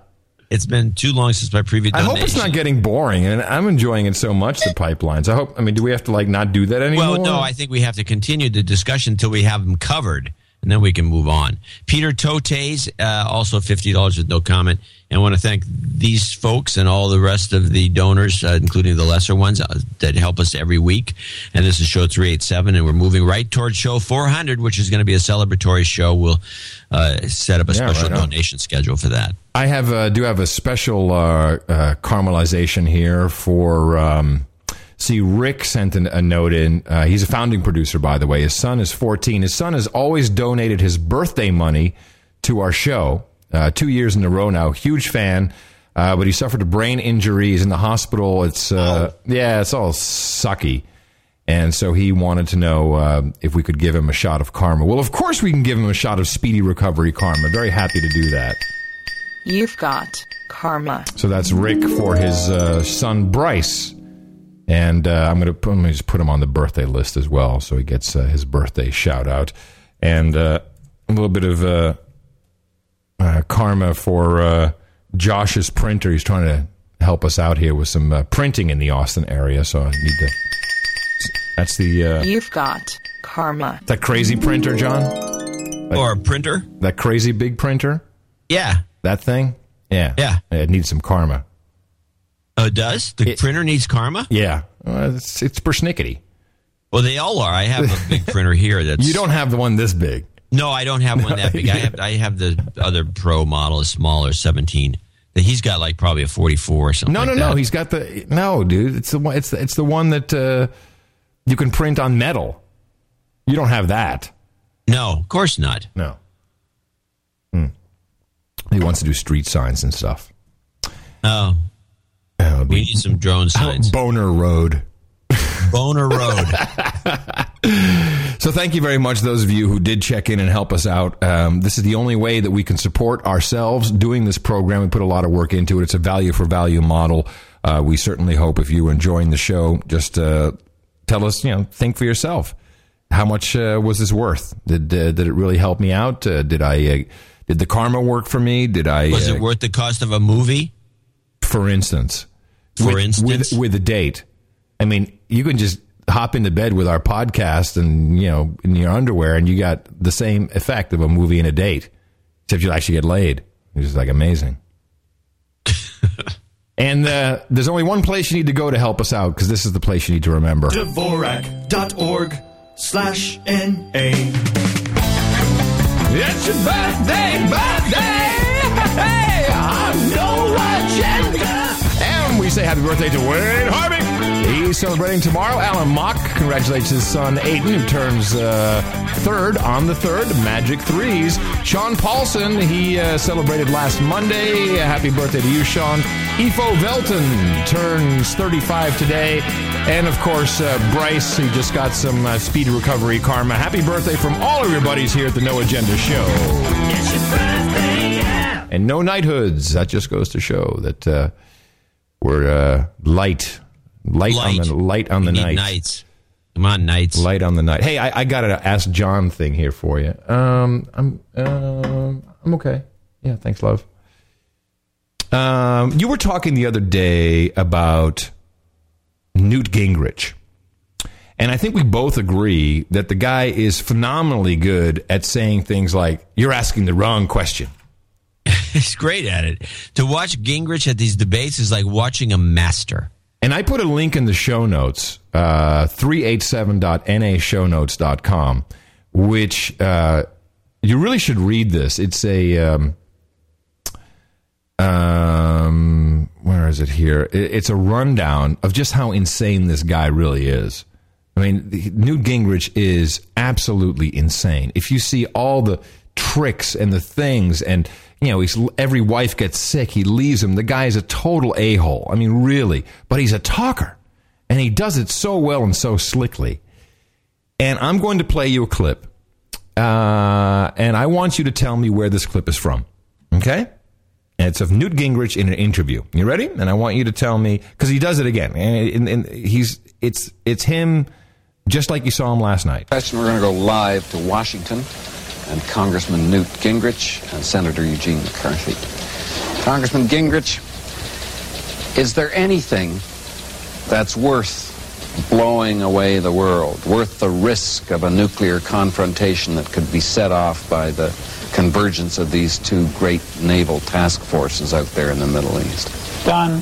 It's been too long since my previous. I hope it's not getting boring, and I'm enjoying it so much. The pipelines. I hope. I mean, do we have to like not do that anymore? Well, no, I think we have to continue the discussion until we have them covered, and then we can move on. Peter Totes, uh, also fifty dollars with no comment, and I want to thank these folks and all the rest of the donors, uh, including the lesser ones uh, that help us every week. And this is show three eight seven, and we're moving right towards show four hundred, which is going to be a celebratory show. We'll uh, set up a Yeah, special right on. donation schedule for that. I have uh, do have a special uh, uh, caramelization here for. Um, see, Rick sent an, a note in. Uh, he's a founding producer, by the way. His son is 14. His son has always donated his birthday money to our show. Uh, two years in a row now. Huge fan. Uh, but he suffered a brain injury. He's in the hospital. It's uh, yeah, it's all sucky. And so he wanted to know uh, if we could give him a shot of karma. Well, of course we can give him a shot of speedy recovery karma. Very happy to do that. You've got karma. So that's Rick for his uh, son Bryce, and uh, I'm gonna put, I'm just put him on the birthday list as well, so he gets uh, his birthday shout out, and uh, a little bit of uh, uh, karma for uh, Josh's printer. He's trying to help us out here with some uh, printing in the Austin area, so I need to. That's the uh, You've got karma. that crazy printer, John. Or a printer? That crazy big printer. Yeah. That thing. Yeah. Yeah. It needs some karma. Oh, it does the printer needs karma? Yeah. Uh, it's, it's persnickety. Well, they all are. I have a big [LAUGHS] printer here. That's You don't have the one this big. No, I don't have one that big. I have I have the other Pro model, is smaller, seventeen. He's got like probably a forty-four or something. No, no, like no. that. He's got the no, dude. It's the one. It's the, it's the one that uh, you can print on metal. You don't have that. No, of course not. No. Hmm. He wants to do street signs and stuff. Oh, Uh, we need some drone [LAUGHS] signs. Boner Road. Boner Road. [LAUGHS] So thank you very much, those of you who did check in and help us out. Um, this is the only way that we can support ourselves doing this program. We put a lot of work into it. It's a value for value model. Uh, we certainly hope if you're enjoying the show, just uh, tell us, you know, think for yourself. How much uh, was this worth? Did uh, did it really help me out? Uh, did I uh, did the karma work for me? Did I Was uh, it worth the cost of a movie? for instance. For with, instance? with, with a date. I mean, you can just hop into bed with our podcast and you know in your underwear, and you got the same effect of a movie and a date, except you actually get laid. It's just like amazing. And uh, there's only one place you need to go to help us out because this is the place you need to remember. Dvorak.org slash NA. It's your birthday, birthday! Happy birthday to Wayne Harvey. He's celebrating tomorrow. Alan Mock congratulates his son Aiden, who turns uh, third on the third. Magic threes. Sean Paulson, he uh, celebrated last Monday. Happy birthday to you, Sean. Efo Velton turns 35 today. And of course, uh, Bryce, who just got some uh, speed recovery karma. Happy birthday from all of your buddies here at the No Agenda Show. And no knighthoods. That just goes to show that uh, we're uh, light, light, Light. on the light on the We night. knights. Come on, knights. Light on the night. Hey, I, I got an Ask John thing here for you. Um, I'm um, I'm okay. Yeah, thanks, love. Um, you were talking the other day about Newt Gingrich. And I think we both agree that the guy is phenomenally good at saying things like, you're asking the wrong question. He's great at it. To watch Gingrich at these debates is like watching a master. And I put a link in the show notes, uh, 387.nashownotes.com, which uh, you really should read this. It's a. Um, um, where is it here? It's a rundown of just how insane this guy really is. I mean, Newt Gingrich is absolutely insane. If you see all the tricks and the things, and you know, he's every wife gets sick, he leaves him. The guy is a total a hole. I mean, really. But he's a talker, and he does it so well and so slickly. And I'm going to play you a clip, uh, and I want you to tell me where this clip is from. Okay? And it's of Newt Gingrich in an interview. You ready? And I want you to tell me because he does it again. And, and, and he's it's it's him just like you saw him last night. We're going to go live to Washington and Congressman Newt Gingrich and Senator Eugene McCarthy. Congressman Gingrich, is there anything that's worth blowing away the world, worth the risk of a nuclear confrontation that could be set off by the convergence of these two great naval task forces out there in the Middle East? Don,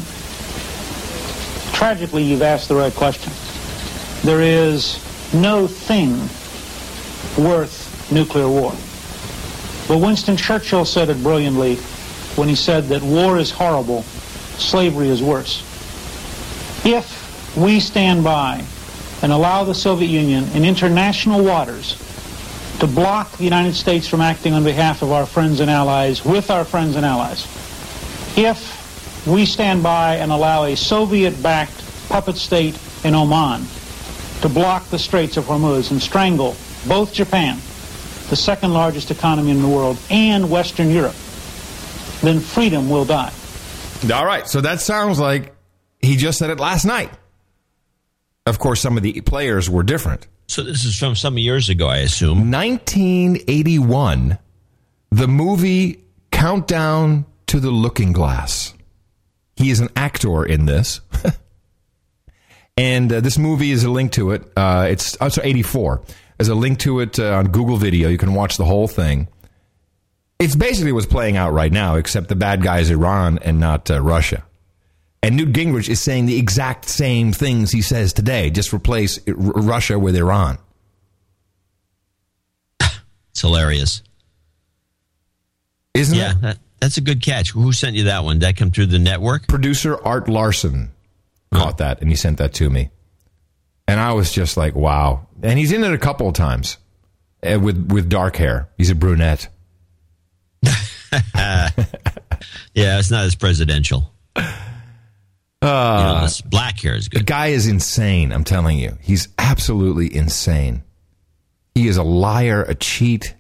tragically, you've asked the right question. There is no thing worth nuclear war. But Winston Churchill said it brilliantly when he said that war is horrible, slavery is worse. If we stand by and allow the Soviet Union in international waters to block the United States from acting on behalf of our friends and allies with our friends and allies, if we stand by and allow a Soviet-backed puppet state in Oman to block the Straits of Hormuz and strangle both Japan, the second largest economy in the world, and Western Europe, then freedom will die. All right, so that sounds like he just said it last night. Of course, some of the players were different. So this is from some years ago, I assume. 1981, the movie Countdown to the Looking Glass. He is an actor in this. [LAUGHS] and uh, this movie is a link to it. Uh, it's oh, sorry, 84. There's a link to it uh, on Google Video. You can watch the whole thing. It's basically what's playing out right now, except the bad guy is Iran and not uh, Russia. And Newt Gingrich is saying the exact same things he says today. Just replace R- Russia with Iran. It's hilarious. Isn't yeah, it? That, that's a good catch. Who sent you that one? Did that come through the network? Producer Art Larson caught that and he sent that to me. And I was just like, wow. And he's in it a couple of times uh, with, with dark hair. He's a brunette. [LAUGHS] Yeah, it's not as presidential. Uh, you know, black hair is good. The guy is insane, I'm telling you. He's absolutely insane. He is a liar, a cheat.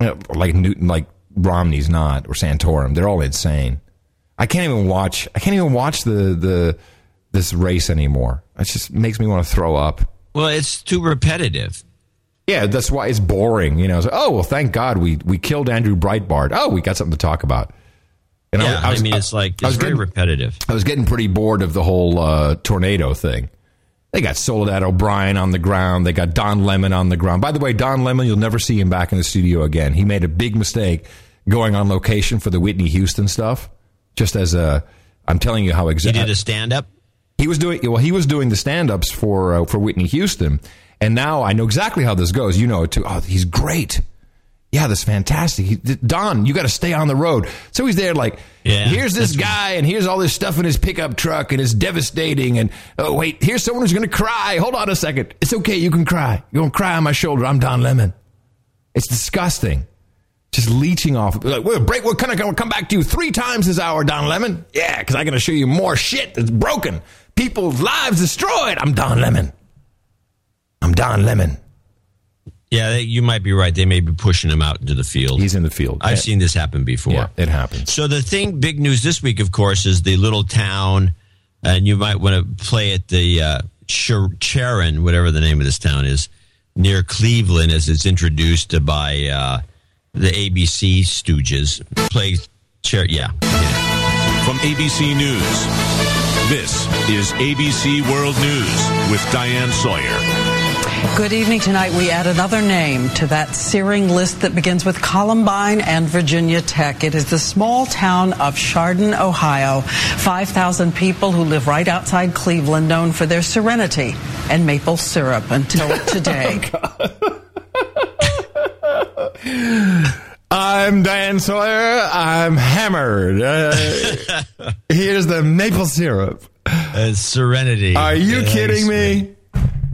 Uh, Like Newton, like Romney's not, or Santorum. They're all insane. I can't even watch. I can't even watch the the this race anymore. It just makes me want to throw up. Well, it's too repetitive. Yeah, that's why it's boring. You know, like, oh well, thank God we we killed Andrew Breitbart. Oh, we got something to talk about. And yeah, I, mean, it's like I it's was very getting- repetitive. I was getting pretty bored of the whole uh, tornado thing. They got Soledad O'Brien on the ground. They got Don Lemon on the ground. By the way, Don Lemon, you'll never see him back in the studio again. He made a big mistake going on location for the Whitney Houston stuff. Just as a, I'm telling you how exactly. He did a stand up. He was doing well. He was doing the stand-ups for uh, for Whitney Houston, and now I know exactly how this goes. You know it too. Oh, he's great. Yeah, that's fantastic. He, Don, you got to stay on the road. So he's there, like, Yeah, here's this guy, and here's all this stuff in his pickup truck, and it's devastating. And oh, wait, here's someone who's going to cry. Hold on a second. It's okay. You can cry. You're going to cry on my shoulder. I'm Don Lemon. It's disgusting. Just leeching off. Like, we'll break. We're of come back to you three times this hour, Don Lemon. Yeah, because I'm going to show you more shit that's broken. People's lives destroyed. I'm Don Lemon. I'm Don Lemon. Yeah, they, you might be right. They may be pushing him out into the field. He's in the field. I've seen this happen before. Yeah, it happens. So the thing, big news this week, of course, is the little town, and you might want to play at the uh, Char- Charon, whatever the name of this town is, near Cleveland, as it's introduced by uh, the ABC Stooges. Play Char- yeah. From ABC News, this is ABC World News with Diane Sawyer. Good evening. Tonight we add another name to that searing list that begins with Columbine and Virginia Tech. It is the small town of Chardon, Ohio. 5,000 people who live right outside Cleveland, known for their serenity and maple syrup until [LAUGHS] today. Oh, [LAUGHS] I'm Dan Sawyer. I'm hammered. Uh, [LAUGHS] here's the maple syrup. Uh, Serenity. Are you Yeah, kidding me?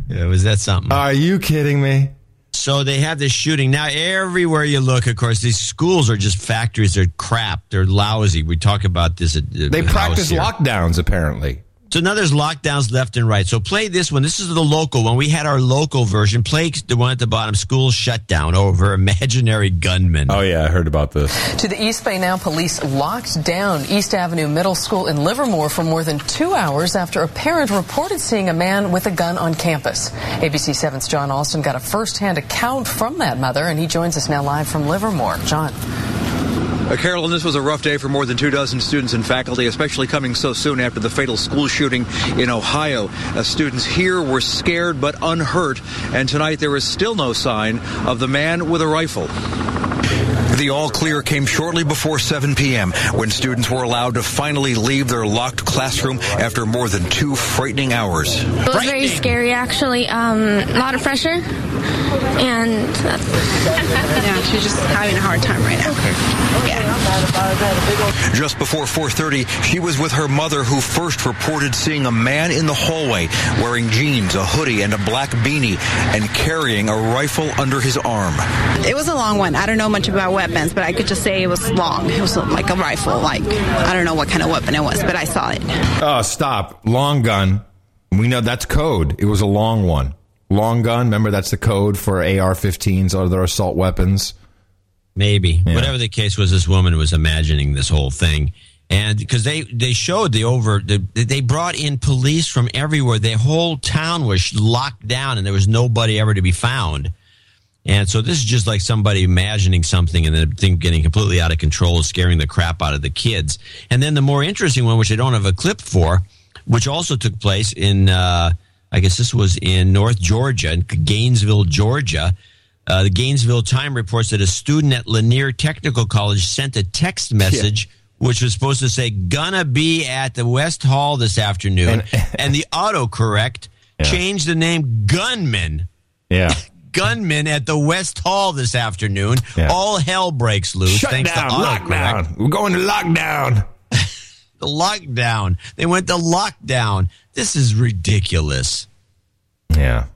Yeah, was that something? Are you kidding me? So they have this shooting now. Everywhere you look, of course, these schools are just factories. They're crap. They're lousy. We talk about this. At, They practice lockdowns, apparently. So now there's lockdowns left and right. So play this one. This is the local one. We had our local version. Play the one at the bottom. School shut down over [LAUGHS] imaginary gunmen. Oh, yeah, I heard about this. To the East Bay now, police locked down East Avenue Middle School in Livermore for more than two hours after a parent reported seeing a man with a gun on campus. ABC 7's John Austin got a first-hand account from that mother, and he joins us now live from Livermore. John. Uh, Carolyn, this was a rough day for more than two dozen students and faculty, especially coming so soon after the fatal school shooting in Ohio. Uh, students here were scared but unhurt, and tonight there is still no sign of the man with a rifle. The all clear came shortly before 7 p.m. when students were allowed to finally leave their locked classroom after more than two frightening hours. It was very scary, actually. Um, a lot of pressure, and [LAUGHS] yeah, she's just having a hard time right now. Yeah. Just before 4:30, she was with her mother who first reported seeing a man in the hallway wearing jeans, a hoodie, and a black beanie and carrying a rifle under his arm. It was a long one. I don't know much about weapons, but I could just say it was long. It was like a rifle. Like I don't know what kind of weapon it was, but I saw it. Oh, stop. Long gun. We know that's code. It was a long one. Long gun. Remember, that's the code for AR 15s, other assault weapons. Maybe. Whatever the case was, this woman was imagining this whole thing. And because they, they showed the over, the, they brought in police from everywhere. The whole town was locked down and there was nobody ever to be found. And so this is just like somebody imagining something and the thing getting completely out of control, scaring the crap out of the kids. And then the more interesting one, which I don't have a clip for, which also took place in, uh, I guess this was in North Georgia, in Gainesville, Georgia. Uh, the Gainesville Time reports that a student at Lanier Technical College sent a text message which was supposed to say "gonna be at the West Hall this afternoon," and, [LAUGHS] the autocorrect changed the name "gunman." Yeah. [LAUGHS] Gunman at the West Hall this afternoon. All hell breaks loose. Shut thanks down. to. Lockdown. We're going to lockdown. [LAUGHS] The lockdown. They went to lockdown. This is ridiculous. Yeah.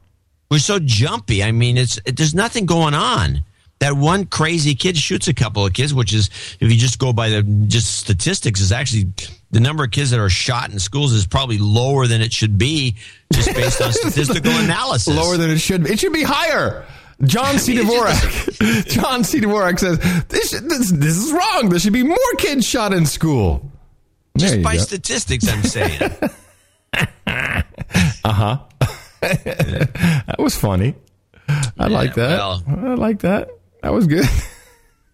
We're so jumpy. I mean, it's it, there's nothing going on. That one crazy kid shoots a couple of kids, which is if you just go by the just statistics, is actually the number of kids that are shot in schools is probably lower than it should be, just based on [LAUGHS] statistical analysis. Lower than it should be. It should be higher. John C. [LAUGHS] Dvorak. [LAUGHS] John C. Dvorak says this, this this is wrong. There should be more kids shot in school. Just by go. statistics, I'm saying. Uh huh. [LAUGHS] that was funny. I like that. well. I like that. That was good.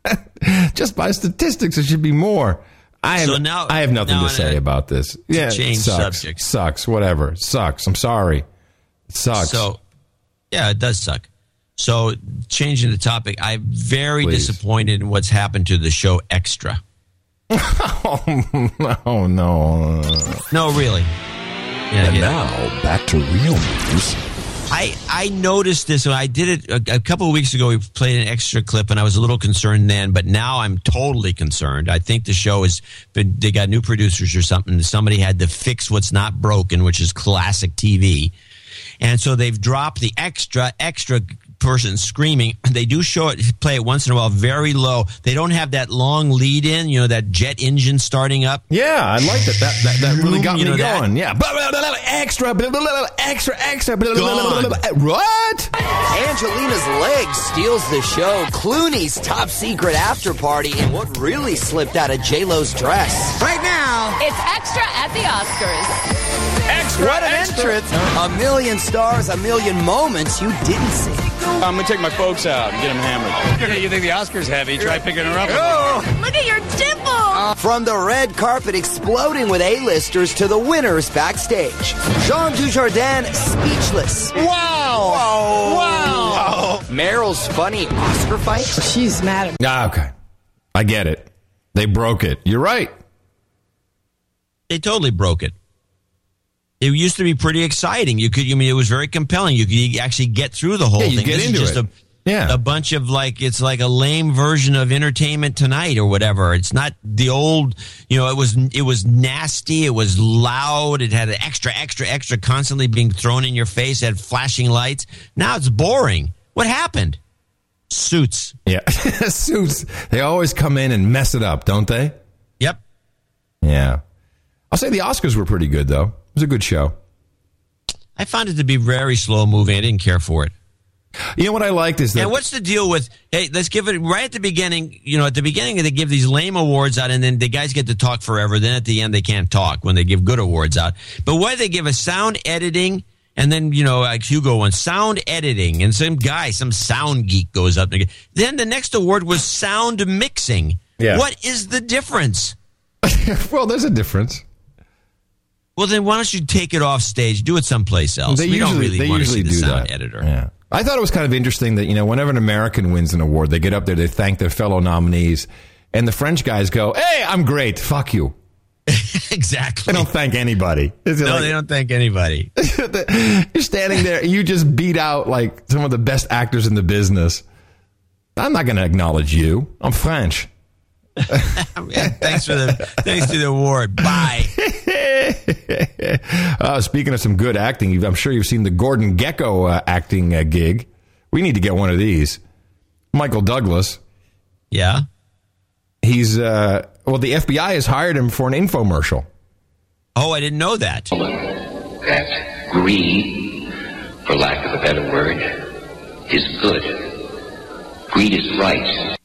[LAUGHS] Just by statistics, it should be more. I have, So now- I have nothing to say about this. Yeah, change sucks. subject. Sucks. Whatever. Sucks. I'm sorry. It sucks. So, yeah, it does suck. So, changing the topic, I'm very Please. disappointed in what's happened to the show Extra. [LAUGHS] oh no. No, really. Yeah, and yeah. now back to real news I I noticed this. I did it a, a couple of weeks ago. We played an extra clip, and I was a little concerned then, but now I'm totally concerned. I think the show is been, they got new producers or something. Somebody had to fix what's not broken, which is classic TV. And so they've dropped the extra, extra person screaming. They do show it, play it once in a while very low. They don't have that long lead in, you know, that jet engine starting up. Yeah, I liked it. That that, that really got You me know that? going. Yeah. Blah, blah, blah, blah, Extra, blah, blah, blah, extra, extra. What? Angelina's leg steals the show. Clooney's top secret after party, and what really slipped out of J Lo's dress. Right now, it's extra at the Oscars. Extra, what an entrance! A million stars, a million moments you didn't see. I'm gonna take my folks out and get them hammered. you think the Oscar's heavy? Try picking her up. Look at your dimple. From the red carpet exploding with A-listers to the winners backstage. Jean Dujardin speechless. Wow! Wow! Wow! Meryl's funny Oscar fight. She's mad at Ah, okay. I get it. They broke it. You're right. They totally broke it. It used to be pretty exciting. You could, I mean, it was very compelling. You could actually get through the whole Yeah, you thing. get This into just it. A, Yeah. a bunch of like it's like a lame version of Entertainment Tonight or whatever. It's not the old. You know, it was it was nasty. It was loud. It had an extra, extra, extra constantly being thrown in your face. It had flashing lights. Now it's boring. What happened? Suits. Yeah. [LAUGHS] Suits. They always come in and mess it up, don't they? Yep. Yeah. I'll say the Oscars were pretty good, though. It was a good show. I found it to be very slow moving. I didn't care for it. You know what I liked is that. And what's the deal with? Hey, let's give it right at the beginning. You know, at the beginning they give these lame awards out, and then the guys get to talk forever. Then at the end they can't talk when they give good awards out. But why they give a sound editing, and then you know, like Hugo won sound editing, and some guy, some sound geek goes up. And, then the next award was sound mixing. Yeah. What is the difference? [LAUGHS] well, there's a difference. Well, then why don't you take it off stage? Do it someplace else. They we usually, don't really they want to see the do sound that. editor. Yeah. I thought it was kind of interesting that, you know, whenever an American wins an award, they get up there, they thank their fellow nominees, and the French guys go, hey, I'm great. Fuck you. [LAUGHS] exactly. They don't thank anybody. No, like- they don't thank anybody. [LAUGHS] You're standing there, you just beat out like some of the best actors in the business. I'm not going to acknowledge you. I'm French. [LAUGHS] thanks for the thanks to the award. Bye. [LAUGHS] uh, speaking of some good acting, I'm sure you've seen the Gordon Gekko uh, acting uh, gig. We need to get one of these. Michael Douglas. Yeah. He's, uh, well, the FBI has hired him for an infomercial. Oh, I didn't know that. that greed, for lack of a better word, is good. Greed is right.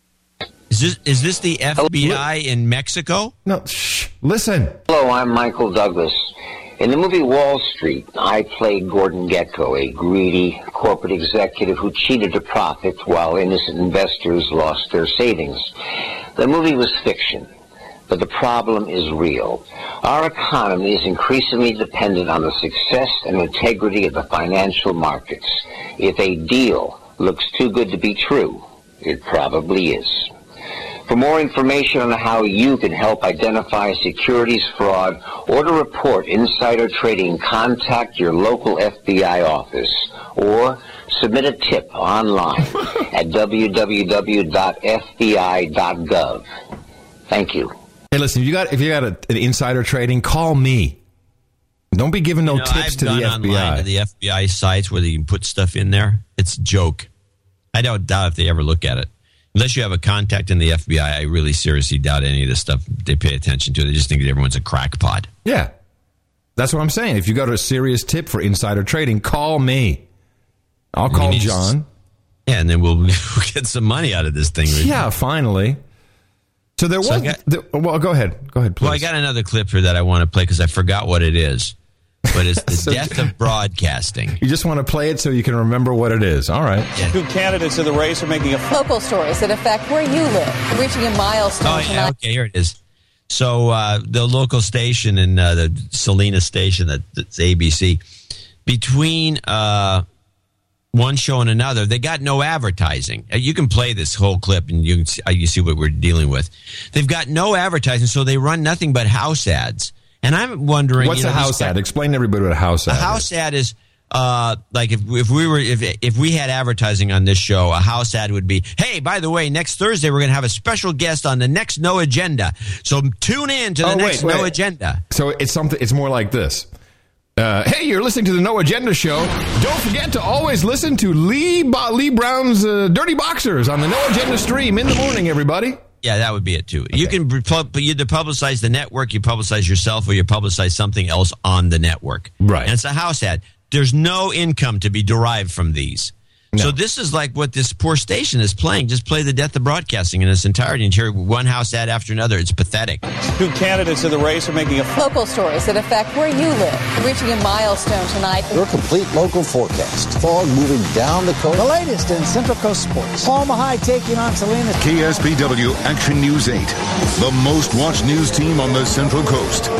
Is this is this the FBI in Mexico? No, shh. Listen. Hello, I'm Michael Douglas. In the movie Wall Street, I played Gordon Gekko, a greedy corporate executive who cheated to profit while innocent investors lost their savings. The movie was fiction, but the problem is real. Our economy is increasingly dependent on the success and integrity of the financial markets. If a deal looks too good to be true, it probably is. For more information on how you can help identify securities fraud or to report insider trading, contact your local FBI office or submit a tip online [LAUGHS] at www.fbi.gov. Thank you. Hey, listen, if you got if you got a, an insider trading, call me. Don't be giving no You know, tips I've to the gone online FBI. to the FBI sites where you can put stuff in there. It's a joke. I don't doubt if they ever look at it. Unless you have a contact in the FBI, I really seriously doubt any of this stuff they pay attention to. They just think that everyone's a crackpot. yeah, that's what I'm saying. If you got a serious tip for insider trading, call me. I'll call to John. Yeah, and then we'll, [LAUGHS] we'll get some money out of this thing. Yeah, finally. So there So was. got- well, go ahead. Go ahead, please. Well, I got another clip here that I want to play because I forgot what it is. But it's the [LAUGHS] So- death of broadcasting. you just want to play it so you can remember what it is. All right. Two candidates in the race are making a Local stories that affect where you live, reaching a milestone Oh, yeah. tonight. Okay, here it is. So uh, the local station and uh, the Salinas station, that, that's ABC, between uh, one show and another, they got no advertising. Uh, You can play this whole clip and you can see, uh, you see what we're dealing with. They've got no advertising, so they run nothing but house ads. And I'm wondering, What's you a know, these house ad? Explain to everybody what a house a ad is. A house ad is uh, like if if we were if if we had advertising on this show, a house ad would be, "Hey, by the way, next Thursday we're going to have a special guest on the next No Agenda, so tune in to the Oh, wait, next No wait. Agenda." So it's something. It's more like this. Uh, hey, you're listening to the No Agenda Show. Don't forget to always listen to Lee Lee Brown's uh, Dirty Boxers on the No Agenda stream in the morning. Everybody. Yeah, that would be it too. You can you either publicize the network, you publicize yourself, or you publicize something else on the network. Right. And it's a house ad. There's no income to be derived from these. So this is like what this poor station is playing. Just play the death of broadcasting in its entirety and hear one house ad after another. It's pathetic. Two candidates in the race are making a Local stories that affect where you live. Reaching a milestone tonight. Your complete local forecast. Fog moving down the coast. The latest in Central Coast sports. Palma High taking on Salinas. KSBW Action News 8, the most watched news team on the Central Coast. [LAUGHS]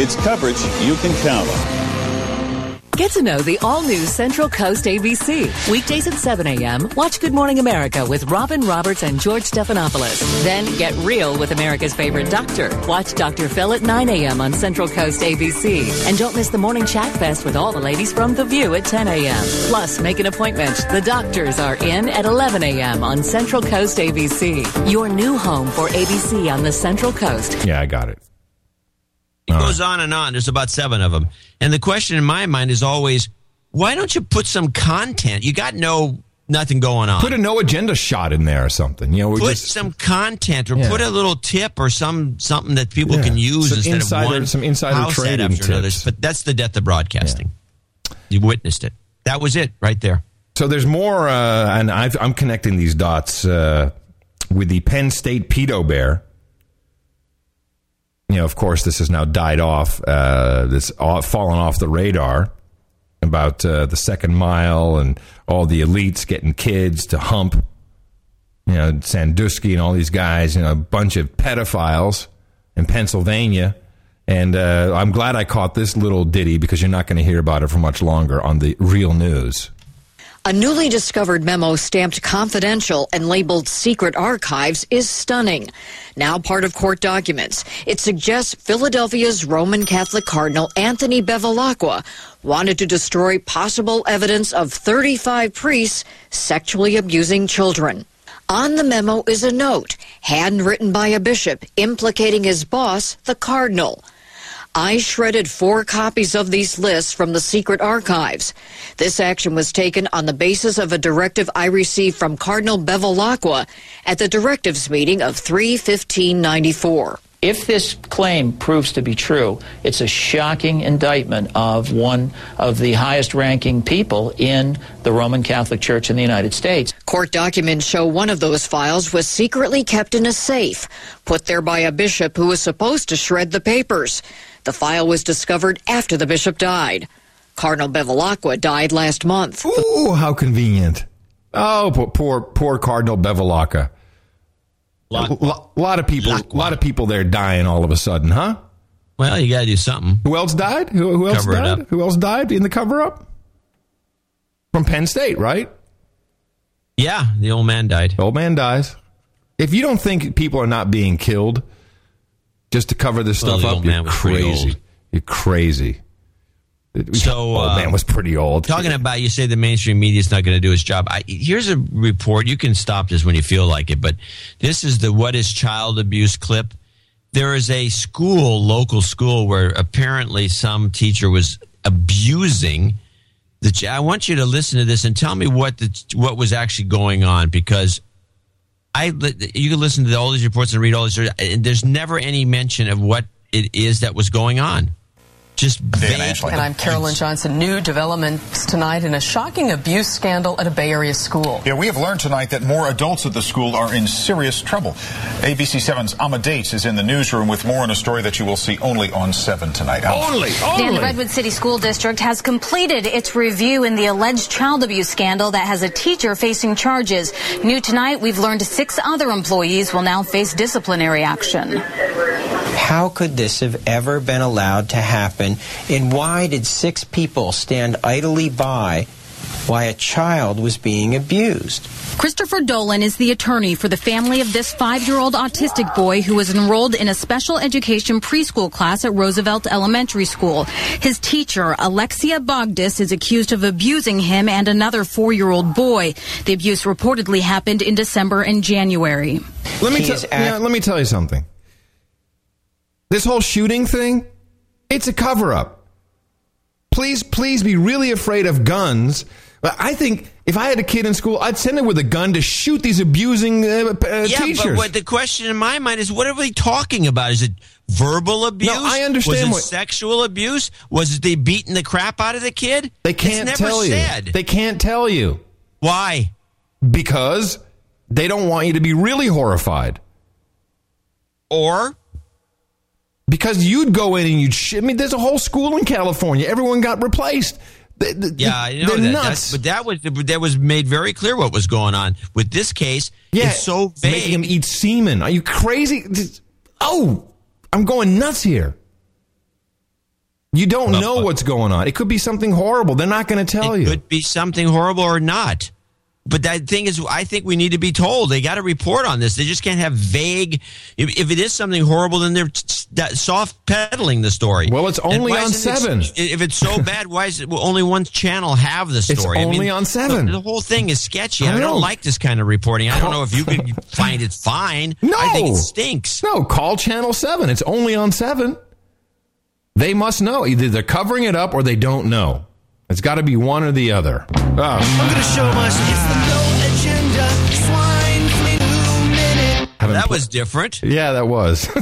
it's coverage you can count on. Get to know the all new Central Coast ABC. Weekdays at 7 a.m., watch Good Morning America with Robin Roberts and George Stephanopoulos. Then get real with America's favorite doctor. Watch Dr. Phil at 9 a.m. on Central Coast ABC. And don't miss the morning chat fest with all the ladies from The View at 10 a.m. Plus, make an appointment. The doctors are in at 11 a.m. on Central Coast ABC. Your new home for ABC on the Central Coast. Yeah, I got it. It goes on and on. There's about seven of them. And the question in my mind is always, why don't you put some content? You got no nothing going on. Put a no agenda shot in there or something. You know, put just some content or Yeah. put a little tip or some something that people Yeah. can use Some instead insider- of one some insider trading after another. tips. But that's the death of broadcasting. You witnessed it. That was it right there. So there's more, uh, and I've, I'm connecting these dots uh, with the Penn State pedo bear. You know, of course, this has now died off. Uh, this fallen off the radar about uh, the second mile and all the elites getting kids to hump. You know, Sandusky and all these guys. You know, a bunch of pedophiles in Pennsylvania. And uh, I'm glad I caught this little ditty because you're not going to hear about it for much longer on the real news. A newly discovered memo stamped confidential and labeled secret archives is stunning. Now part of court documents, it suggests Philadelphia's Roman Catholic Cardinal Anthony Bevilacqua wanted to destroy possible evidence of 35 priests sexually abusing children. On the memo is a note, handwritten by a bishop, implicating his boss, the cardinal. I shredded four copies of these lists from the secret archives. This action was taken on the basis of a directive I received from Cardinal Bevilacqua at the directives meeting of 31594. If this claim proves to be true, it's a shocking indictment of one of the highest ranking people in the Roman Catholic Church in the United States. Court documents show one of those files was secretly kept in a safe, put there by a bishop who was supposed to shred the papers. The file was discovered after the bishop died. Cardinal Bevilacqua died last month. Ooh, how convenient. Oh, poor poor, poor Cardinal Bevilacqua. A lo- lot of people, a lot of people there dying all of a sudden, huh? Well, you got to do something. Who else died? Who, who else Cover it died? up. Who else died in the cover up? From Penn State, right? Yeah, the old man died. The old man dies. If you don't think people are not being killed just to cover this stuff the up, you're man was pretty crazy. You're crazy. So, old uh, man was pretty old. Talking about, you say the mainstream media is not going to do its job. I, here's a report. You can stop this when you feel like it, but this is the what is child abuse clip. There is a school, local school, where apparently some teacher was abusing the. ch- I want you to listen to this and tell me what the what was actually going on because I you can listen to all these reports and read all these. And there's never any mention of what it is that was going on. Just vague. And I'm Carolyn Johnson. New developments tonight in a shocking abuse scandal at a Bay Area school. Yeah, we have learned tonight that more adults at the school are in serious trouble. ABC 7's Amadeus is in the newsroom with more on a story that you will see only on 7 tonight. Only, Dan, the Redwood City School District has completed its review in the alleged child abuse scandal that has a teacher facing charges. New tonight, we've learned six other employees will now face disciplinary action. How could this have ever been allowed to happen? And why did six people stand idly by why a child was being abused. Christopher Dolan is the attorney for the family of this five year old autistic boy who was enrolled in a special education preschool class at Roosevelt Elementary School. His teacher, Alexia Bogdis, is accused of abusing him and another four year old boy. The abuse reportedly happened in December and January. Let me, He tell yeah, let me tell you something. This whole shooting thing, it's a cover up. Please, please be really afraid of guns. But I think if I had a kid in school, I'd send him with a gun to shoot these abusing uh, uh, yeah, teachers. but what the question in my mind is, what are we talking about? Is it verbal abuse? No, I understand Was it what- sexual abuse? Was it they beating the crap out of the kid? they can't tell said. you. They can't tell you Why? because they don't want you to be really horrified. Or Because you'd go in and you'd. Sh- I mean, there's a whole school in California. Everyone got replaced. They- they- yeah, I know they're that. nuts. But that was that was made very clear what was going on with this case. Yeah, it's so it's making him eat semen. Are you crazy? Oh, I'm going nuts here. You don't know uh, what's going on. It could be something horrible. They're not going to tell it you. It could be something horrible or not. But that thing is, I think we need to be told. They got to report on this. They just can't have vague. If, if it is something horrible, then they're soft peddling the story. Well, it's only on isn't it- seven. if it's so bad, why is it only one channel have the story? I only mean, on seven. The, the whole thing is sketchy. I I, don't like this kind of reporting. I don't know if you can [LAUGHS] find it fine. No, I think it stinks. No, call Channel Seven. It's only on seven. They must know either they're covering it up or they don't know. It's got to be one or the other. Oh. I'm gonna show myself. It's the no agenda swine flu minute. That pl- was different. Yeah, that was. [LAUGHS]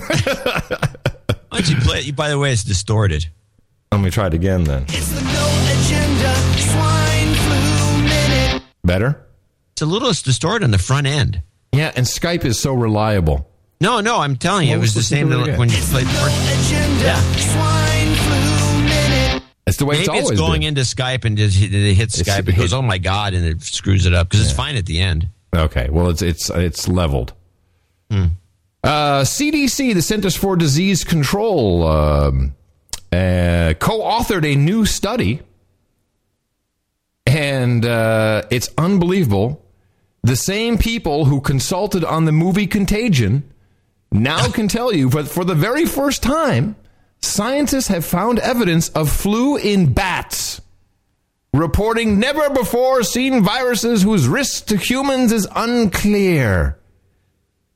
Why don't you play it? By the way, it's distorted. Let me try it again then. It's the no agenda swine flu minute. Better? It's a little distorted on the front end. Yeah, and Skype is so reliable. No, no, I'm telling you, Well, it was the same to when you played. Agenda swine flu minute. It's the way Maybe it's it's, going been. into Skype and it, it hits It's- Skype. It it goes, oh my god, and it screws it up because it's fine at the end. Okay, well it's it's it's leveled. Hmm. Uh, CDC, the Centers for Disease Control, um, uh, co-authored a new study, and uh, it's unbelievable. The same people who consulted on the movie Contagion now [LAUGHS] can tell you, but for the very first time, scientists have found evidence of flu in bats reporting never before seen viruses whose risk to humans is unclear.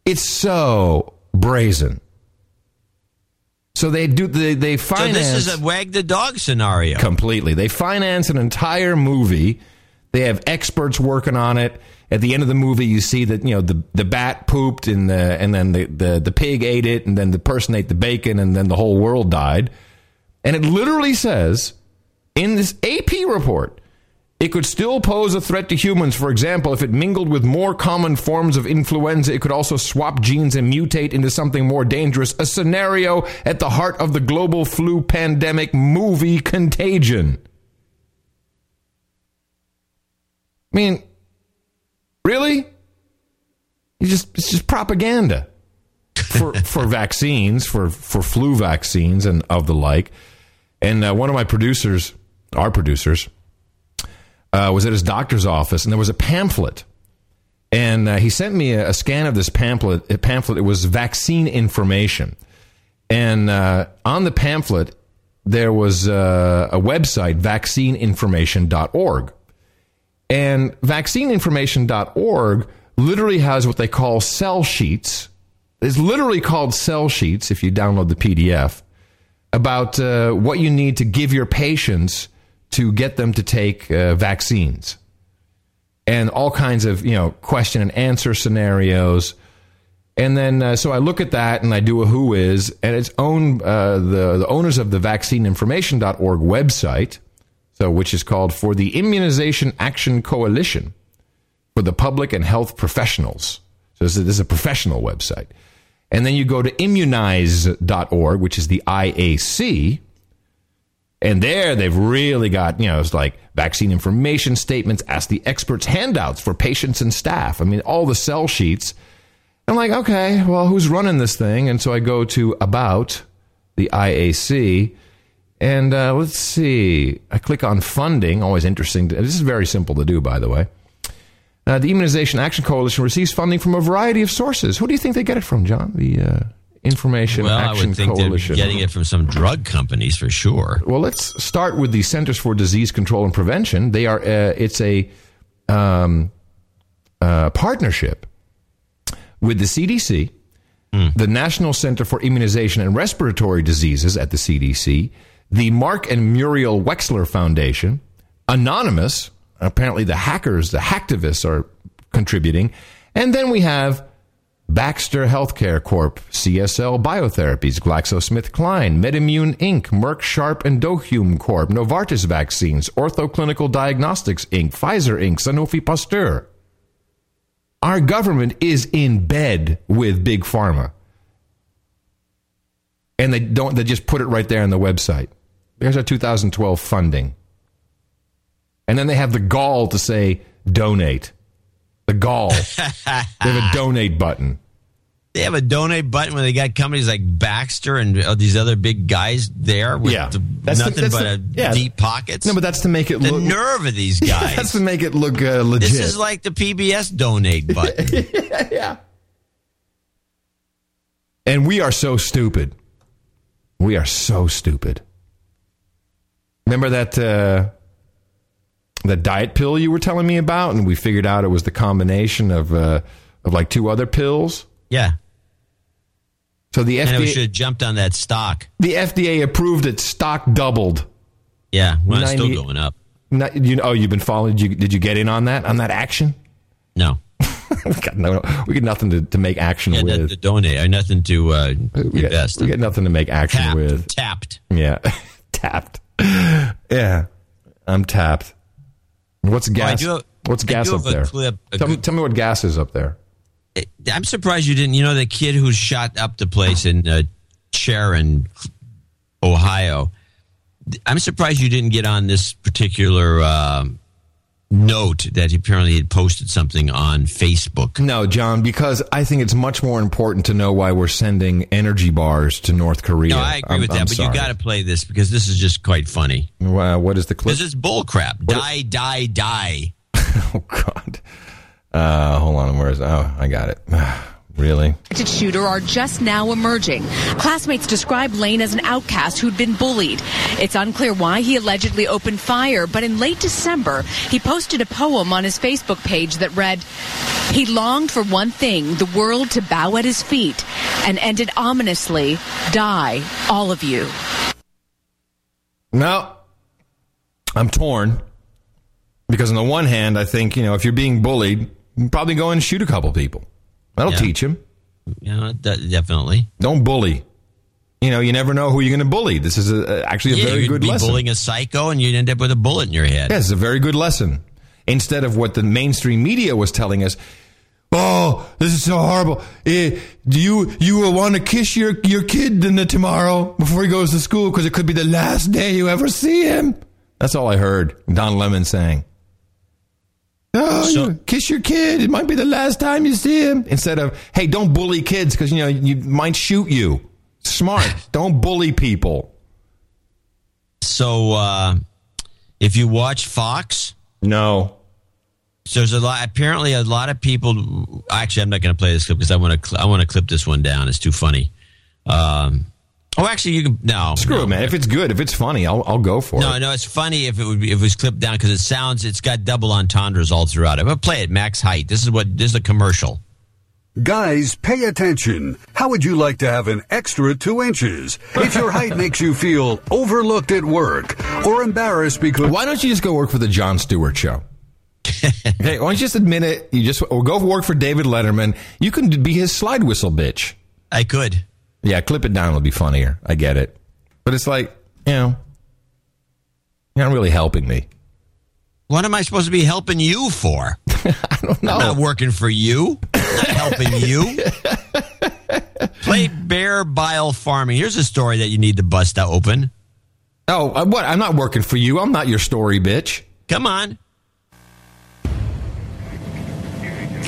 It's so brazen. So they do they they finance. So this is a wag the dog scenario. completely. They finance an entire movie. They have experts working on it. At the end of the movie, you see that you know the the bat pooped and the and then the, the the pig ate it and then the person ate the bacon and then the whole world died. And it literally says in this AP report, it could still pose a threat to humans. For example, if it mingled with more common forms of influenza, it could also swap genes and mutate into something more dangerous. A scenario at the heart of the global flu pandemic movie Contagion. I mean, really? You just it's just propaganda for [LAUGHS] for vaccines, for for flu vaccines and of the like. And uh, one of my producers, our producers, uh, was at his doctor's office, and there was a pamphlet. And uh, he sent me a, a scan of this pamphlet. A pamphlet. It was vaccine information, and uh, on the pamphlet there was uh, a website, vaccineinformation.org. And vaccineinformation.org literally has what they call cell sheets. It's literally called cell sheets if you download the PDF about uh, what you need to give your patients to get them to take uh, vaccines. And all kinds of you know question and answer scenarios. And then uh, so i look at that and i do a who is and it's owned uh, the, the owners of the vaccineinformation.org website which is called for the immunization action coalition for the public and health professionals so this is, this is a professional website and then you go to immunize.org which is the iac and there they've really got, you know, it's like vaccine information statements, ask the experts handouts for patients and staff. I mean, all the cell sheets. I'm like, okay, well, who's running this thing? And so I go to about the IAC And uh, let's see. I click on funding. Always interesting. To, this is very simple to do, by the way. Uh, the Immunization Action Coalition receives funding from a variety of sources. Who do you think they get it from, John? The uh, Information Well, I would think Coalition. they're getting it from some drug companies for sure. Well, let's start with the Centers for Disease Control and Prevention. They are. Uh, it's a um, uh, partnership with the CDC, the National Center for Immunization and Respiratory Diseases at the CDC, the Mark and Muriel Wexler Foundation, Anonymous. Apparently, the hackers, the hacktivists, are contributing, and then we have Baxter Healthcare Corp., CSL Biotherapies, GlaxoSmithKline, MedImmune Inc., Merck Sharp and Dohme Corp., Novartis Vaccines, Ortho Clinical Diagnostics Inc., Pfizer Inc., Sanofi Pasteur. Our government is in bed with Big Pharma. And they don't, they just put it right there on the website. There's our 2012 funding. And then they have the gall to say donate. The gall. [LAUGHS] they have a donate button. They have a donate button when they got companies like Baxter and these other big guys there with Yeah. the- That's the- nothing that's but the- a yeah. deep pockets. No, but that's to make it the look. nerve of these [LAUGHS] guys. that's to make it look uh, legit. This is like the PBS donate [LAUGHS] button. yeah. And we are so stupid. We are so stupid. Remember that uh, that diet pill you were telling me about, and we figured out it was the combination of uh, of like two other pills. yeah. So the FDA And we should have jumped on that stock. the FDA approved it. Stock doubled. Yeah. Well, it's still going up. Not, you oh, you've been following. Did you, did you get in on that on that action? No. [LAUGHS] we got no, we got nothing to, to make action with. nothing to donate. Or nothing to uh, we, got, invest. we got nothing to make action tapped. with. Tapped. Yeah, [LAUGHS] tapped. Yeah, I'm tapped. What's gas? do have- What's gas up there? clip- tell, me, tell me what gas is up there. I'm surprised you didn't. You know, the kid who shot up the place in uh, Chardon, Ohio. I'm surprised you didn't get on this particular um note that he apparently had posted something on Facebook. No, John, because I think it's much more important to know why we're sending energy bars to North Korea. No, I agree I'm- with that, I'm but sorry. you got to play this because this is just quite funny. Wow, what is the clip? This is bull crap. Die, die, die. [LAUGHS] oh God. Uh, hold on. Where is? Oh, I got it. [SIGHS] [SIGHS] really? Convicted shooter are just now emerging. Classmates describe Lane as an outcast who'd been bullied. It's unclear why he allegedly opened fire, but in late December, he posted a poem on his Facebook page that read, He longed for one thing, the world to bow at his feet, and ended ominously, Die, all of you. No, I'm torn because on the one hand, I think you know if you're being bullied, you probably go and shoot a couple people. That'll Yeah. teach him. Yeah, de- definitely. Don't bully. You know, you never know who you're going to bully. This is a, actually a yeah, very you'd good be lesson. bullying a psycho, and you'd end up with a bullet in your head. Yeah, it's a very good lesson. Instead of what the mainstream media was telling us, oh, this is so horrible. Eh, do you you will want to kiss your your kid in the tomorrow before he goes to school because it could be the last day you ever see him. That's all I heard. Don Lemon saying. Oh, you kiss your kid. It might be the last time you see him. Instead of, hey, don't bully kids because you know you might shoot you. Smart. [LAUGHS] don't bully people. So, uh, if you watch Fox, no. So there's a lot. Apparently, a lot of people. Actually, I'm not going to play this clip because I want to. Cl- I want to clip this one down. It's too funny. Um, oh, actually, you can. No, Screw no. it, man. If it's good, if it's funny, I'll I'll go for No, it. no, no, it's funny if it would be if it was clipped down because it sounds. It's got double entendres all throughout it. But play it max height. This is what this is a commercial. Guys, pay attention. How would you like to have an extra two inches? If your height [LAUGHS] makes you feel overlooked at work or embarrassed because. Why don't you just go work for the Jon Stewart show? [LAUGHS] okay, why don't you just admit it? You just or go work for David Letterman. You can be his slide whistle bitch. I could. Yeah, clip it down. It'll be funnier. I get it, but it's like you know, you're not really helping me. What am I supposed to be helping you for? [LAUGHS] I don't know. I'm not working for you. I'm not [LAUGHS] helping you. Play bear bile farming. Here's a story that you need to bust out open. Oh, uh, what? I'm not working for you. I'm not your story bitch. Come on.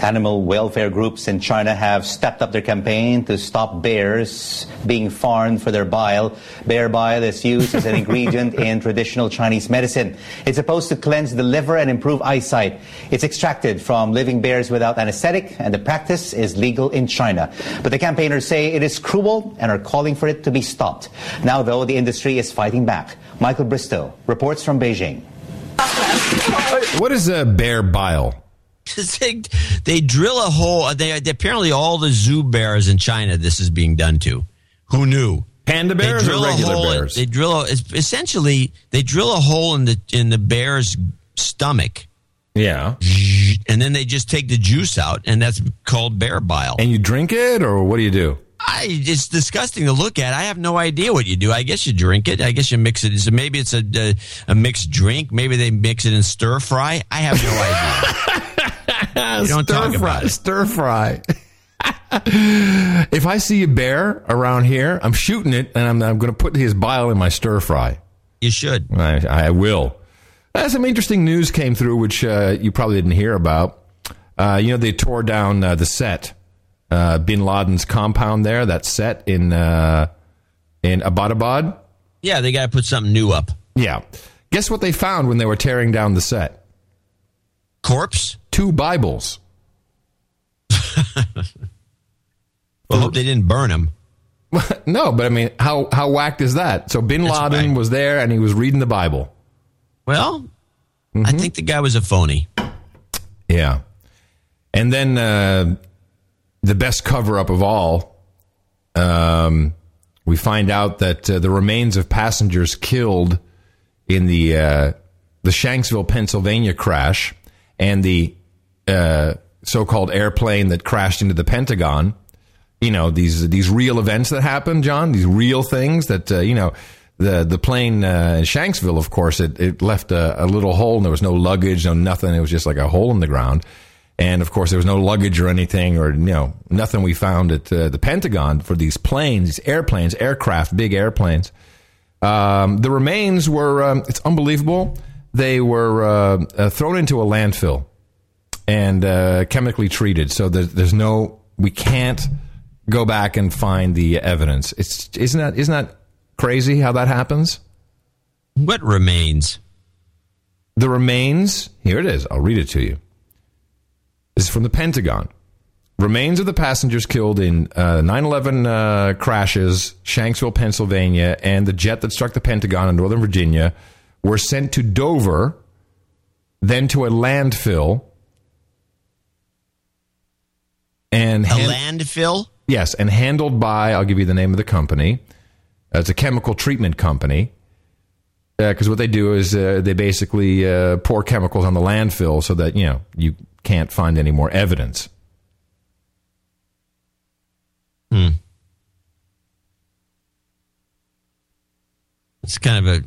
Animal welfare groups in China have stepped up their campaign to stop bears being farmed for their bile. Bear bile is used as an ingredient [LAUGHS] in traditional Chinese medicine. It's supposed to cleanse the liver and improve eyesight. It's extracted from living bears without anesthetic, and the practice is legal in China. But the campaigners say it is cruel and are calling for it to be stopped. Now, though, the industry is fighting back. Michael Bristow reports from Beijing. What is a bear bile? They, they drill a hole. They, they apparently all the zoo bears in China. This is being done to. Who knew? Panda bears or regular hole bears? they drill a, it's- essentially they drill a hole in the in the bear's stomach. Yeah. And then they just take the juice out, and that's called bear bile. And you drink it, or what do you do? I, it's disgusting to look at. I have no idea what you do. I guess you drink it. I guess you mix it. So maybe it's a, a a mixed drink. Maybe they mix it in stir fry. I have no [LAUGHS] idea. Don't stir talk fry. Stir fry. [LAUGHS] if I see a bear around here, I'm shooting it, and I'm, I'm going to put his bile in my stir fry. You should. I, I will. Uh, some interesting news came through, which uh, you probably didn't hear about. Uh, you know, they tore down uh, the set, uh, Bin Laden's compound there. That set in uh, in Abbottabad. Yeah, they got to put something new up. Yeah. Guess what they found when they were tearing down the set? Corpse. Two Bibles. [LAUGHS] Well, hope they didn't burn him. [LAUGHS] no, but I mean, how how whacked is that? So Bin That's Laden whack. was there and he was reading the Bible. Well, I Mm-hmm. think the guy was a phony. Yeah. And then uh, the best cover up of all, um, we find out that uh, the remains of passengers killed in the uh, the Shanksville, Pennsylvania crash and the uh, so-called airplane that crashed into the Pentagon. You know these these real events that happened, John. These real things that uh, you know. The the plane uh, in Shanksville, of course, it, it left a, a little hole and there was no luggage, no nothing. It was just like a hole in the ground. And of course, there was no luggage or anything, or you know, nothing we found at uh, the Pentagon for these planes, these airplanes, aircraft, big airplanes. Um, the remains were, um, it's unbelievable. They were uh, uh, thrown into a landfill and uh, chemically treated. So there's, there's no, we can't go back and find the evidence. It's isn't that isn't that crazy how that happens? What remains? The remains. Here it is. I'll read it to you. This is from the Pentagon. Remains of the passengers killed in uh, 9/11 uh, crashes, Shanksville, Pennsylvania, and the jet that struck the Pentagon in Northern Virginia were sent to Dover, then to a landfill, and A hand- landfill? Yes, and handled by, I'll give you the name of the company. Uh, it's a chemical treatment company. Because what they do is uh, they basically uh, pour chemicals on the landfill so that, you know, you can't find any more evidence. Hmm. It's kind of a.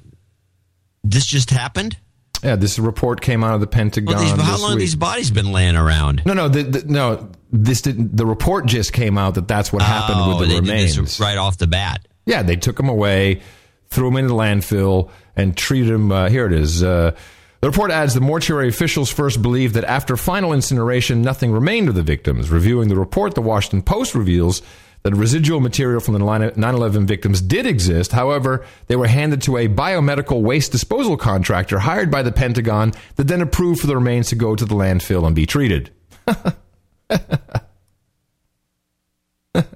This just happened. Yeah, this report came out of the Pentagon. Well, these, how long week. these bodies been laying around? No, no, the, the, no. This didn't. The report just came out that that's what happened Oh, with the remains. right off the bat. Yeah, they took them away, threw them into the landfill, and treated them. Uh, here it is. Uh, the report adds the mortuary officials first believed that after final incineration, nothing remained of the victims. Reviewing the report, the Washington Post reveals that residual material from the 9 11 victims did exist. However, they were handed to a biomedical waste disposal contractor hired by the Pentagon that then approved for the remains to go to the landfill and be treated. [LAUGHS]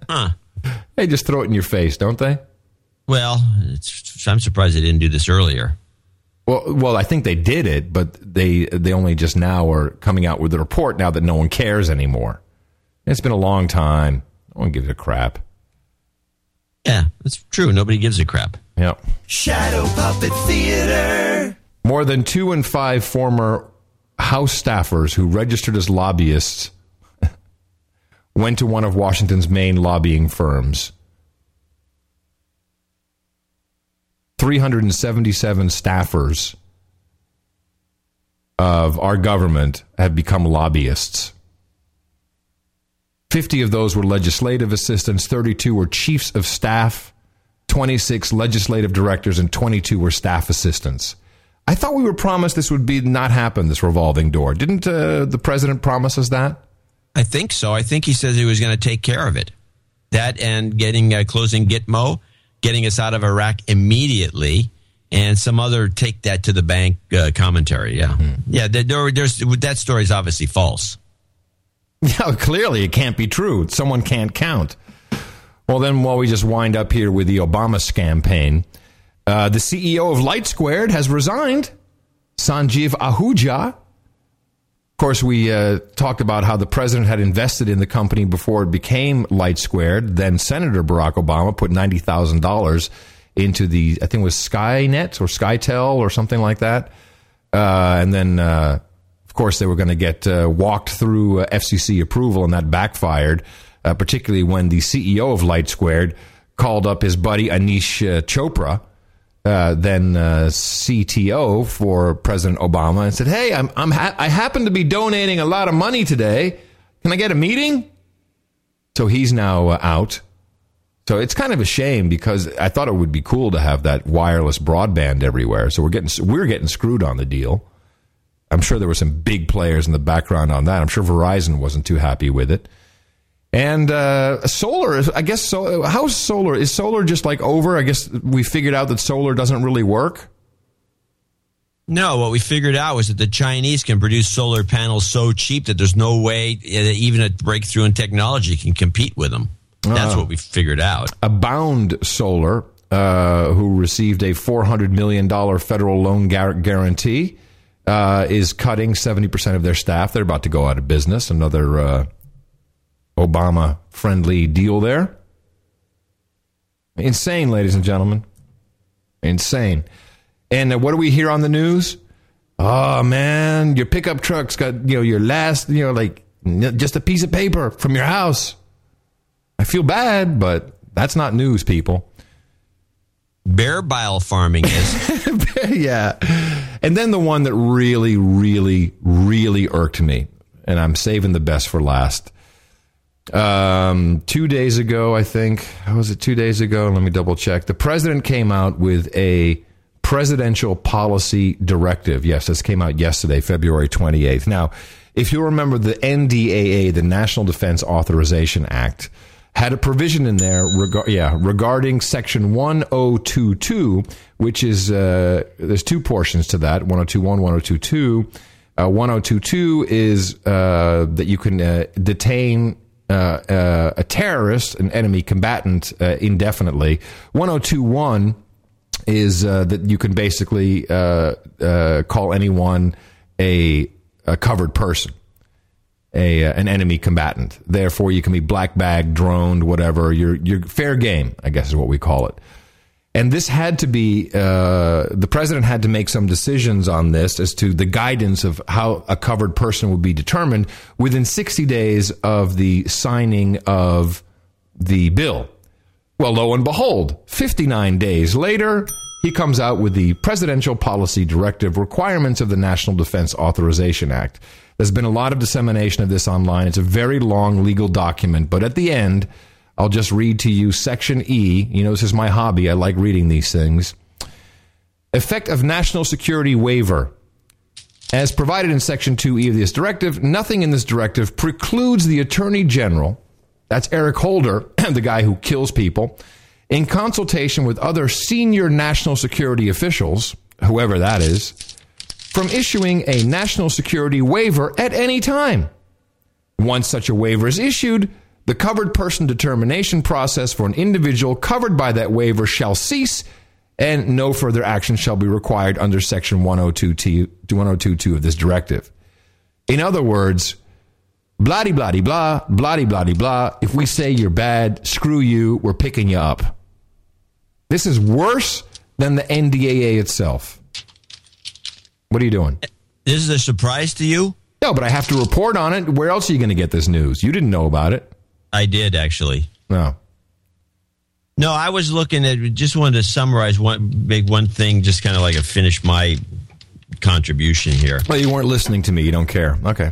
Huh. They just throw it in your face, don't they? Well, it's, I'm surprised they didn't do this earlier. Well, well, I think they did it, but they they only just now are coming out with the report now that no one cares anymore. It's been a long time. No one gives a crap. Yeah, that's true. Nobody gives a crap. Yep. Shadow Puppet Theater. More than two in five former House staffers who registered as lobbyists went to one of Washington's main lobbying firms. 377 staffers of our government have become lobbyists. 50 of those were legislative assistants, 32 were chiefs of staff, 26 legislative directors, and 22 were staff assistants. I thought we were promised this would be not happen, this revolving door. Didn't uh, the president promise us that? I think so. I think he says he was going to take care of it. That and getting uh, closing Gitmo, getting us out of Iraq immediately, and some other take that to the bank uh, commentary. Yeah, yeah. There, there- there's that story is obviously false. [LAUGHS] Yeah, clearly it can't be true. Someone can't count. Well, then, while we just wind up here with the Obama campaign, uh, the CEO of LightSquared has resigned, Sanjeev Ahuja. Of course, we uh, talked about how the president had invested in the company before it became LightSquared. Then Senator Barack Obama put ninety thousand dollars into the, I think it was Skynet or Skytel or something like that. Uh, and then, uh, of course, they were going to get uh, walked through uh, FCC approval, and that backfired, uh, particularly when the CEO of LightSquared called up his buddy Aneesh Chopra, uh, then uh, CTO for President Obama, and said, "Hey, I'm, I'm ha- I happen to be donating a lot of money today. Can I get a meeting?" So he's now uh, out. So it's kind of a shame because I thought it would be cool to have that wireless broadband everywhere. So we're getting we're getting screwed on the deal. I'm sure there were some big players in the background on that. I'm sure Verizon wasn't too happy with it. And uh, solar, is- I guess. So, how's solar? Is solar just like over? I guess we figured out that solar doesn't really work. No, what we figured out was that the Chinese can produce solar panels so cheap that there's no way uh, that even a breakthrough in technology can compete with them. That's Ah. what we figured out. Abound Solar, uh, who received a $400 million federal loan gar- guarantee, uh, is cutting 70% of their staff. They're about to go out of business. Another uh, Obama friendly deal there. Insane, ladies and gentlemen. Insane. And uh, what do we hear on the news? Oh man, your pickup truck's got you know your last you know like just a piece of paper from your house. I feel bad, but that's not news, people. Bear bile farming is. [LAUGHS] yeah. And then the one that really, really, really irked me, and I'm saving the best for last. Um, two days ago, I think, how was it two days ago? Let me double check. The president came out with a presidential policy directive. Yes, this came out yesterday, February 28th. Now, if you remember the NDAA, the National Defense Authorization Act, had a provision in there yeah, regarding section 1022, which is, uh, there's two portions to that 1021, 1022. Uh, 1022 is uh, that you can uh, detain uh, uh, a terrorist, an enemy combatant, uh, indefinitely. 1021 is uh, that you can basically call anyone a, a covered person, a an enemy combatant. Therefore, you can be black bag, droned, whatever. You're you're fair game, I guess is what we call it. And this had to be uh, the president had to make some decisions on this as to the guidance of how a covered person would be determined within 60 days of the signing of the bill. Well, lo and behold, 59 days later, he comes out with the Presidential Policy Directive requirements of the National Defense Authorization Act. There's been a lot of dissemination of this online. It's a very long legal document, but at the end, I'll just read to you Section E. You know, this is my hobby. I like reading these things. Effect of National Security Waiver. As provided in Section 2E of this directive, nothing in this directive precludes the Attorney General, that's Eric Holder, [CLEARS THROAT] the guy who kills people, in consultation with other senior national security officials, whoever that is, from issuing a national security waiver at any time. Once such a waiver is issued, the covered person determination process for an individual covered by that waiver shall cease and no further action shall be required under section 102 1022 of this directive. In other words, blah de blah de blah, blah de blah de blah. If we say you're bad, screw you, we're picking you up. This is worse than the NDAA itself. What are you doing? This is a surprise to you? No, but I have to report on it. Where else are you going to get this news? You didn't know about it. I did actually. No. No, I was looking at just wanted to summarize one make one thing, just kind of like a finish my contribution here. Well, you weren't listening to me. You don't care. Okay.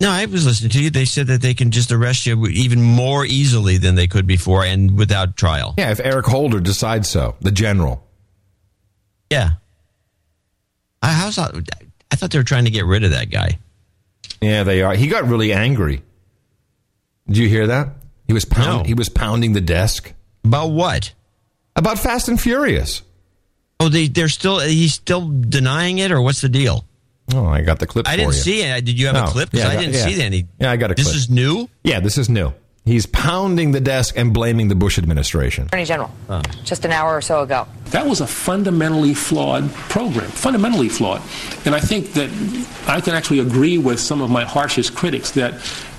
No, I was listening to you. They said that they can just arrest you even more easily than they could before and without trial. Yeah, if Eric Holder decides so, the general. Yeah. I, how's that? I thought they were trying to get rid of that guy. Yeah, they are. He got really angry. Did you hear that? He was pound, he was pounding the desk About what? about Fast and Furious. Oh, they they're still he's still denying it, or what's the deal? Oh, I got the clip. I didn't you. see it. Did you have No. a clip? Because Yeah, I, got- didn't yeah. see any. Yeah, I got a Clip. This is new. Yeah, this is new. He's pounding the desk and blaming the Bush administration. Attorney General, just an hour or so ago. That was a fundamentally flawed program, fundamentally flawed. And I think that I can actually agree with some of my harshest critics that,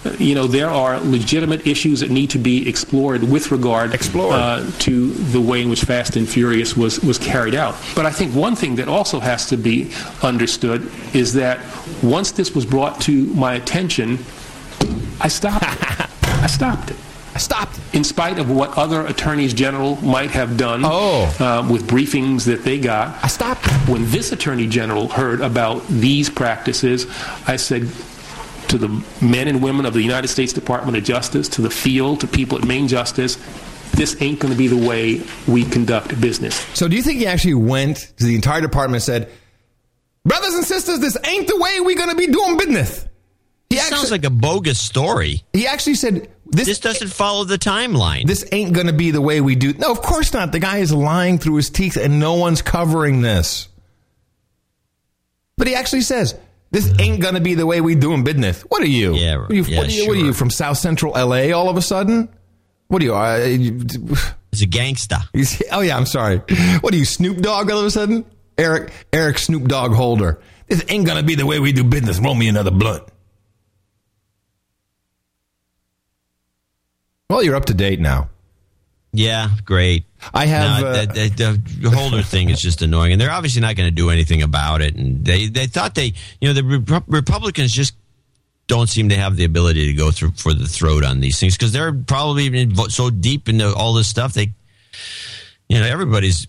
uh, you know, there are legitimate issues that need to be explored with regard uh, to the way in which Fast and Furious was, was carried out. But I think one thing that also has to be understood is that once this was brought to my attention, I stopped it. [LAUGHS] I stopped it. I stopped it. In spite of what other attorneys general might have done um, with briefings that they got. I stopped it. When this attorney general heard about these practices, I said to the men and women of the United States Department of Justice, to the field, to people at Main Justice, this ain't going to be the way we conduct business. So, do you think he actually went to the entire department and said, "Brothers and sisters, this ain't the way we're going to be doing business"? He It sounds like a bogus story. He actually said, "This, doesn't follow the timeline." This ain't going to be the way we do." No, of course not. The guy is lying through his teeth, and no one's covering this. But he actually says, "This ain't going to be the way we doing business." What are you? Yeah, what are you, yeah, what, are you what are you from South Central LA? All of a sudden, what are you? Uh, [SIGHS] He's a gangsta. He's, oh yeah, I'm sorry. [LAUGHS] What are you, Snoop Dogg? All of a sudden, Eric, Eric Snoop Dogg Holder. This ain't gonna be the way we do business. Roll me another blunt. Well, you're up to date now. Yeah, great. I have, No, uh, the, the, the Holder thing is just annoying, and they're obviously not going to do anything about it. And they they thought they, you know, the Rep- Republicans just don't seem to have the ability to go through for the throat on these things because they're probably so deep into all this stuff. They, you know, everybody's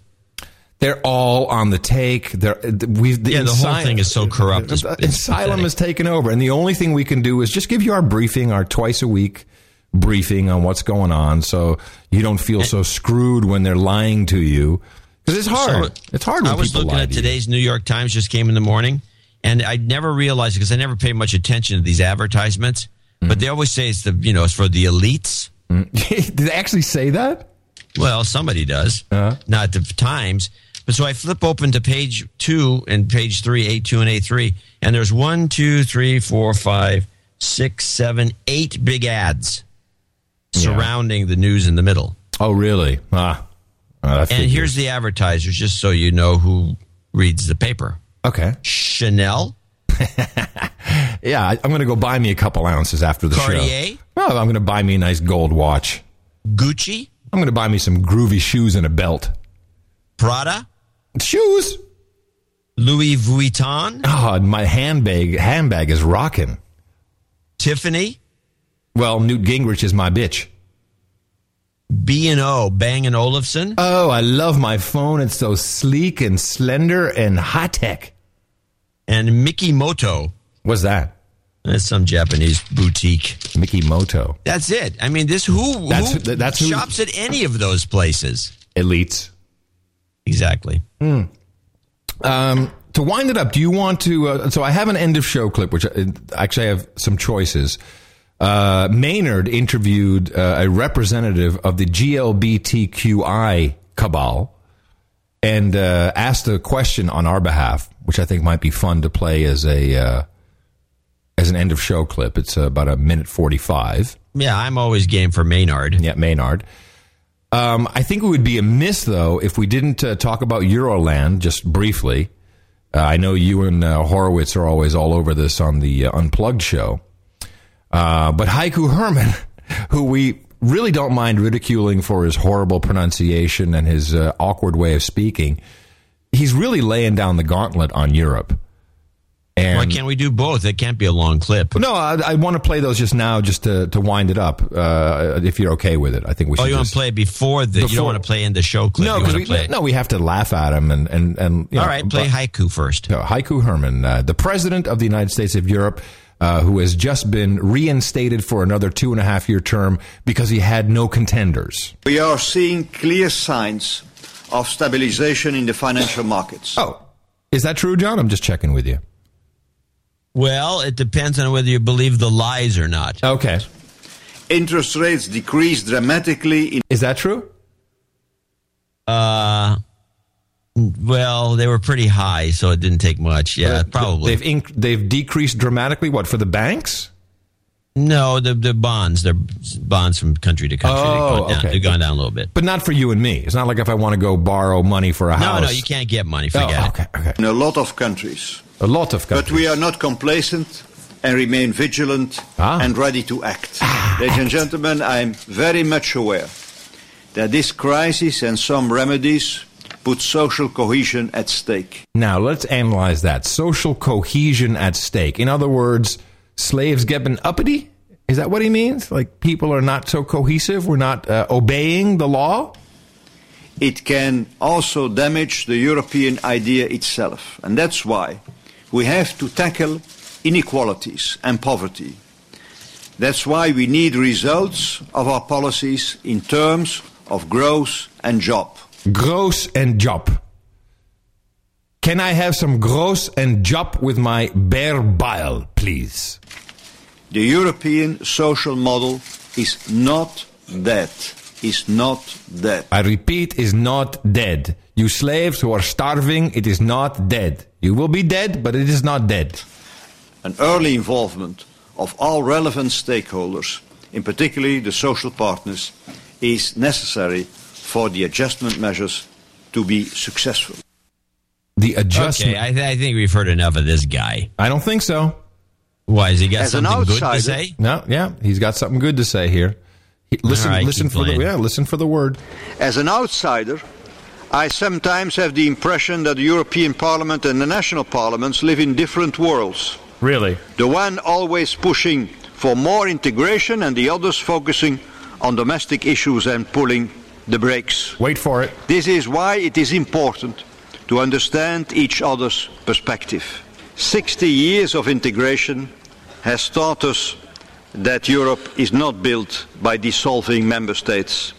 They're all on the take. They're we've Yeah, the whole thing is so corrupt. It's- it's Asylum pathetic. has taken over, and the only thing we can do is just give you our briefing, our twice a week briefing on what's going on, so you don't feel so screwed when they're lying to you. Because it's hard. So, it's hard when I was looking at to you. today's New York Times just came in the morning, and I never realized because I never pay much attention to these advertisements. Mm-hmm. But they always say it's the you know it's for the elites. [LAUGHS] Did they actually say that? Well, somebody does, Uh-huh. not the Times. But so I flip open to page two and page three, A two and A three, and there's one, two, three, four, five, six, seven, eight big ads surrounding the news in the middle. Oh, really? Ah. Oh, And figures. here's the advertisers, just so you know who reads the paper. Okay. Chanel, [LAUGHS] Yeah, I, I'm going to go buy me a couple ounces after the Cartier? show. Oh, I'm going to buy me a nice gold watch. Gucci, I'm going to buy me some groovy shoes and a belt. Prada, Shoes. Louis Vuitton, Oh, my handbag handbag is rocking. Tiffany, Well, Newt Gingrich is my bitch. B and O, Bang and Olufsen, Oh, I love my phone. It's so sleek and slender and high tech. and Mikimoto. What's that? That's some Japanese boutique. Mickey Moto. That's it. I mean, this who, That's- who that's who- shops at any of those places. Elites. Exactly. Um, to wind it up, do you want to? Uh, so I have an end of show clip, which uh, actually I have some choices. Uh, Maynard interviewed uh, a representative of the GLBTQI cabal and uh, asked a question on our behalf, which I think might be fun to play as a uh, as an end of show clip. It's uh, about a minute forty five. Yeah, I'm always game for Maynard. Yeah, Maynard. Um, I think it would be amiss, though, if we didn't uh, talk about Euroland just briefly. Uh, I know you and uh, Horowitz are always all over this on the uh, Unplugged show. Uh, but Haiku Herman, [LAUGHS] who we really don't mind ridiculing for his horrible pronunciation and his uh, awkward way of speaking, he's really laying down the gauntlet on Europe. And Why can't we do both? It can't be a long clip. no, I, I want to play those just now, just to, to wind it up. Uh, if you're okay with it, I think we should. Oh, you want to play it before the? You don't want to play in the show clip. No, we, play. no, we have to laugh at him and and and. You All know, right, play but- haiku first. no, Haiku Herman, uh, the president of the United States of Europe, uh, who has just been reinstated for another two and a half year term because he had no contenders. We are seeing clear signs of stabilization in the financial markets. Oh, is that true, John? I'm just checking with you. Well, it depends on whether you believe the lies or not. Okay. interest rates decreased dramatically in. Is that true? Uh, well, they were pretty high, so it didn't take much. Yeah, probably. They've inc- they've decreased dramatically. What for the banks? No, the the bonds, they're bonds from country to country. they've, Oh, gone down, okay. they've gone down a little bit. But not for you and me. It's not like if I want to go borrow money for a No, house. no, no, you can't get money. Forget Oh, it. okay, okay. in a lot of countries. A lot of countries. But we are not complacent and remain vigilant Ah. and ready to act. Ladies and gentlemen, I'm very much aware that this crisis and some remedies put social cohesion at stake. Now let's analyze that. Social cohesion at stake. In other words, slaves getting uppity. Is that what he means? Like people are not so cohesive. We're not uh, obeying the law. It can also damage the European idea itself. And that's why we have to tackle inequalities and poverty. That's why we need results of our policies in terms of growth and job. Gross and job. Can I have some gross and job with my bear bile, please? The European social model is not dead. Is not dead. I repeat, is not dead. You slaves who are starving, it is not dead. You will be dead, but it is not dead. An early involvement of all relevant stakeholders, in particular the social partners, is necessary for the adjustment measures to be successful. The adjustment. Okay, I, th- I think we've heard enough of this guy. I don't think so. Why has he got As something good to say? No, yeah, he's got something good to say here. He- listen, All right, listen keep for the yeah, listen for the word. As an outsider, I sometimes have the impression that the European Parliament and the national parliaments live in different worlds. Really? The one always pushing for more integration and the others focusing on domestic issues and pulling the brakes. Wait for it. This is why it is important to understand each other's perspective. 60 years of integration has taught us that Europe is not built by dissolving member states,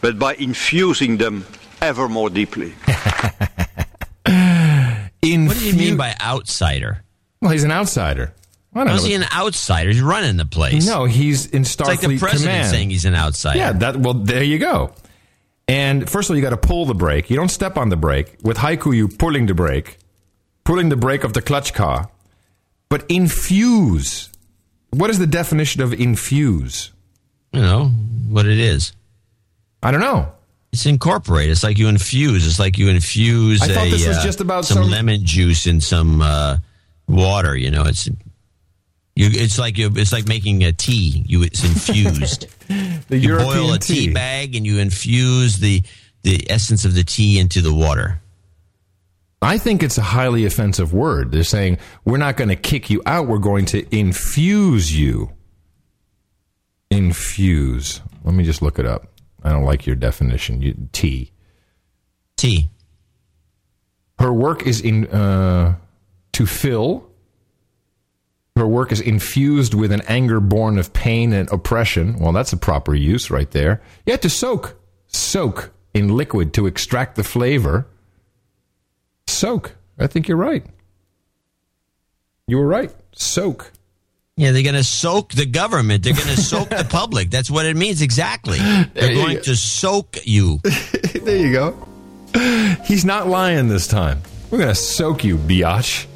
but by infusing them ever more deeply. In [LAUGHS] What do you mean by outsider? Well, he's an outsider. I don't How's know. he an outsider? He's running the place. No, he's in Starfleet it's like the president Command. saying he's an outsider. Yeah, that well, there you go. And first of all, you got to pull the brake. You don't step on the brake. With haiku, you pulling the brake, pulling the brake of the clutch car. But infuse. What is the definition of infuse? You know what it is. I don't know. It's incorporate. It's like you infuse. It's like you infuse. I thought a, this was uh, just about some, some- lemon juice in some uh, water. You know, it's you. It's like you. It's like making a tea. You. It's infused. [LAUGHS] The you European boil a tea. tea bag and you infuse the the essence of the tea into the water. I think it's a highly offensive word. They're saying we're not going to kick you out. We're going to infuse you. Infuse. Let me just look it up. I don't like your definition. You, tea. Tea. Her work is in uh, to fill. Her work is infused with an anger born of pain and oppression. Well, that's a proper use right there. You have to soak, soak in liquid to extract the flavor. Soak. I think you're right. You were right. Soak. Yeah, they're going to soak the government. They're going [LAUGHS] to soak the public. That's what it means exactly. They're going go. to soak you. [LAUGHS] there you go. He's not lying this time. We're going to soak you, biatch.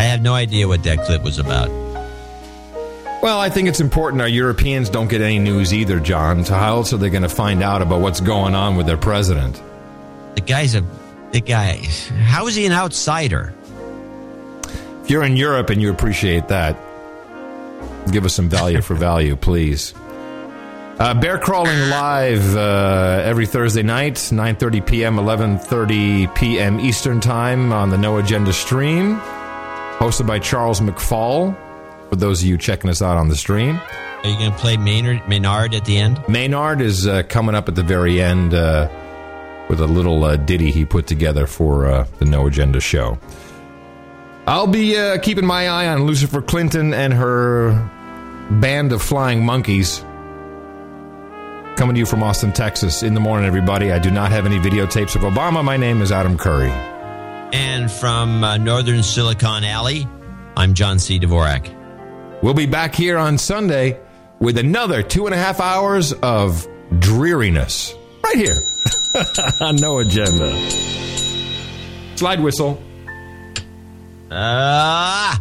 I have no idea what that clip was about. Well, I think it's important our Europeans don't get any news either, John. So how else are they going to find out about what's going on with their president? The guy's a the guy. How is he an outsider? If you're in Europe and you appreciate that, give us some value for [LAUGHS] value, please. Uh, Bear Crawling Live uh, every Thursday night, 9.30 p.m., 11.30 p.m. Eastern Time on the No Agenda stream. Hosted by Charles McFall, for those of you checking us out on the stream. Are you going to play Maynard, Maynard at the end? Maynard is uh, coming up at the very end uh, with a little uh, ditty he put together for uh, the No Agenda show. I'll be uh, keeping my eye on Lucifer Clinton and her band of flying monkeys. Coming to you from Austin, Texas. In the morning, everybody. I do not have any videotapes of Obama. My name is Adam Curry. And from uh, Northern Silicon Alley, I'm John C. Dvorak. We'll be back here on Sunday with another two and a half hours of dreariness. Right here on [LAUGHS] No Agenda. Slide whistle. Ah!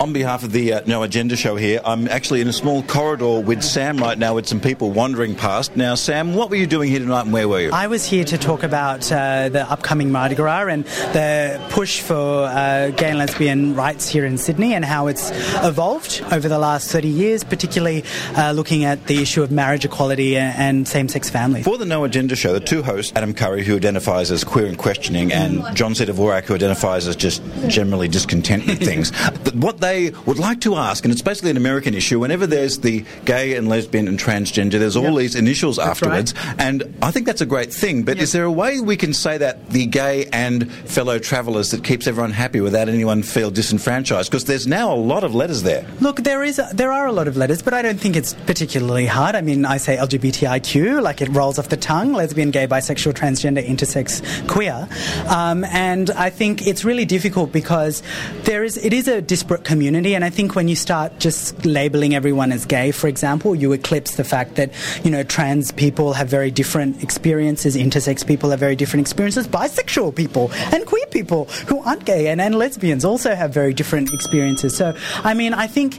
On behalf of the uh, No Agenda show here, I'm actually in a small corridor with Sam right now with some people wandering past. Now, Sam, what were you doing here tonight and where were you? I was here to talk about uh, the upcoming Mardi Gras and the push for uh, gay and lesbian rights here in Sydney and how it's evolved over the last 30 years, particularly uh, looking at the issue of marriage equality and, and same sex families. For the No Agenda show, the two hosts, Adam Curry, who identifies as queer and questioning, and John C. Dvorak, who identifies as just generally discontent with things, [LAUGHS] what they would like to ask, and it's basically an American issue, whenever there's the gay and lesbian and transgender, there's all these initials afterwards, and I think that's a great thing, but is there a way we can say that the gay and fellow travellers that keeps everyone happy without anyone feel disenfranchised? Because there's now a lot of letters there. Look, there is there are a lot of letters, but I don't think it's particularly hard. I mean, I say LGBTIQ, like it rolls off the tongue: lesbian, gay, bisexual, transgender, intersex, queer. Um, and I think it's really difficult because there is it is a disparate community, and I think when you start just labeling everyone as gay, for example, you eclipse the fact that you know trans people have very different experiences, intersex people have very different experiences, bisexual people and queer people who aren't gay and, and lesbians also have very different experiences. So, I mean, I think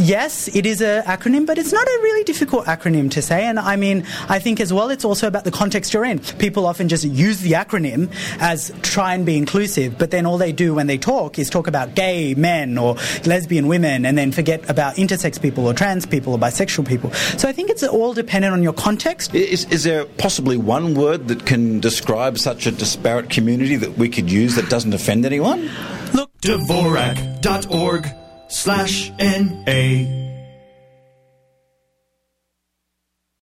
yes, it is an acronym, but it's not a really difficult acronym to say. And I mean, I think as well, it's also about the context you're in. People often just use the acronym as try and be inclusive, but then all they do when they talk is talk about gay men or lesbian women and then forget about intersex people or trans people or bisexual people. So I think it's all dependent on your context. Is, is there possibly one word that can describe such a disparate community that we could use that doesn't offend anyone? Look, Dvorak.org slash N-A